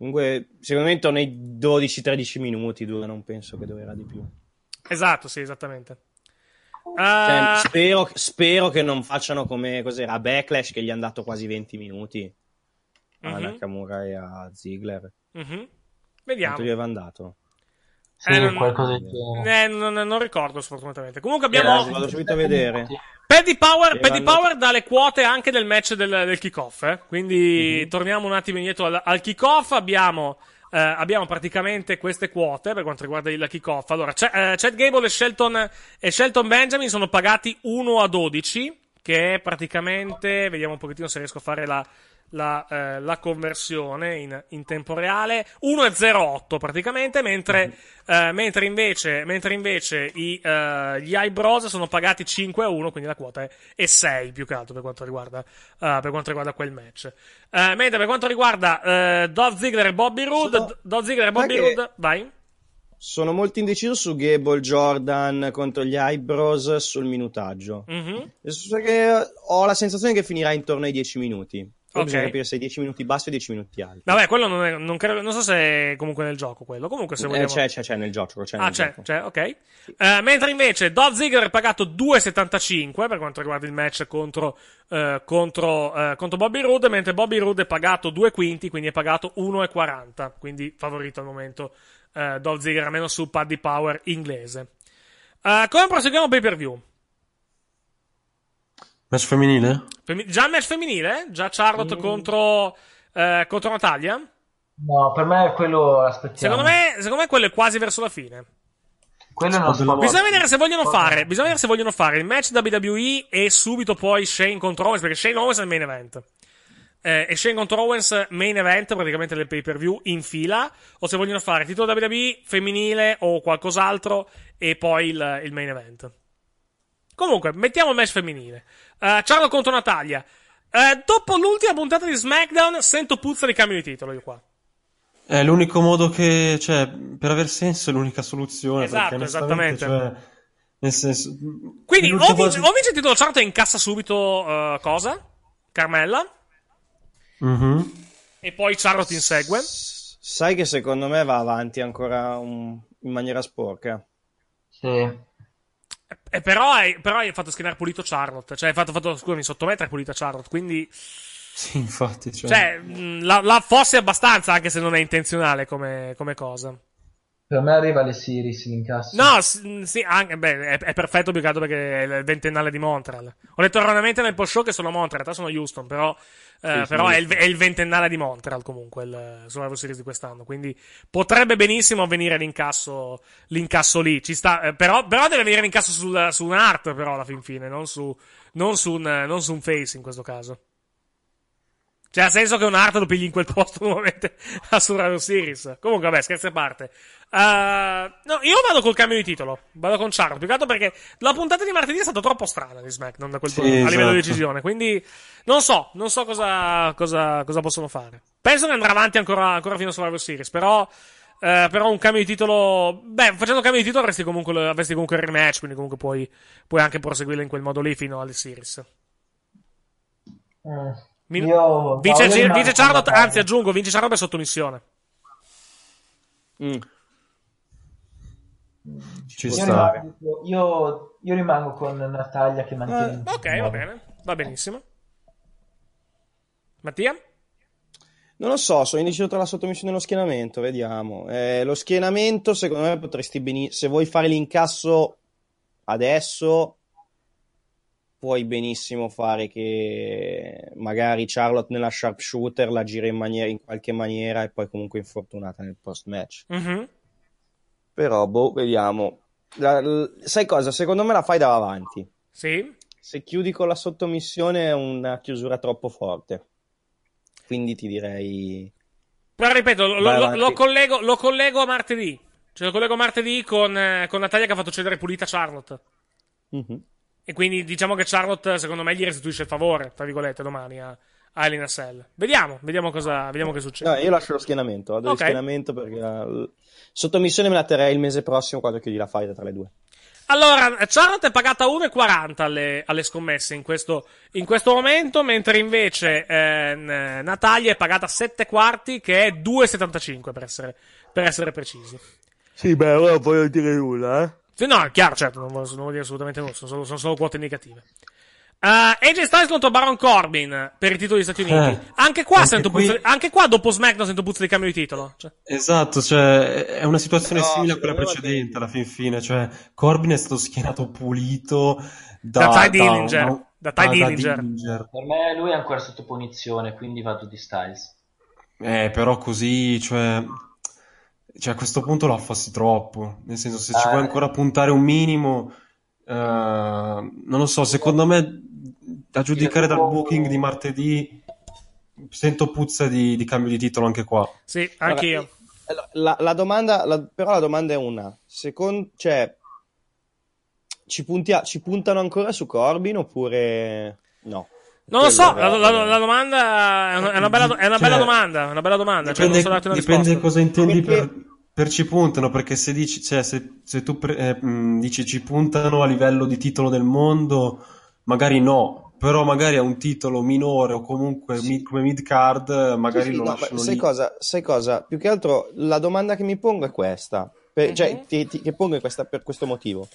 Comunque, secondo me intorno ai 12-13 minuti dura, non penso che durerà di più. Esatto, sì, esattamente. Cioè, spero, spero che non facciano come cos'era a Backlash che gli hanno dato quasi 20 minuti a Mhm. Nakamura e a Ziggler. Mhm. Vediamo. Quanto gli avevano dato? Sì, Eh, non-. Eh, non, non ricordo sfortunatamente. Comunque Eh, abbiamo vado subito a vedere. Paddy Power, Paddy Power dà le quote anche del match del, del kickoff. Eh? Quindi torniamo un attimo indietro al, al kickoff. Abbiamo, eh, abbiamo praticamente queste quote per quanto riguarda il kickoff. Allora, Ch- eh, Chad Gable e Shelton, e Shelton Benjamin sono pagati 1 a 12, che è praticamente. Vediamo un pochettino se riesco a fare la. La, eh, la conversione in, in tempo reale 1,08 praticamente mentre, eh, mentre invece, mentre invece i, eh, gli eyebrows sono pagati 5 a 1 quindi la quota è, è 6 più che altro per quanto riguarda, eh, per quanto riguarda quel match Eh, mentre per quanto riguarda eh, Dolph Ziggler e Bobby Roode Sono- Dolph Ziggler e Bobby che- Roode vai Sono molto indeciso su Gable Jordan contro gli Eyebrows sul minutaggio. Mhm. Che ho la sensazione che finirà intorno ai 10 minuti. Poi Ok. bisogna capire se 10 minuti bassi o 10 minuti alti. vabbè quello non, è, non, credo, non so se è comunque nel gioco quello comunque se Eh, vogliamo c'è, c'è, c'è nel gioco. C'è Ah, nel c'è, gioco. c'è, ok. Eh, mentre invece Dolph Ziggler è pagato 2,75 per quanto riguarda il match contro, eh, contro, eh, contro Bobby Roode, mentre Bobby Roode è pagato 2 quinti, quindi è pagato 1,40. Quindi favorito al momento eh, Dolph Ziggler, almeno su Paddy Power inglese. Eh, come proseguiamo pay per view? Match femminile? Femi- già il match femminile? Già Charlotte contro, eh, contro Natalia? No, per me quello aspettiamo. Secondo me, secondo me quello è quasi verso la fine. quello non spot. Bisogna vedere se vogliono fare. Bisogna vedere se vogliono fare il match WWE e subito poi Shane contro Owens. Perché Shane Owens è il main event. Eh, e Shane contro Owens main event praticamente del pay per view in fila. O se vogliono fare titolo WWE femminile o qualcos'altro e poi il, il main event. Comunque, mettiamo il match femminile. Eh, Charlo contro Natalia. Eh, dopo l'ultima puntata di SmackDown, sento puzza di cambio di titolo io qua. È l'unico modo che, cioè, per aver senso è l'unica soluzione. Esatto, esattamente. Cioè, nel senso, Quindi o vince, cosa- o vince il titolo Charlotte e incassa subito eh, cosa? Carmella. Mhm. E poi Charlotte insegue. Sai che secondo me va avanti ancora un- in maniera sporca. Sì. E però hai, però hai fatto schienare pulito Charlotte. Cioè, hai fatto, fatto scusami, sottomettere pulita Charlotte. Quindi, Sì, infatti. Cioè, cioè, la, la fosse abbastanza, anche se non è intenzionale come, come cosa. Per me arriva le Series l'incasso. No, mh, sì, anche, beh, è, è perfetto più che altro perché è il ventennale di Montreal. Ho detto erroneamente nel post show che sono Montreal, in realtà sono Houston, però, eh, Sì, però sì, è, il, è il ventennale di Montreal comunque, il Survivor Series di quest'anno. Quindi potrebbe benissimo avvenire l'incasso, l'incasso lì. Ci sta, eh, però, però deve venire l'incasso sul, su un art, però, alla fin fine, non su, non su un, non su un face in questo caso. Cioè, ha senso che un art lo pigli in quel posto nuovamente a Survivor Series. Comunque, vabbè, scherzi a parte. Uh, no, io vado col cambio di titolo. Vado con Charlotte. Più che altro perché la puntata di martedì è stata troppo strana di SmackDown da quel Sì, punto- a livello esatto. di decisione. Quindi, non so, non so cosa, cosa, cosa possono fare. Penso che andrà avanti ancora, ancora fino a Survivor Series. Però, eh, però un cambio di titolo. Beh, facendo cambio di titolo avresti comunque, avresti comunque il rematch. Quindi, comunque puoi, puoi anche proseguire in quel modo lì fino alle Series. Mm. Mi- Io- vince, vince Charlotte, anzi aggiungo, vince Charlotte per sottomissione. Mm. Ci Io sta. rimango, io, io rimango con Natalia che mantiene. Eh, Ok, va bene, va benissimo. Mattia? Non lo so, sono indeciso tra la sottomissione e lo schienamento, vediamo. Eh, lo schienamento, secondo me, potresti benissimo... Se vuoi fare l'incasso adesso, puoi benissimo fare che magari Charlotte nella sharpshooter la gira in, maniera, in qualche maniera e poi comunque infortunata nel post-match. Mhm. Però, boh, vediamo. La- l- sai cosa? Secondo me la fai da avanti. Sì. Se chiudi con la sottomissione è una chiusura troppo forte. Quindi ti direi... Però ripeto, lo, lo- lo collego, lo collego a martedì. Cioè, lo collego a martedì con, eh, con Natalia che ha fatto cedere pulita Charlotte. Mhm. E quindi diciamo che Charlotte, secondo me, gli restituisce il favore, tra virgolette, domani a, a Elina Sell. Vediamo, vediamo cosa, vediamo che succede. No, io lascio lo schienamento, vado Ok. di schienamento perché la sottomissione me la terrei il mese prossimo quando chiudi la fight tra le due. Allora, Charlotte è pagata 1,40 alle, alle scommesse in questo, in questo momento, mentre invece eh, Natalia è pagata 7 quarti, che è 2,75 per essere, per essere precisi. Sì, beh, ora non voglio dire nulla, eh. Sì, no, è chiaro, certo, non voglio, non voglio dire assolutamente nulla, sono solo, sono solo quote negative. Uh, AJ Styles contro Baron Corbin per i titoli degli Stati Uniti. Eh, anche, qua anche sento qui- puzza, anche qua dopo SmackDown sento puzza di cambio di titolo. Cioè, Esatto, cioè, è una situazione Però, simile a quella precedente alla fin fine, cioè Corbin è stato schierato pulito Da da, Ty Dillinger, da- da Ty da Dillinger. Dillinger. Per me lui è ancora sotto punizione, quindi vado di Styles. Eh, però così, cioè, cioè a questo punto lo affassi troppo, nel senso se ci Eh. vuoi ancora puntare un minimo, eh, non lo so, secondo me, a giudicare dal booking di martedì, sento puzza di, di cambio di titolo anche qua. sì, anche io. Allora, La, la domanda, la- però la domanda è una. Secondo, cioè, ci, puntia- ci puntano ancora su Corbin oppure no? Non lo so, la, la- la domanda è una, è una bella, è una bella Cioè, domanda, è una bella domanda, cioè, non Dipende, una dipende risposta. cosa intendi Perché- per, per ci puntano, perché se dici, cioè, se, se tu pre- eh, dici ci puntano a livello di titolo del mondo, magari no, però magari a un titolo minore o comunque mid- come mid card, magari Sì, sì, lo no, ma lasciano sai lì. cosa? Sai cosa? Più che altro la domanda che mi pongo è questa. Per- cioè, Mhm. ti- ti- che pongo è questa per questo motivo.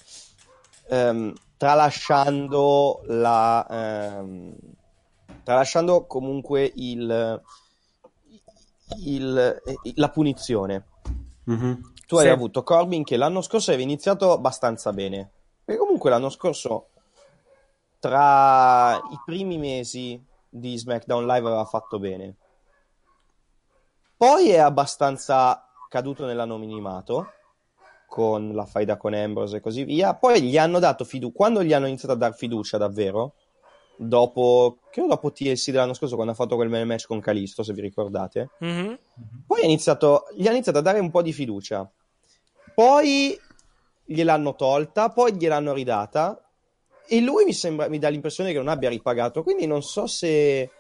Ehm, tralasciando la ehm, tralasciando comunque il, il- eh, la punizione. Mhm. Tu hai Sì. avuto Corbin che l'anno scorso aveva iniziato abbastanza bene. Perché comunque l'anno scorso, tra i primi mesi di SmackDown Live, aveva fatto bene. Poi è abbastanza caduto nell'anonimato con la faida con Ambrose e così via. Poi gli hanno dato fiducia. Quando gli hanno iniziato a dar fiducia davvero, dopo, credo dopo TLC dell'anno scorso, quando ha fatto quel match con Kalisto, se vi ricordate. Mhm. Poi iniziato, gli ha iniziato a dare un po' di fiducia. Poi gliel'hanno tolta, poi gliel'hanno ridata. E lui mi sembra, mi dà l'impressione che non abbia ripagato. Quindi non so se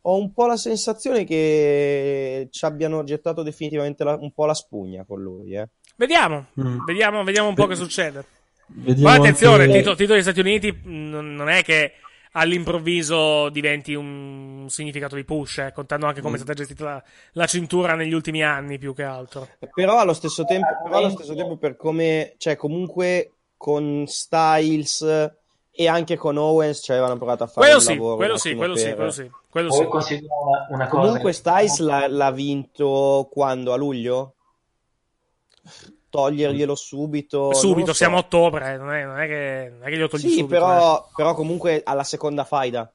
ho un po' la sensazione che ci abbiano gettato definitivamente la- un po' la spugna con lui. Eh. Vediamo, Mm. vediamo, vediamo un po' che succede. Poi attenzione, il anche- titolo, titolo degli Stati Uniti mh, non è che all'improvviso diventi un significato di push, eh, contando anche come è stata gestita la, la cintura negli ultimi anni più che altro. Però allo stesso tempo, però allo stesso tempo per come, cioè comunque con Styles e anche con Owens ci avevano provato a fare Quello un sì, lavoro quello sì, quello sì, per- quello sì, quello Poi sì. considero una, una cosa. Comunque Styles l'ha, l'ha vinto quando? A luglio? Toglierglielo subito? Subito, so. siamo a ottobre, eh, non è, non è che, non è che glielo togli Sì, subito. eh. però, però comunque alla seconda faida.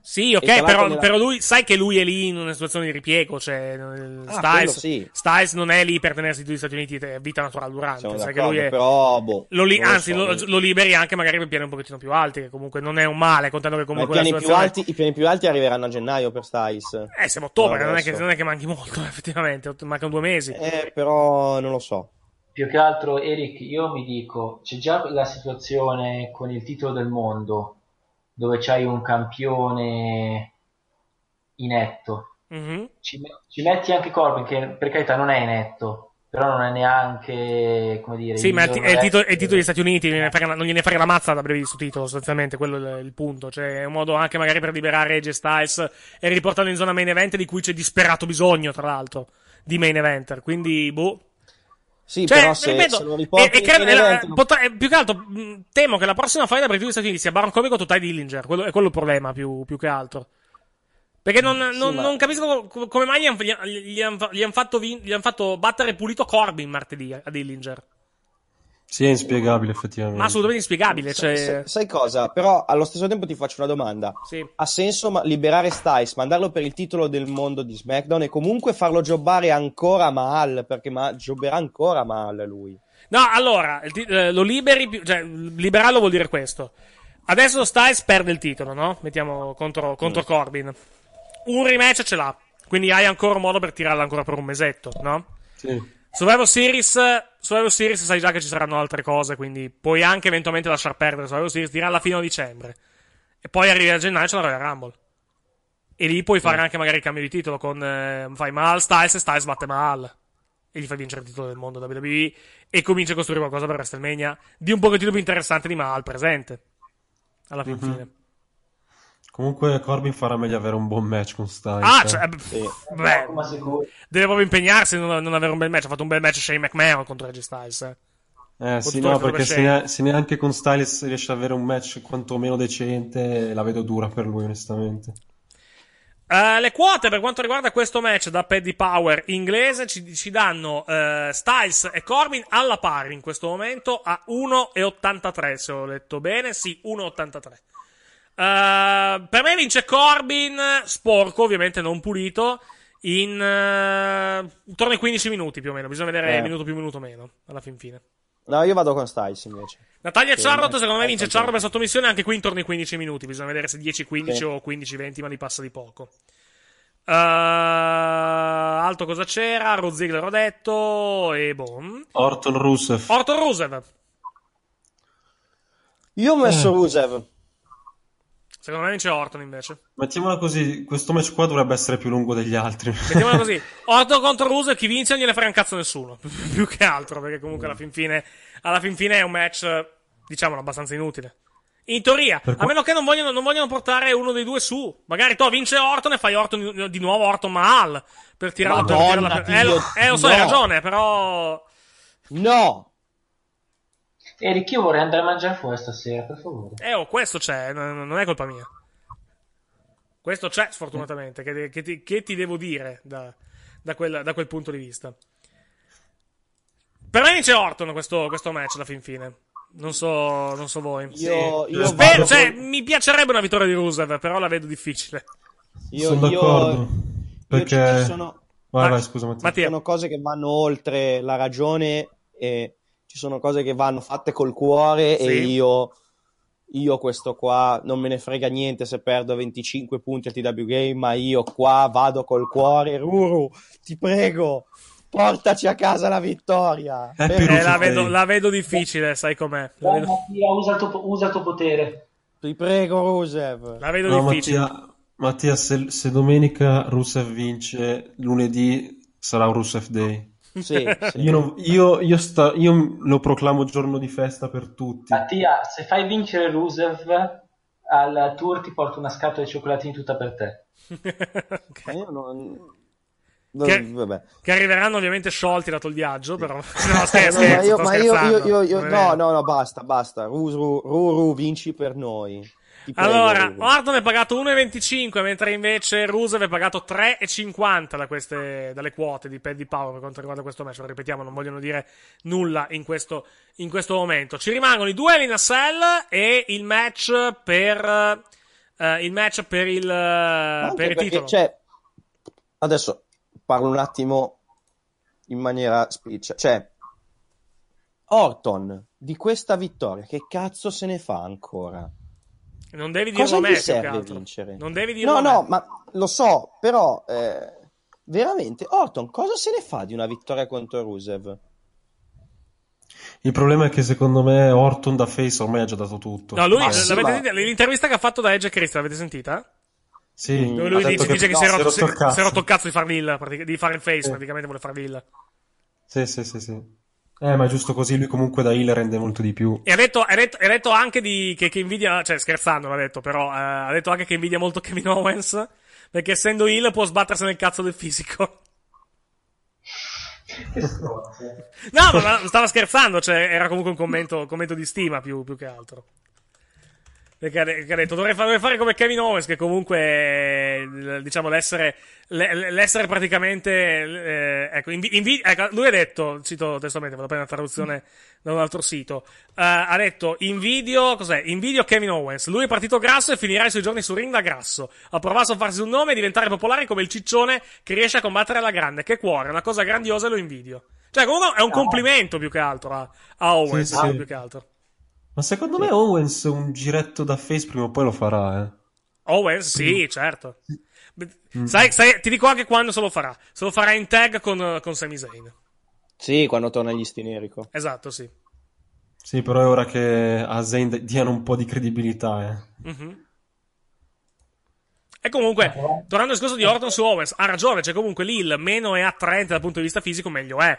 Sì, ok, però, nella- però lui, sai che lui è lì in una situazione di ripiego, cioè, il Ah, Styles, quello sì. Styles non è lì per tenersi tutti gli Stati Uniti, è vita naturale durante, Siamo sai che lui è... però boh, Lo li- lo anzi, so, lo, lo liberi anche magari per piani un pochettino più alti, che comunque non è un male, contando che Ma i comunque la piani, più situazione... alti, I piani più alti arriveranno a gennaio per Styles. Eh, siamo a ottobre, No, non, è che, non è che manchi molto, effettivamente, mancano due mesi. Eh, però non lo so. Più che altro, Eric, io mi dico, c'è già la situazione con il titolo del mondo, dove c'hai un campione inetto. Mhm. Ci, ci metti anche Corbin, che per carità non è inetto, però non è neanche, come dire... Sì, ma è miglior è il titolo, è il titolo degli Stati Uniti, non gliene frega, non gliene frega la mazza da brevi su titolo, sostanzialmente, quello è il, punto. Cioè, è un modo anche magari per liberare AJ Styles e riportarlo in zona main event, di cui c'è disperato bisogno, tra l'altro, di main eventer. Quindi, boh. Sì, Cioè, però se, ripeto, se lo riporti e, credo- main e la- event, non- potrà- e più che altro, mh, temo che la prossima fight per i degli Stati Uniti sia Baron Corbin contro Ty Dillinger. Quello, è quello il problema, più, più che altro. Perché non, non- ma- non capisco co- come mai gli hanno han, han fatto, han fatto battere pulito Corbin martedì a Dillinger. Sì, è inspiegabile effettivamente. Ma assolutamente inspiegabile. Sai, Cioè... sai- sai cosa? Però allo stesso tempo ti faccio una domanda. Sì. Ha senso ma- liberare Styles, mandarlo per il titolo del mondo di SmackDown e comunque farlo jobbare ancora Mahal? Perché ma- jobberà ancora Mahal lui. No, allora, ti- eh, lo liberi, più- cioè, liberarlo vuol dire questo. Adesso Styles perde il titolo, no? Mettiamo contro, contro Corbin. Un rematch ce l'ha. Quindi hai ancora un modo per tirarla ancora per un mesetto, no? Sì. Survivor Series, Survivor Series sai già che ci saranno altre cose, quindi puoi anche eventualmente lasciar perdere Survivor Series, tirarla fino a dicembre. E poi arrivi a gennaio e c'è la Royal Rumble. E lì puoi fare anche magari il cambio di titolo con eh, fai Mahal Styles e Styles batte Mahal. E gli fai vincere il titolo del mondo WWE e cominci a costruire qualcosa per WrestleMania di un pochettino più interessante di Mahal presente. Alla fin Mhm. fine. Comunque Corbin farà meglio avere un buon match con Styles. Ah, eh. cioè, eh, Sì. beh, deve proprio impegnarsi a non, non avere un bel match. Ha fatto un bel match Shane McMahon contro AJ Styles. eh. Eh sì, no, perché se, ne- se neanche con Styles riesce ad avere un match quantomeno decente, la vedo dura per lui, onestamente. Eh, le quote per quanto riguarda questo match da Paddy Power inglese ci, ci danno eh, Styles e Corbin alla pari in questo momento a 1,83 se ho letto bene, sì 1,83. Eh, per me vince Corbin, sporco ovviamente non pulito, in eh, intorno ai 15 minuti più o meno, bisogna vedere Eh. minuto più minuto meno alla fin fine. No, io vado con Styles invece. Natalia Sì, Charlotte eh, secondo me eh, vince. Charlotte per sottomissione anche qui intorno ai 15 minuti. Bisogna vedere se 10-15 Sì. o 15-20, ma li passa di poco. Eh, alto cosa c'era? Ziggler ho detto. E boh. Orton Rusev. Orton Rusev. Io ho messo Eh. Rusev. Secondo me vince Orton invece. Mettiamola così, questo match qua dovrebbe essere più lungo degli altri. Mettiamola così. Orton contro Rusev, chi vince non gliene frega un cazzo nessuno. Più che altro, perché comunque alla fin fine, alla fin fine è un match, diciamolo, abbastanza inutile. In teoria, Per a meno che non vogliono, non vogliono portare uno dei due su. Magari tu vince Orton e fai Orton di, nuovo Orton Mahal. Per tirarla per Madonna tirarla per... Eh, lo, eh, lo so, hai no. ragione, però. No! Eric, io vorrei andare a mangiare fuori stasera, per favore. Eh, oh, questo c'è, non, non è colpa mia. Questo c'è, sfortunatamente. Che, che ti, che ti devo dire da, da quel, da quel punto di vista? Per me vince Orton questo, questo match alla fin fine. Non so, non so voi. Io- io Spero- cioè, con- mi piacerebbe una vittoria di Rusev, però la vedo difficile. Io, Sono io- d'accordo. io Perché... ci sono, Vai, vai, scusa Mattia. ci sono cose che vanno oltre la ragione e ci sono cose che vanno fatte col cuore e Sì. io, io questo qua non me ne frega niente se perdo 25 punti al TW Game, ma io qua vado col cuore. Ruru, ti prego, portaci a casa la vittoria. Per- Eh, la, vedo, la vedo difficile, sai com'è. Vedo, Mattia, usa il tuo, usa il tuo potere. Ti prego, Rusev. la vedo No, difficile. Mattia, Mattia, se, se domenica Rusev vince, lunedì sarà un Rusev Day. Sì, sì. Io, non- io, io, sta- io lo proclamo giorno di festa per tutti. Mattia, se fai vincere Rusev al tour ti porto una scatola di cioccolatini tutta per te. Ma io non... Che- Vabbè. Che arriveranno ovviamente sciolti dato il viaggio, però. No, scherzo, no, ma io, ma io, io, io, no, no, no, basta, basta. Ruru, Ruru, vinci per noi. Allora. Orton è pagato 1,25, mentre invece Rusev è pagato 3,50 da queste, dalle quote di Paddy Power per quanto riguarda questo match. Lo ripetiamo, non vogliono dire nulla in questo, in questo momento. Ci rimangono i due in a Cell e il match per, eh, il match per il, Anche per il titolo. Cioè, adesso parlo un attimo in maniera spiccia. Cioè, Orton, di questa vittoria, che cazzo se ne fa ancora? Non devi dirlo Cosa a me, gli che serve vincere? Non devi dirlo No, a me. no, ma lo so, però eh, veramente Orton cosa se ne fa di una vittoria contro Rusev? Il problema è che secondo me Orton da face ormai ha già dato tutto. No, lui, Ma sì, ma- l'intervista che ha fatto da Edge e Christian, l'avete sentita? Sì, Dove lui detto dice, dice che, no, si, è si è rotto, si- cazzo. si è rotto il cazzo di pratic- di fare il face, Sì. praticamente vuole fare l'hill. Sì, sì, sì, sì. Eh, ma è giusto così, lui comunque da heal rende molto di più. E ha detto, ha detto, ha detto anche di, che, che invidia, cioè scherzando l'ha detto, però eh, ha detto anche che invidia molto Kevin Owens, perché essendo heel può sbattersi nel cazzo del fisico. No, ma ma stava scherzando, cioè era comunque un commento, un commento di stima più, più che altro. Perché ha che ha detto dovrei fare, dovrei fare come Kevin Owens, che comunque, eh, diciamo, l'essere, le- l'essere praticamente, eh, ecco, invi- invi- ecco, lui ha detto, cito testualmente, vado a prendere la traduzione da un altro sito, eh, ha detto, invidio, cos'è? Invidio Kevin Owens, lui è partito grasso e finirà i suoi giorni su ring da grasso. Ha provato a farsi un nome e diventare popolare come il ciccione che riesce a combattere alla grande, che cuore, una cosa grandiosa e lo invidio. Cioè, comunque è un complimento più che altro a, a Owens, Sì, sì. più che altro. Ma secondo me Owens un giretto da face prima o poi lo farà, eh. Owens, sì, certo. Sai, sai- ti dico anche quando se lo farà. Se lo farà in tag con, con Sami Zayn. Sì, quando torna agli Stinerico. Esatto, sì. Sì, però è ora che a Zayn diano un po' di credibilità, eh. Mhm. E comunque, tornando al discorso di Orton su Owens, ha ragione, c'è comunque lì il meno è attraente dal punto di vista fisico, meglio è.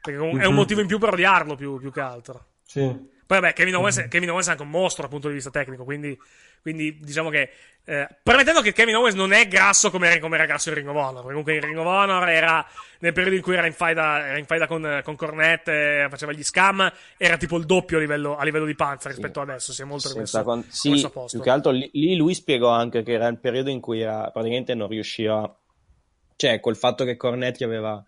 Perché è un Mhm. motivo in più per odiarlo, più, più che altro. Sì. Poi vabbè, Kevin Owens, Kevin Owens è anche un mostro dal punto di vista tecnico, quindi, quindi diciamo che... Eh, permettendo che Kevin Owens non è grasso come era, come era grasso il Ring of Honor, comunque il Ring of Honor era nel periodo in cui era in faida, in con, con Cornette, faceva gli scam, era tipo il doppio a livello, a livello di panza rispetto ad adesso, si è molto rimesso, con- sì, rimesso a posto. più che altro lì, lui spiegò anche che era il periodo in cui era, praticamente non riusciva, cioè col fatto che Cornetti aveva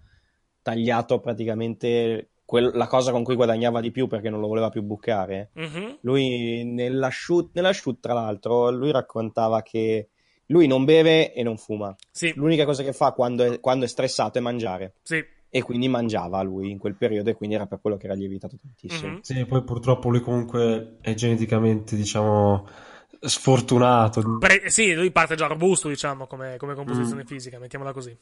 tagliato praticamente quel- la cosa con cui guadagnava di più perché non lo voleva più bucare. Mhm. Lui nella shoot, nella shoot, tra l'altro, lui raccontava che lui non beve e non fuma. Sì. L'unica cosa che fa quando è, quando è stressato è mangiare. Sì. E quindi mangiava lui in quel periodo e quindi era per quello che era lievitato tantissimo. Mhm. Sì, poi purtroppo lui comunque è geneticamente, diciamo, sfortunato. Pre- sì, lui parte già robusto, diciamo, come, come composizione fisica, mettiamola così.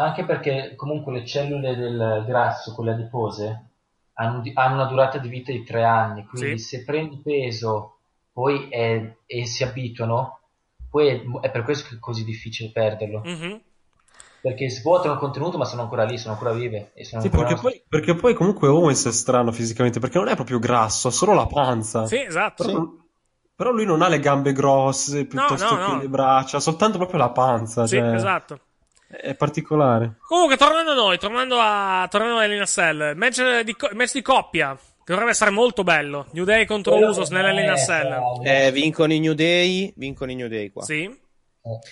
Anche perché comunque le cellule del grasso, quelle adipose, hanno, hanno una durata di vita di tre anni, quindi Sì. se prendi peso poi è- e si abituano, poi è, è per questo che è così difficile perderlo. Mhm. Perché svuotano il contenuto ma sono ancora lì, sono ancora vive. E sono Sì, ancora... perché poi, perché poi comunque Owens è strano fisicamente, perché non è proprio grasso, ha solo la panza. Sì, esatto. Però, però lui non ha le gambe grosse piuttosto no, che no. le braccia, ha soltanto proprio la panza. Sì, cioè, esatto. È particolare. Comunque, tornando a noi, tornando a, tornando a Elina Cell, match di, match di coppia, che dovrebbe essere molto bello. New Day contro Quello Usos che nell'Elina è, Cell. Eh, vincono i New Day, vincono i New Day qua. Sì.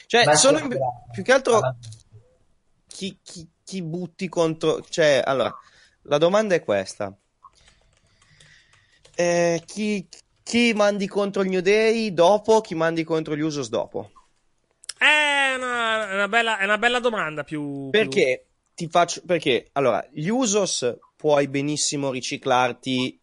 Cioè, Ma sono in- più che altro chi, chi- chi butti contro... Cioè, allora, la domanda è questa. Eh, chi, chi mandi contro il New Day dopo, chi mandi contro gli Usos dopo? È una, è una bella, è una bella domanda più... Perché ti faccio... Perché, allora, gli Usos puoi benissimo riciclarti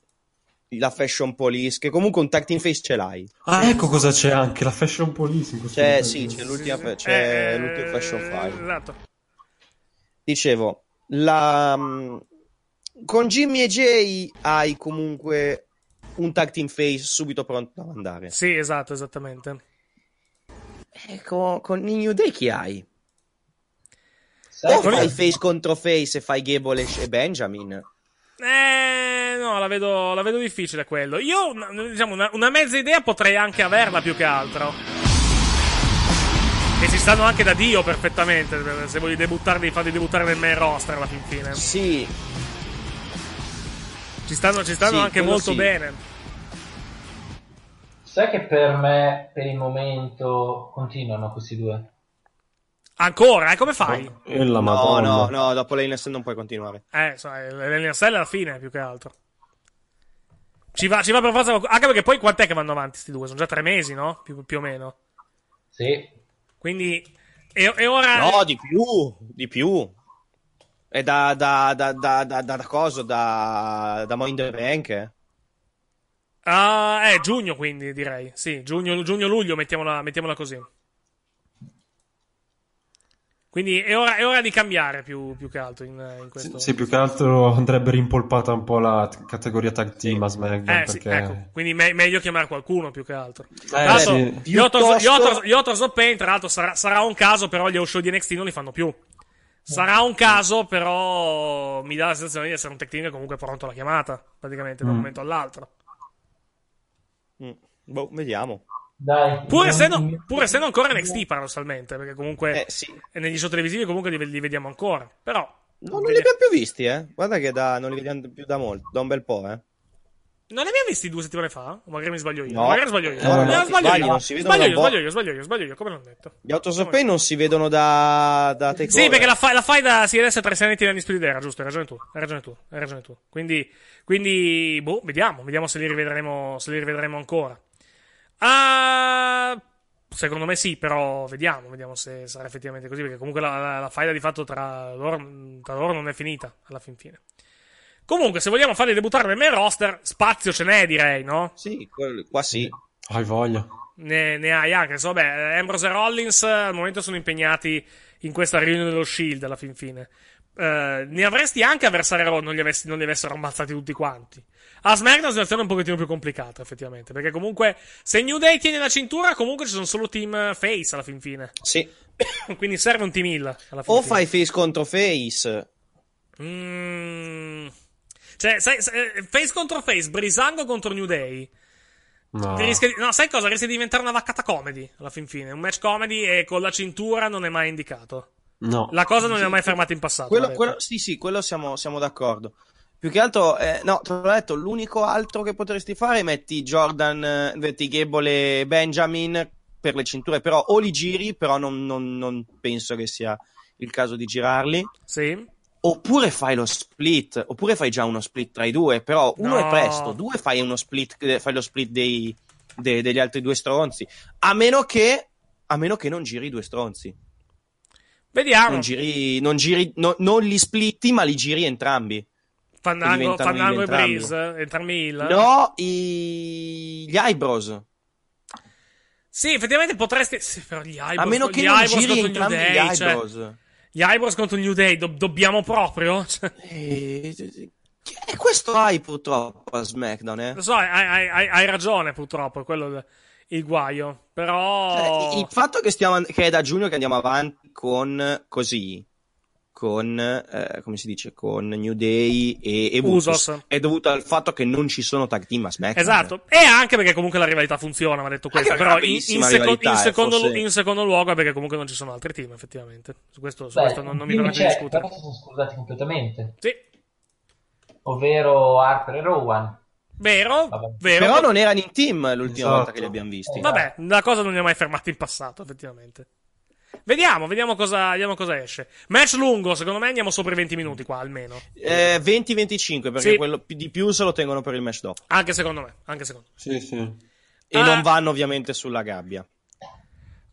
la Fashion Police, che comunque un tag team face ce l'hai. Ah, ecco cosa c'è anche, la fashion police C'è, sì, c'è l'ultima, c'è Eh, l'ultimo Fashion File. Esatto. Dicevo, la, mm, con Jimmy e Jay hai comunque un tag team face subito pronto da mandare. Sì, esatto, esattamente. E con, con i New Day chi hai? Sai O fai face contro face e fai Gable e- Benjamin? Eh, no, la vedo, la vedo difficile quello. Io, diciamo, una, una mezza idea potrei anche averla più che altro. E ci stanno anche da Dio perfettamente. Se voglio debuttarli, farli debuttare nel main roster alla fin fine. Sì. Ci stanno, ci stanno Sì, anche molto sì. bene. Sai che per me, per il momento, continuano questi due. Ancora, eh, come fai? La No, Madonna. no, no, dopo l'Inest non puoi continuare. Eh, sai, l'NSL alla fine, più che altro. Ci va, ci va per forza. Anche perché poi quant'è che vanno avanti sti due? Sono già tre mesi, no? Più, più o meno. Sì. Quindi. E, e ora. No, di più, di più. È da, da, da, da, da, da, da cosa? Da, da the Bank? eh? Ah, eh, giugno quindi direi. Sì, giugno, giugno-luglio, mettiamola, mettiamola così. Quindi è ora, è ora di cambiare più, più che altro in, in questo. Sì, più che altro andrebbe rimpolpata un po' la t- categoria tag team a SmackDown Eh, sì, perché ecco. Quindi me- meglio chiamare qualcuno più che altro. Eh, sì. gli Authors- gli Piuttosto- of Pain, tra l'altro, sarà, sarà un caso, però gli show di NXT non li fanno più. Sarà un caso, però mi dà la sensazione di essere un tech team che comunque è pronto alla chiamata, praticamente, da un Mm. momento all'altro. Mm, Boh, vediamo. Dai. Pur essendo, pur essendo ancora NXT paradossalmente, perché comunque Eh, sì. negli show televisivi comunque li, li vediamo ancora. Però No, non li abbiamo più visti, eh. Guarda che da, non li vediamo più da molto, da un bel po', eh. Non li abbiamo visti due settimane fa? Magari mi sbaglio io? No. Magari sbaglio io. No, no, Eh, no, ti sbaglio sbagli, io. non si vedono Sbaglio io, po'. sbaglio io, sbaglio io, sbaglio io, come l'ho detto. Gli Autos of Pain non si vedono da, da Takeover. Sì, perché la, fa- la fai da sì, adesso è tre senetti anni Spirit era, giusto? Hai ragione tu, hai ragione tu, hai ragione tu. Quindi, quindi boh, vediamo, vediamo se li rivedremo, se li rivedremo ancora. Ah, secondo me sì, però vediamo, vediamo se sarà effettivamente così, perché comunque la, la, la faida di fatto tra loro, tra loro non è finita, alla fin fine. Comunque, se vogliamo farli debuttare nel main roster, spazio ce n'è, direi, no? Sì, qua sì. hai voglia. Ne, ne hai anche. Insomma, vabbè, Ambrose e Rollins al momento sono impegnati in questa riunione dello Shield alla fin fine. Eh, ne avresti anche avversari Raw non li, avessi- non li avessero ammazzati tutti quanti. A SmackDown la situazione è un pochettino più complicata, effettivamente. Perché comunque, se New Day tiene la cintura, comunque ci sono solo team eh, face alla fin fine. Sì. Quindi serve un team heal alla fin O fine. fai face contro face. Mm. Cioè, sai, face contro face, Brisango contro New Day. No. Di- no, sai cosa? Rischia di diventare una vaccata comedy alla fin fine. Un match comedy e con la cintura non è mai indicato. No. La cosa non li ha mai fermati in passato. Quello, quello- sì, sì, quello siamo, siamo d'accordo. Più che altro, eh, no, te l'ho detto, l'unico altro che potresti fare, metti Jordan, eh, metti Gable e Benjamin per le cinture, però o li giri, però non, non- non penso che sia il caso di girarli. Sì. Oppure fai lo split, oppure fai già uno split tra i due, però uno No. è presto, due fai uno split, eh, fai lo split dei, de- degli altri due stronzi. A meno che, a meno che non giri i due stronzi. Vediamo. Non giri, non giri, no- non li splitti, ma li giri entrambi. Fandango, Fandango e. Breeze, entrambi il. No, i... gli eyebrows. Sì, effettivamente potresti. Sì, però gli eyebrows. A meno gli che non giri entrambi gli Day, cioè, eyebrows. Gli eyebrows contro il New Day, do- dobbiamo proprio? Cioè, E questo hai purtroppo a SmackDown, eh? lo so, hai, hai- hai- ragione, purtroppo, è quello il, il guaio. Però. Cioè, il fatto che, stiamo, che è da giugno che andiamo avanti con così, con, eh, come si dice, con New Day e, e Usos, Usos. è dovuto al fatto che non ci sono tag team a SmackDown. Esatto, e anche perché comunque la rivalità funziona, va detto questo. Però in, in seco- in eh, secondo, forse- in secondo luogo è perché comunque non ci sono altri team, effettivamente. Su questo, su Beh, questo non, non mi permetto di check, discutere. però si sono scordati completamente. Sì. Ovvero Harper e Rowan. Vero, vero. Però non erano in team l'ultima Esatto. volta che li abbiamo visti. Vabbè, la cosa non li ha mai fermati in passato, effettivamente. Vediamo, vediamo cosa, vediamo cosa esce. Match lungo, secondo me andiamo sopra i 20 minuti qua, almeno. Eh, 20-25, perché Sì. quello di più se lo tengono per il match dopo. Anche secondo me, anche secondo me. Sì, sì. E Ah. non vanno ovviamente sulla gabbia.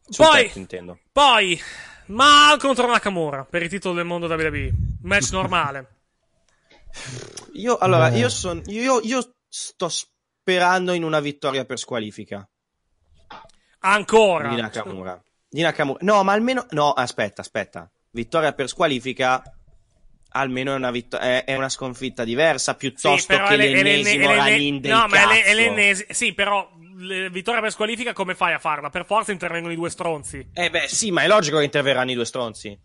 Sul Poi- tetto, intendo. Poi, Mal contro Nakamura, per il titolo del mondo WWE. Match normale. Io, allora, io, son- io, io sto sperando in una vittoria per squalifica Ancora. di Nakamura. Di Nakamura. No, ma almeno... No, aspetta, aspetta. Vittoria per squalifica... Almeno è una, vitto- è, è una sconfitta diversa piuttosto Sì, che l'ennesimo è le- run-in del No, ma è l'ennesimo. Sì, però vittoria per squalifica come fai a farla? Per forza intervengono i due stronzi. Eh beh, sì, ma è logico che interverranno i due stronzi.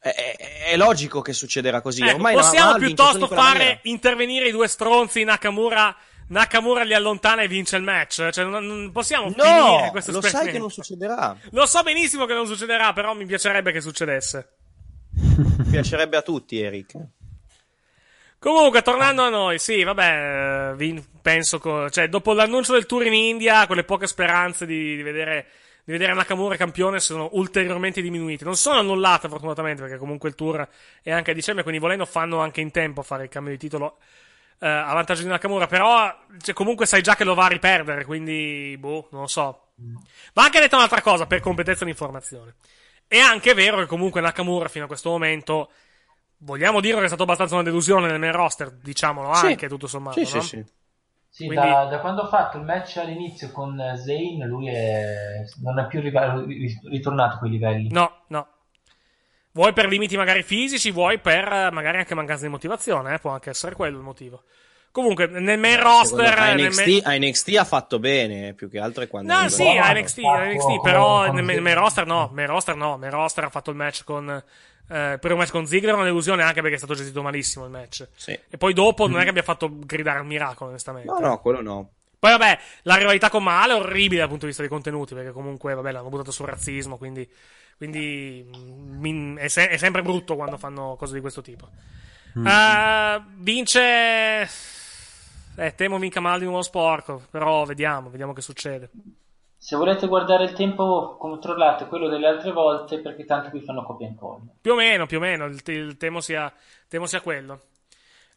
È, è- è logico che succederà così. Ecco, Ormai possiamo piuttosto fare intervenire i due stronzi Nakamura. Nakamura li allontana e vince il match. Cioè, non, non possiamo No, finire questo lo sai che non succederà. Lo so benissimo che non succederà, però mi piacerebbe che succedesse. Piacerebbe a tutti, Eric. Comunque, tornando a noi, sì, vabbè, eh, penso, co- cioè, dopo l'annuncio del tour in India, quelle poche speranze di, di vedere, di vedere Nakamura campione sono ulteriormente diminuite. Non sono annullate, fortunatamente, perché comunque il tour è anche a dicembre, quindi volendo fanno anche in tempo a fare il cambio di titolo eh, a vantaggio di Nakamura, però cioè, comunque sai già che lo va a riperdere, quindi, boh, non lo so. Va anche detto un'altra cosa, per completezza di informazione. È anche vero che comunque Nakamura fino a questo momento vogliamo dire che è stato abbastanza una delusione nel main roster, diciamolo Sì. anche tutto sommato. Sì, no? sì, sì. Sì, Quindi- da, da quando ha fatto il match all'inizio con Zayn, lui è, non è più ritornato a quei livelli. No, no. Vuoi per limiti magari fisici, vuoi per eh, magari anche mancanza di motivazione, eh? può anche essere quello il motivo. Comunque, nel main roster. Secondo me, a NXT, main- a NXT ha fatto bene, più che altro è quando... No, è sì, a NXT, a NXT, però nel main main roster no, main roster no, main roster ha fatto il match con, eh, il primo match con Ziggler, una delusione anche perché è stato gestito malissimo il match. Sì. E poi dopo non è che abbia fatto gridare al miracolo, onestamente. No, no, quello no. Poi vabbè, la rivalità con Male è orribile dal punto di vista dei contenuti, perché comunque, vabbè, l'hanno buttato sul razzismo, quindi, quindi mm, min- è, se- è sempre brutto quando fanno cose di questo tipo. Eh, vince... Eh, temo vinca Male di nuovo sporco, però vediamo, vediamo che succede. Se volete guardare il tempo, controllate quello delle altre volte perché tanto qui fanno copia e incolla. Più o meno, più o meno, il, il temo, sia, temo sia quello.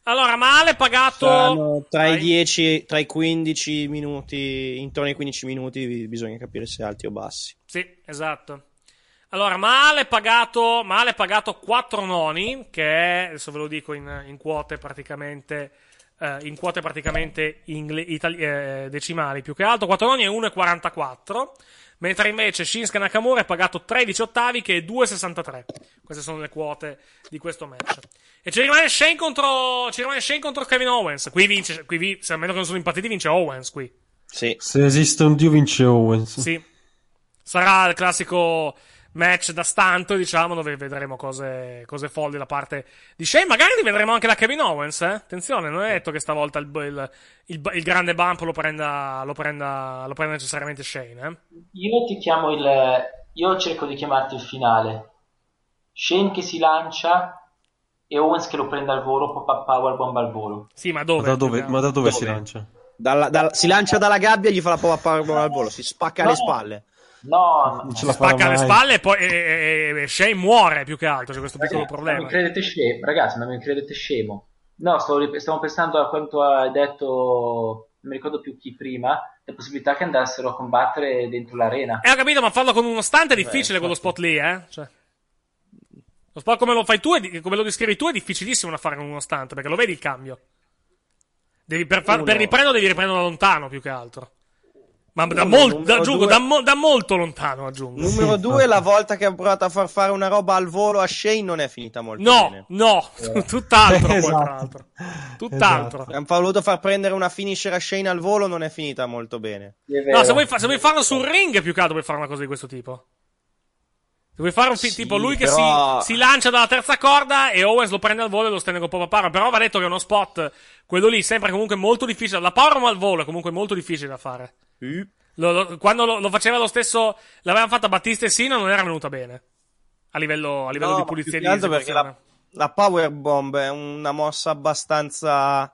Allora, Male pagato... Saranno tra i Vai. 10, tra i 15 minuti, intorno ai 15 minuti bi- bisogna capire se alti o bassi. Sì, esatto. Allora, Male pagato, Male pagato 4 noni, che è, adesso ve lo dico in, in quote praticamente, eh, in quote praticamente ingle- itali- eh, decimali più che altro. 4 noni è 1,44, mentre invece Shinsuke Nakamura è pagato 13 ottavi che è 2,63. Queste sono le quote di questo match. E ci rimane Shane contro, ci rimane Shane contro Kevin Owens. Qui vince, qui vi- se a meno che non sono impazziti, vince Owens qui. Sì. Se esiste un dio vince Owens. Sì. Sarà il classico match da stanto, diciamo, dove vedremo cose, cose folli da parte di Shane. Magari vedremo anche da Kevin Owens, eh? Attenzione, non è detto che stavolta il, il, il, il grande bump lo prenda, lo, prenda, lo prenda necessariamente Shane, eh? Io ti chiamo il. Io cerco di chiamarti il finale. Shane che si lancia e Owens che lo prende al volo, pop-up powerbomb al volo. Sì, ma Ma dove? da dove, ma da dove si lancia? Dalla- dalla- si lancia dalla gabbia e gli fa la pop powerbomb al volo, si spacca No. le spalle. No, Non ce la Spacca le spalle e poi e, e- e Shane muore più che altro. C'è questo piccolo Ragazzi, problema. Non mi credete scemo, ragazzi, non mi credete scemo. No, stavo, stavo pensando a quanto hai detto, non mi ricordo più chi prima, la possibilità che andassero a combattere dentro l'arena. Eh, ho capito, ma farlo con uno stunt è difficile quello spot lì, eh? Cioè. Lo spot come lo fai tu, è come lo descrivi tu, è difficilissimo da fare con uno stunt, perché lo vedi il cambio. Devi, per, far- per riprenderlo devi riprenderlo da lontano, più che altro. Ma da, Uno, mol- numero da- aggiungo, due. da, mo- da molto lontano, aggiungo. Numero due, la volta che ha provato a far fare una roba al volo a Shane non è finita molto No, bene. no, tutt'altro poi, Esatto. tra l'altro. Tutt'altro. Hanno voluto far prendere una finisher a Shane al volo, non è finita molto bene. No, se vuoi, fa- se vuoi farlo sul ring, più che altro puoi fare una cosa di questo tipo. Se vuoi fare un fi- Sì, tipo lui che però- si, si lancia dalla terza corda e Owens lo prende al volo e lo stende con Papa Power. Però va detto che è uno spot, quello lì, sempre comunque molto difficile. La Power al volo è comunque molto difficile da fare. Lo- lo- quando lo, lo faceva lo stesso, l'avevano fatta Battista e Sina, non era venuta bene. A livello, a livello No, di pulizia di che altro perché la, la power bomb è una mossa abbastanza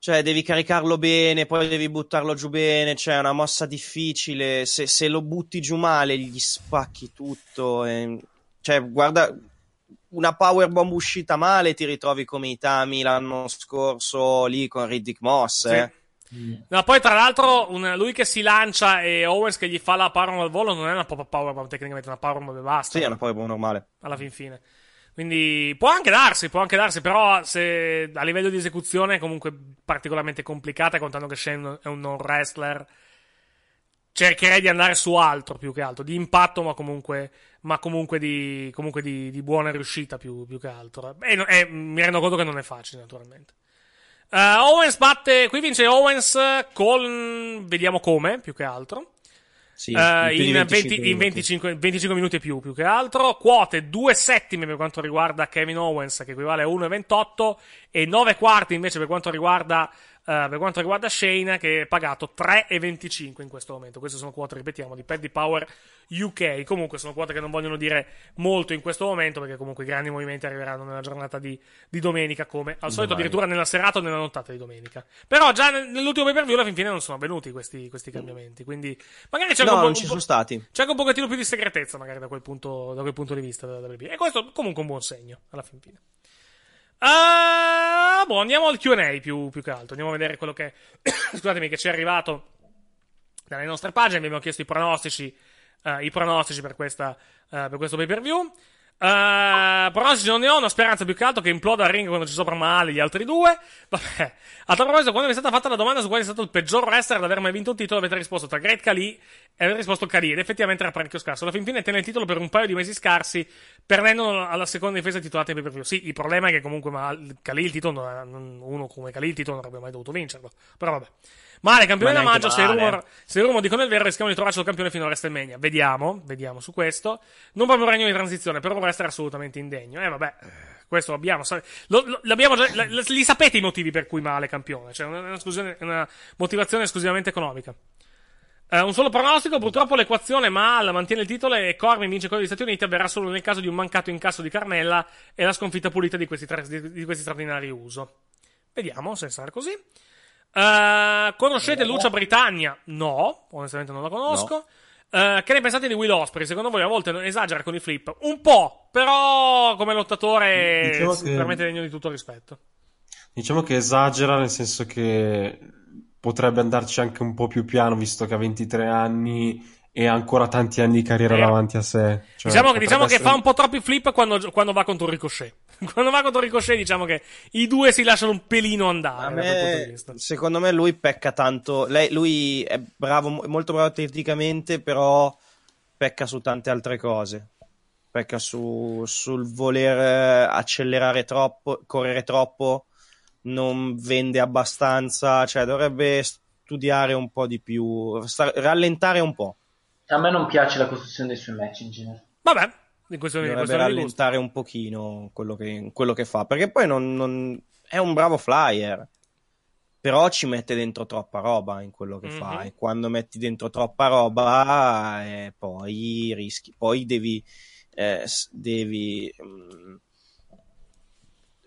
cioè devi caricarlo bene poi devi buttarlo giù bene cioè è una mossa difficile se, se lo butti giù male gli spacchi tutto e- cioè guarda una power bomb uscita male ti ritrovi come i Tami l'anno scorso lì con Riddick Moss eh. No, poi tra l'altro, un- lui che si lancia e Owens che gli fa la power al volo non è una pop power bomb, tecnicamente è una power bomb e basta. sì è una power bomb normale alla fin fine. Quindi può anche darsi, può anche darsi, però se a livello di esecuzione è comunque particolarmente complicata, contando che Shane è un non wrestler. Cercherei di andare su altro più che altro, di impatto, ma comunque, ma comunque, di, comunque di, di buona riuscita più, più che altro. E, e mi rendo conto che non è facile, naturalmente. Eh, Owens batte, qui vince Owens con, vediamo come, più che altro. Sì, di in, 25 20 in minuti. 25, 25 minuti e più, più che altro. Quote 2 settime per quanto riguarda Kevin Owens, che equivale a 1,28, e 9 quarti invece per quanto riguarda, per quanto riguarda Shane, che è pagato 3,25 in questo momento. Queste sono quote, ripetiamo, di Paddy Power UK. Comunque sono quote che non vogliono dire molto in questo momento, perché comunque i grandi movimenti arriveranno nella giornata di, di domenica, come al solito, Domani. addirittura nella serata o nella nottata di domenica. Però già nel- nell'ultimo pay per view alla fin fine non sono avvenuti questi, questi cambiamenti. Quindi magari c'è no un po', non un ci po'- sono stati c'è anche un pochettino più di segretezza, magari, da quel punto, da quel punto di vista della WWE. E questo comunque è un buon segno, alla fin fine. Ah, boh, andiamo al QA più, più che altro. Andiamo a vedere quello che. Scusatemi, che ci è arrivato dalle nostre pagine. Abbiamo chiesto i pronostici. eh, I pronostici per, questa, eh, per questo pay per view. Uh, pronostici non ne ho, una speranza più che altro che imploda il ring quando ci sopra male gli altri due. Vabbè. A tal proposito, quando vi è stata fatta la domanda su quale è stato il peggior wrestler ad aver mai vinto un titolo, avete risposto tra Great Khali e avete risposto Khali. Ed effettivamente era parecchio scarso. Alla fin fine tenne il titolo per un paio di mesi scarsi, perdendolo alla seconda difesa titolata per view. Sì, il problema è che comunque ma, Khali il titolo, non, uno come Khali il titolo non avrebbe mai dovuto vincerlo. Però vabbè. Male, campione Ma da maggio, se i male. rumor, se i rumor dicono il vero, rischiamo di trovarci il campione fino a WrestleMania. Vediamo, vediamo su questo. Non proprio un regno di transizione, però un wrestler assolutamente indegno. Eh, vabbè, questo l'abbiamo. sa- lo- lo- l'abbiamo già, li sapete i motivi per cui male campione. Cioè, una, una una motivazione esclusivamente economica. Eh, un solo pronostico, purtroppo l'equazione Mal mantiene il titolo e Corbin vince quello degli Stati Uniti avverrà solo nel caso di un mancato incasso di Carmella e la sconfitta pulita di questi, tre- di, di questi straordinari uso. Vediamo se sarà così. Eh, conoscete Lucia Britannia? No, onestamente non la conosco. Eh, che ne pensate di Will Osprey? Secondo voi a volte non esagera con i flip? Un po', però come lottatore Diciamo è che- veramente degno di tutto rispetto. Diciamo che esagera nel senso che potrebbe andarci anche un po' più piano visto che ha 23 anni e ha ancora tanti anni di carriera Vero. davanti a sé. Cioè, diciamo che, diciamo che essere- fa un po' troppi flip quando, quando va contro Ricochet. quando va contro Ricochet, diciamo che i due si lasciano un pelino andare. Me, secondo me lui pecca tanto. Lei- lui è bravo, molto bravo tecnicamente, però pecca su tante altre cose. Pecca su, sul voler eh, accelerare troppo, correre troppo, non vende abbastanza, cioè dovrebbe studiare un po' di più, sta- rallentare un po'. A me non piace la costruzione dei suoi match in genere. Vabbè, in questo Dovrebbe questo rallentare un pochino quello che, quello che fa, perché poi non, non- è un bravo flyer, però ci mette dentro troppa roba in quello che fa Mhm. e quando metti dentro troppa roba eh, poi rischi, poi devi, eh, devi mm,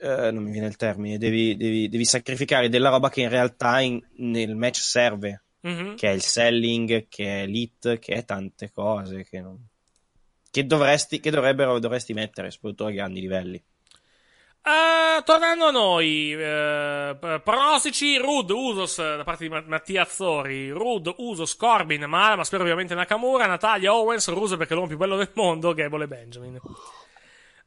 eh, non mi viene il termine, devi, devi- devi sacrificare della roba che in realtà in- nel match serve, Mhm. che è il selling, che è l'hit, che è tante cose che, non- che dovresti, che dovrebbero, dovresti mettere, soprattutto a grandi livelli. Eh, tornando a noi, p- pronostici, Rud, Usos da parte di Ma- Mattia Azzori, Rud, Usos, Corbin, ma, ma spero ovviamente Nakamura, Natalia, Owens, Rusev perché è l'uomo più bello del mondo, Gable e Benjamin.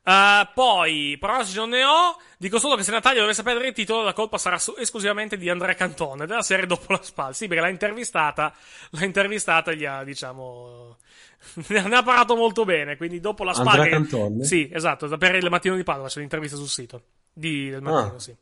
Eh, poi, pronostici non ne ho, dico solo che se Natalia dovesse perdere il titolo la colpa sarà su- esclusivamente di Andrea Cantone, della serie dopo la spalla, sì perché l'ha intervistata, l'ha intervistata e gli ha, diciamo... ne ha parlato molto bene, quindi dopo la spalla... Andrea Cantone? Sì, esatto, per il mattino di Padova c'è l'intervista sul sito di, del mattino, Ah. sì.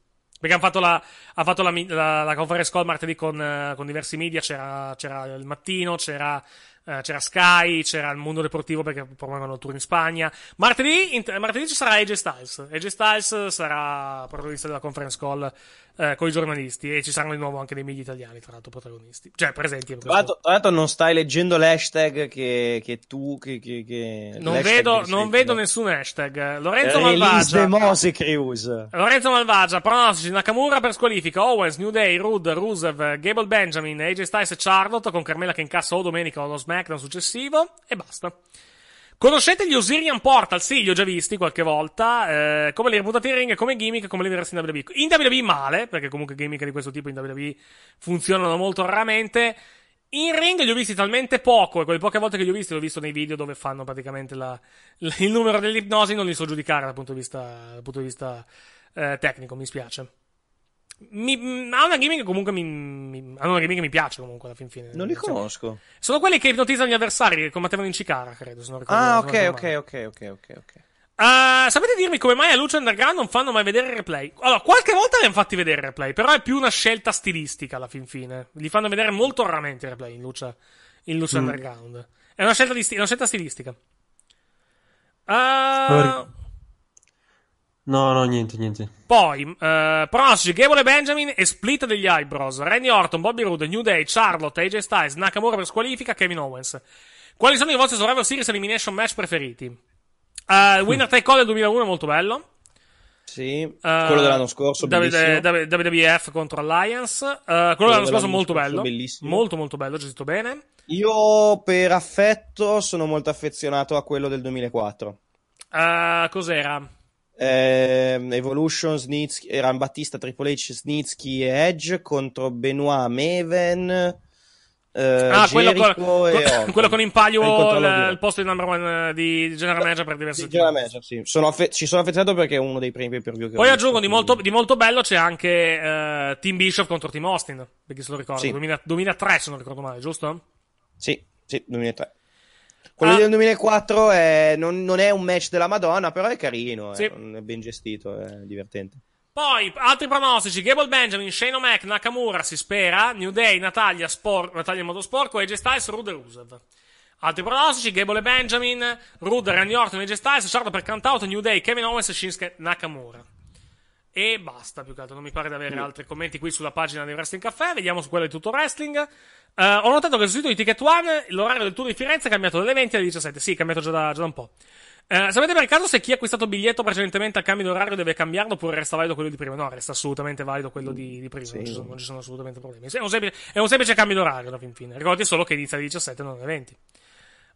Perché hanno fatto la, ha fatto la, la, la conference call martedì con, eh, con diversi media, c'era, c'era il mattino, c'era, eh, c'era Sky, c'era il mondo deportivo perché promuovono il tour in Spagna. Martedì, in- martedì ci sarà AJ Styles. AJ Styles sarà protagonista della conference call eh, con i giornalisti e ci saranno di nuovo anche dei media italiani, tra l'altro, protagonisti. Cioè, presenti. Tra l'altro, non stai leggendo l'hashtag che, che tu... Che, che, che- Non vedo, non vedo nessun hashtag. Lorenzo Release Malvagia. Mose. Lorenzo Malvagia, pronostici Nakamura per squalifica, Owens, New Day, Rude, Rusev, Gable Benjamin, AJ Styles e Charlotte con Carmela che incassa o domenica o lo SmackDown successivo e basta. Conoscete gli Osirian Portal? Sì, li ho già visti qualche volta. eh, come li reputati in ring, come gimmick, come li vedresti in WWE. In WWE male, perché comunque gimmick di questo tipo in WWE funzionano molto raramente. In ring li ho visti talmente poco, e quelle poche volte che li ho visti, l'ho visto nei video dove fanno praticamente la- il numero dell'ipnosi, non li so giudicare dal punto di vista, dal punto di vista eh, tecnico, mi spiace. Mi, ha una gimmick che comunque mi, mi- ha una gimmick che mi piace comunque alla fin fine. Non li Cioè, conosco. sono quelli che ipnotizzano gli avversari che combattevano in Cicara, credo. Se non ricordo, Ah, ok, ok, ok, ok, ok, ok. Uh, sapete dirmi come mai a Lucha Underground non fanno mai vedere il replay? Allora, qualche volta li hanno fatti vedere il replay, però è più una scelta stilistica alla fin fine. Li fanno vedere molto raramente i replay in Lucha, in Lucha Mm. Underground. È una scelta, di sti- è una scelta stilistica. Uh, No, no, niente, niente. poi, uh, pronostici, Gable e Benjamin e split degli eyebrows. Randy Orton, Bobby Roode, New Day, Charlotte, AJ Styles, Nakamura per squalifica, Kevin Owens. Quali sono i vostri Survivor Series Elimination Match preferiti? Uh, Winner Take All del 2001 è molto bello. Sì, Uh, quello dell'anno scorso, bellissimo. W- W- WWF contro Alliance. Uh, quello dell'anno scorso molto scorso, bello. bellissimo. Molto molto bello, gestito bene. Io per affetto sono molto affezionato a quello del 2004. Uh, cos'era? Ehm, Evolution, Snitsky, erano Battista, Triple H, Snitsky e Edge contro Benoit, Maven, eh, ah, quello con, e con- quello con in palio il il, posto di number one eh, di general manager per diverse Sì, Manager, sì. Sono affe- ci sono affezionato perché è uno dei primi pay per view che Poi aggiungo di molto, di molto bello c'è anche eh, Team Bishop contro Team Austin. Perché se lo ricordo, Sì. 2000 2003 se non ricordo male, giusto? Sì, sì, 2003. Quello Ah. del 2004 è- non, non è un match della Madonna, però è carino, Sì. è, è ben gestito, è divertente. Poi, altri pronostici, Gable Benjamin, Shane O'Mac, Nakamura, si spera, New Day, Natalia, Spor- Natalia in modo sporco, AJ Styles, Rude Rusev. Altri pronostici, Gable e Benjamin, Rude, Randy Orton, AJ Styles, Charlotte per Count New Day, Kevin Owens e Shinsuke Nakamura. E basta, più che altro, non mi pare di avere altri commenti qui sulla pagina di Wrestling Café, vediamo su quella di tutto wrestling. Eh, ho notato che sul sito di Ticket One l'orario del tour di Firenze è cambiato dalle 20 alle 17, sì, è cambiato già da, già da un po'. Eh, sapete per caso se chi ha acquistato biglietto precedentemente al cambio di orario deve cambiarlo oppure resta valido quello di prima? No, resta assolutamente valido quello di, di prima, non, ci sono, non ci sono assolutamente problemi. È un semplice, è un semplice cambio d'orario alla fin fine. Ricordati solo che inizia alle 17 non alle 20.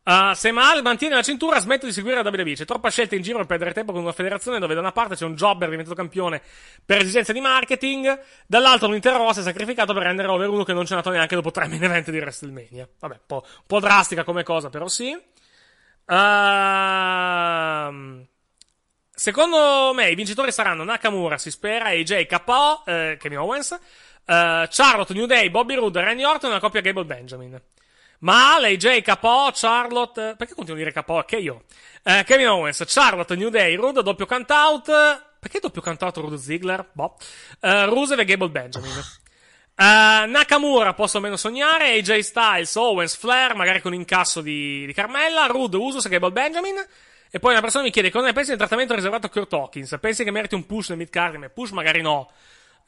Uh, se Mal mantiene la cintura, smette di seguire la WWE. C'è troppa scelta in giro per perdere tempo con una federazione dove da una parte c'è un jobber diventato campione per esigenze di marketing, dall'altro un intero roster sacrificato per rendere over uno che non c'è nato neanche dopo tre main event di WrestleMania. Vabbè, un po', un po' drastica come cosa, però sì. Ehm, secondo me i vincitori saranno Nakamura, si spera, AJ, KO, eh, Kevin Owens, eh, Charlotte, New Day, Bobby Roode, Randy Orton e una coppia Gable Benjamin. Ma AJ, KO, Charlotte, perché continuo a dire KO? Che io. Eh, Kevin Owens, Charlotte, New Day, Rude, doppio count-out. Perché doppio count-out Rude Ziggler? Boh. Eh, Rusev e Gable Benjamin. Uh, Nakamura posso meno sognare, AJ Styles, Owens, Flair, magari con incasso di, di Carmella, Rude, Usos e Gable Benjamin. E poi una persona mi chiede cosa ne pensi del trattamento riservato a Kurt Hawkins? Pensi che meriti un push nel mid-card? Push magari no.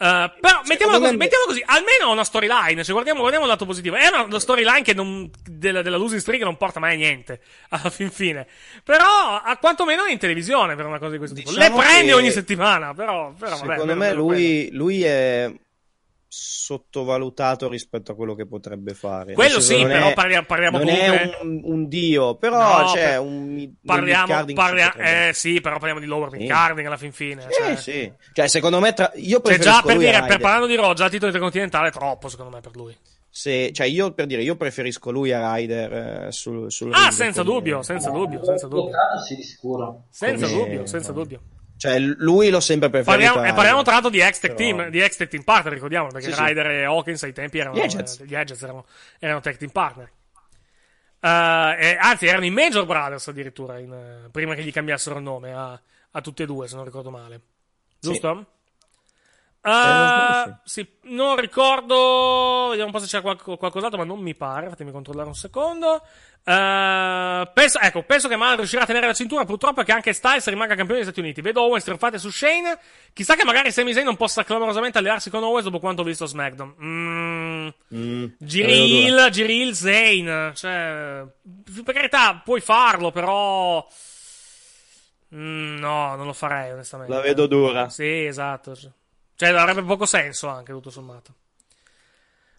Uh, però mettiamolo così, me- mettiamolo così, almeno una storyline. Cioè, guardiamo, guardiamo il lato positivo. È una, una storyline che non, della, della losing streak non porta mai a niente alla fin fine. Però, a quantomeno è in televisione per una cosa di questo tipo. Diciamo Le prende che- ogni settimana. Però, però vabbè, Secondo bello, me lui, lui è sottovalutato rispetto a quello che potrebbe fare. Quello sì, però è- parliamo, parliamo non comunque... è un, un dio, però No, c'è per- un Parliamo, mid-carding parlia- ci potrebbe eh sì, però parliamo di lower Sì. mid-carding alla fin fine. Sì, cioè, sì. Cioè, secondo me, tra... io Cioè, preferisco già per dire, per parlando di Raw, già a titolo intercontinentale è troppo, secondo me, per lui. Se- cioè, io per dire, io preferisco lui a Ryder eh, sul, sul Ah, senza dubbio, senza dubbio, senza dubbio. Sì, di sicuro. Senza Come- dubbio, senza dubbio. Cioè, lui l'ho sempre preferito. Parliamo, a e parliamo tra l'altro di ex tech Però- team, di ex tech team partner, ricordiamo, perché Sì, sì. Ryder e Hawkins ai tempi erano, Gli Edgets. eh, gli Edgets erano, erano tech team partner. Eh, e anzi, erano i Major Brothers addirittura, in, eh, prima che gli cambiassero il nome a, a tutti e due, se non ricordo male. Sì. Giusto? Eh, non Eh, sbaglio, sì, non ricordo. Vediamo un po' se c'è qualco- qualcos'altro, ma non mi pare. Fatemi controllare un secondo. Eh, penso, ecco, penso che Mal riuscirà a tenere la cintura. Purtroppo che anche Styles rimanga campione degli Stati Uniti. Vedo Owens trionfate su Shane. Chissà che magari Sami Zayn non possa clamorosamente allearsi con Owens dopo quanto ho visto SmackDown. Mm. Mm, Giril, Giril, Zayn. Cioè, per carità, puoi farlo, però. Mm, no, non lo farei, onestamente. La vedo dura. Sì, esatto. Cioè, avrebbe poco senso anche, tutto sommato.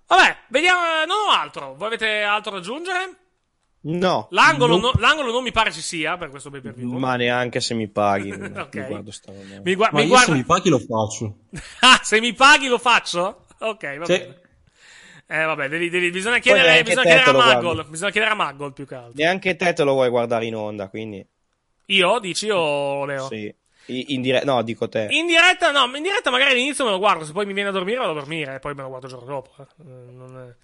Vabbè, vediamo. Non ho altro. Voi avete altro da aggiungere? No. L'angolo, Non- no- l'angolo non mi pare ci sia per questo pay per view. Ma neanche se mi paghi. mi- Ok. mi guardo sta. Mi, gua- Ma mi io guarda- se mi paghi lo faccio. Ah, se mi paghi lo faccio? Ok, va Sì. bene. Eh, vabbè, devi- devi- bisogna chiedere, bisogna chiedere a guardi. Bisogna chiedere a Magol più che altro. Neanche te te lo vuoi guardare in onda, quindi. Io, dici o Leo? Sì. In dire... No, dico te. In diretta, no, in diretta magari all'inizio me lo guardo, se poi mi viene a dormire vado a dormire e poi me lo guardo il giorno dopo. Eh, Non,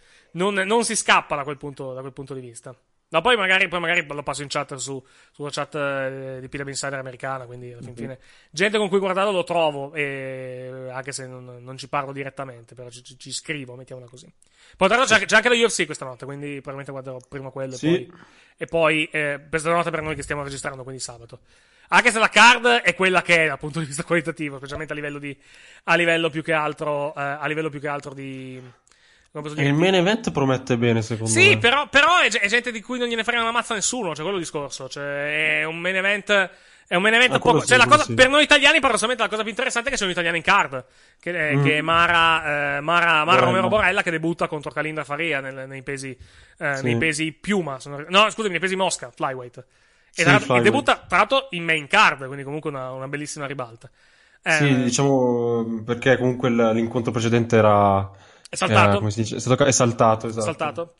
non- non si scappa da quel punto, da quel punto di vista. Ma poi magari, poi magari lo passo in chat su, sulla chat eh, di Pilab Insider americana, quindi alla fin Mhm. fine gente con cui guardarlo lo trovo, e, anche se non, non ci parlo direttamente, però ci, ci- ci scrivo, mettiamola così. Poi tra l'altro c'è, c'è anche lo UFC questa notte, quindi probabilmente guarderò prima quello Sì. e poi, e poi eh, questa notte per noi che stiamo registrando, quindi sabato. Anche se la card è quella che è dal punto di vista qualitativo, specialmente a livello di, a livello più che altro, eh, a livello più che altro di, il main event promette bene, secondo sì, me. però, però è, è gente di cui non gliene frega una mazza nessuno, cioè quello è il discorso. Cioè, è un main event. È un main event Ah, poco. sì, cioè, la cosa, sì. per noi italiani, paradossalmente, la cosa più interessante è che c'è un italiano in card. Che è, Mm. che è Mara, eh, Mara, Mara. Romero Borella, che debutta contro Calindra Faria nel- nei, pesi, eh, Sì. nei pesi Piuma. ricordo- no, scusami, nei pesi Mosca, Flyweight. E Sì, tra e flyweight. debutta, tra l'altro, in main card, quindi comunque una, una bellissima ribalta. Eh, Sì, diciamo perché comunque l'incontro precedente era... È saltato. eh, come si dice? È, stato- è saltato, esatto. saltato.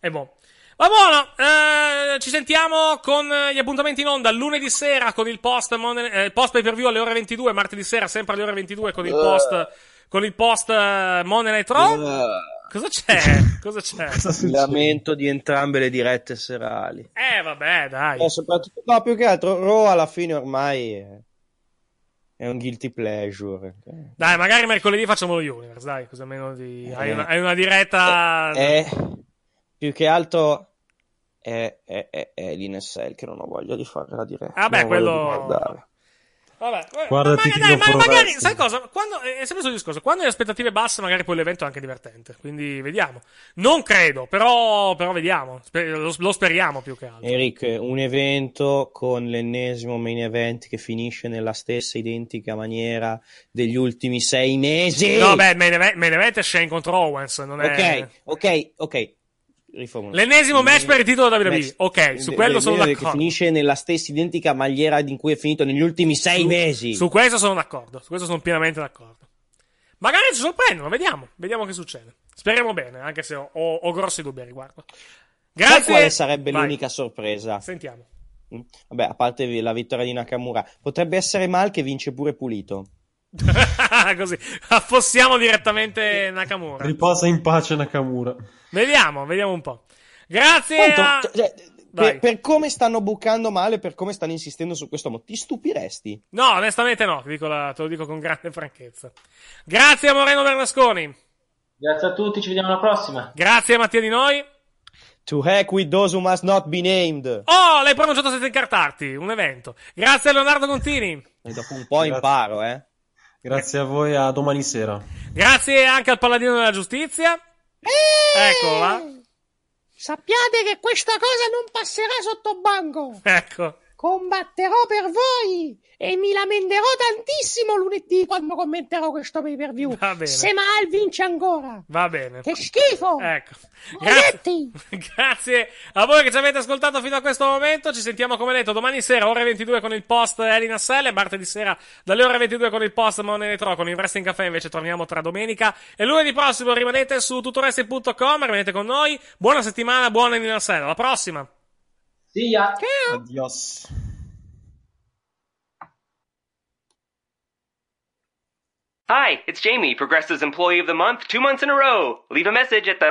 E boh. Va buono, eh, ci sentiamo con gli appuntamenti in onda lunedì sera con il post, Monday- eh, post pay per view alle ore 22, martedì sera sempre alle ore 22 con il post, con il post eh, Monday Night Raw. Cosa c'è? Cosa c'è? Il lamento di entrambe le dirette serali. Eh, vabbè, dai. Eh, soprattutto, no, più che altro, Raw alla fine ormai è, è un guilty pleasure. Dai, magari mercoledì facciamo lo Universe, dai, così almeno di... hai, una, hai una diretta... È, più che altro è, è, è, è l'INSL che non ho voglia di fare la diretta. Voglia di quello-. Vabbè, vabbè, Guardati ma, King dai, ma magari, sai cosa? Quando, è sempre il discorso. Quando hai le aspettative basse, magari poi l'evento è anche divertente. Quindi vediamo. Non credo, però, però vediamo. Sper- lo, lo speriamo più che altro. Eric, un evento con l'ennesimo main event che finisce nella stessa identica maniera degli ultimi sei mesi. No, beh, main event, main event è Shane contro Owens. Non è... Ok, ok, ok. Riformulo. L'ennesimo match per il titolo WWE. Match- Ok, su quello sono de- Che d'accordo. finisce nella stessa identica maniera in cui è finito negli ultimi sei Su- mesi. Su questo sono d'accordo. Su questo sono pienamente d'accordo. Magari ci sorprendono, vediamo. Vediamo che succede. Speriamo bene, anche se ho, ho- ho grossi dubbi a riguardo. Grazie. Sai quale sarebbe Vai. l'unica sorpresa? Sentiamo. Mm? Vabbè, a parte la vittoria di Nakamura, potrebbe essere Mal che vince pure Pulito. Così. Affossiamo direttamente Nakamura. Riposa in pace Nakamura. Vediamo, vediamo un po'. Grazie Quanto- a... cioè, per, per come stanno bucando male, per come stanno insistendo su questo mo, ti stupiresti? No, onestamente no, la- te lo dico con grande franchezza. Grazie a Moreno Bernasconi. Grazie a tutti, ci vediamo alla prossima. Grazie Mattia di noi. To heck with those who must not be named. Oh, l'hai pronunciato senza incartarti. Un evento. Grazie a Leonardo Contini. E dopo un po' imparo, eh. Grazie a voi, a domani sera. Grazie anche al Paladino della Giustizia. Eccolo là. Sappiate che questa cosa non passerà sotto banco. Ecco. Combatterò per voi e mi lamenterò tantissimo lunedì quando commenterò questo pay per view. Va bene. Se Mal vince ancora. Va bene. Che schifo! Ecco. Maledetti! Grazie a voi che ci avete ascoltato fino a questo momento. Ci sentiamo come detto domani sera, ore 22 con il post Elina Selle. Martedì sera dalle ore 22 con il post Money Retro. Con il Wrestling Caffè invece torniamo tra domenica e lunedì prossimo. Rimanete su tuttoresting.com. Rimanete con noi. Buona settimana, buona Elina Selle. Alla prossima. See ya. Adios. Hi, it's Jamie, Progressive's Employee of the Month, two months in a row. Leave a message at the.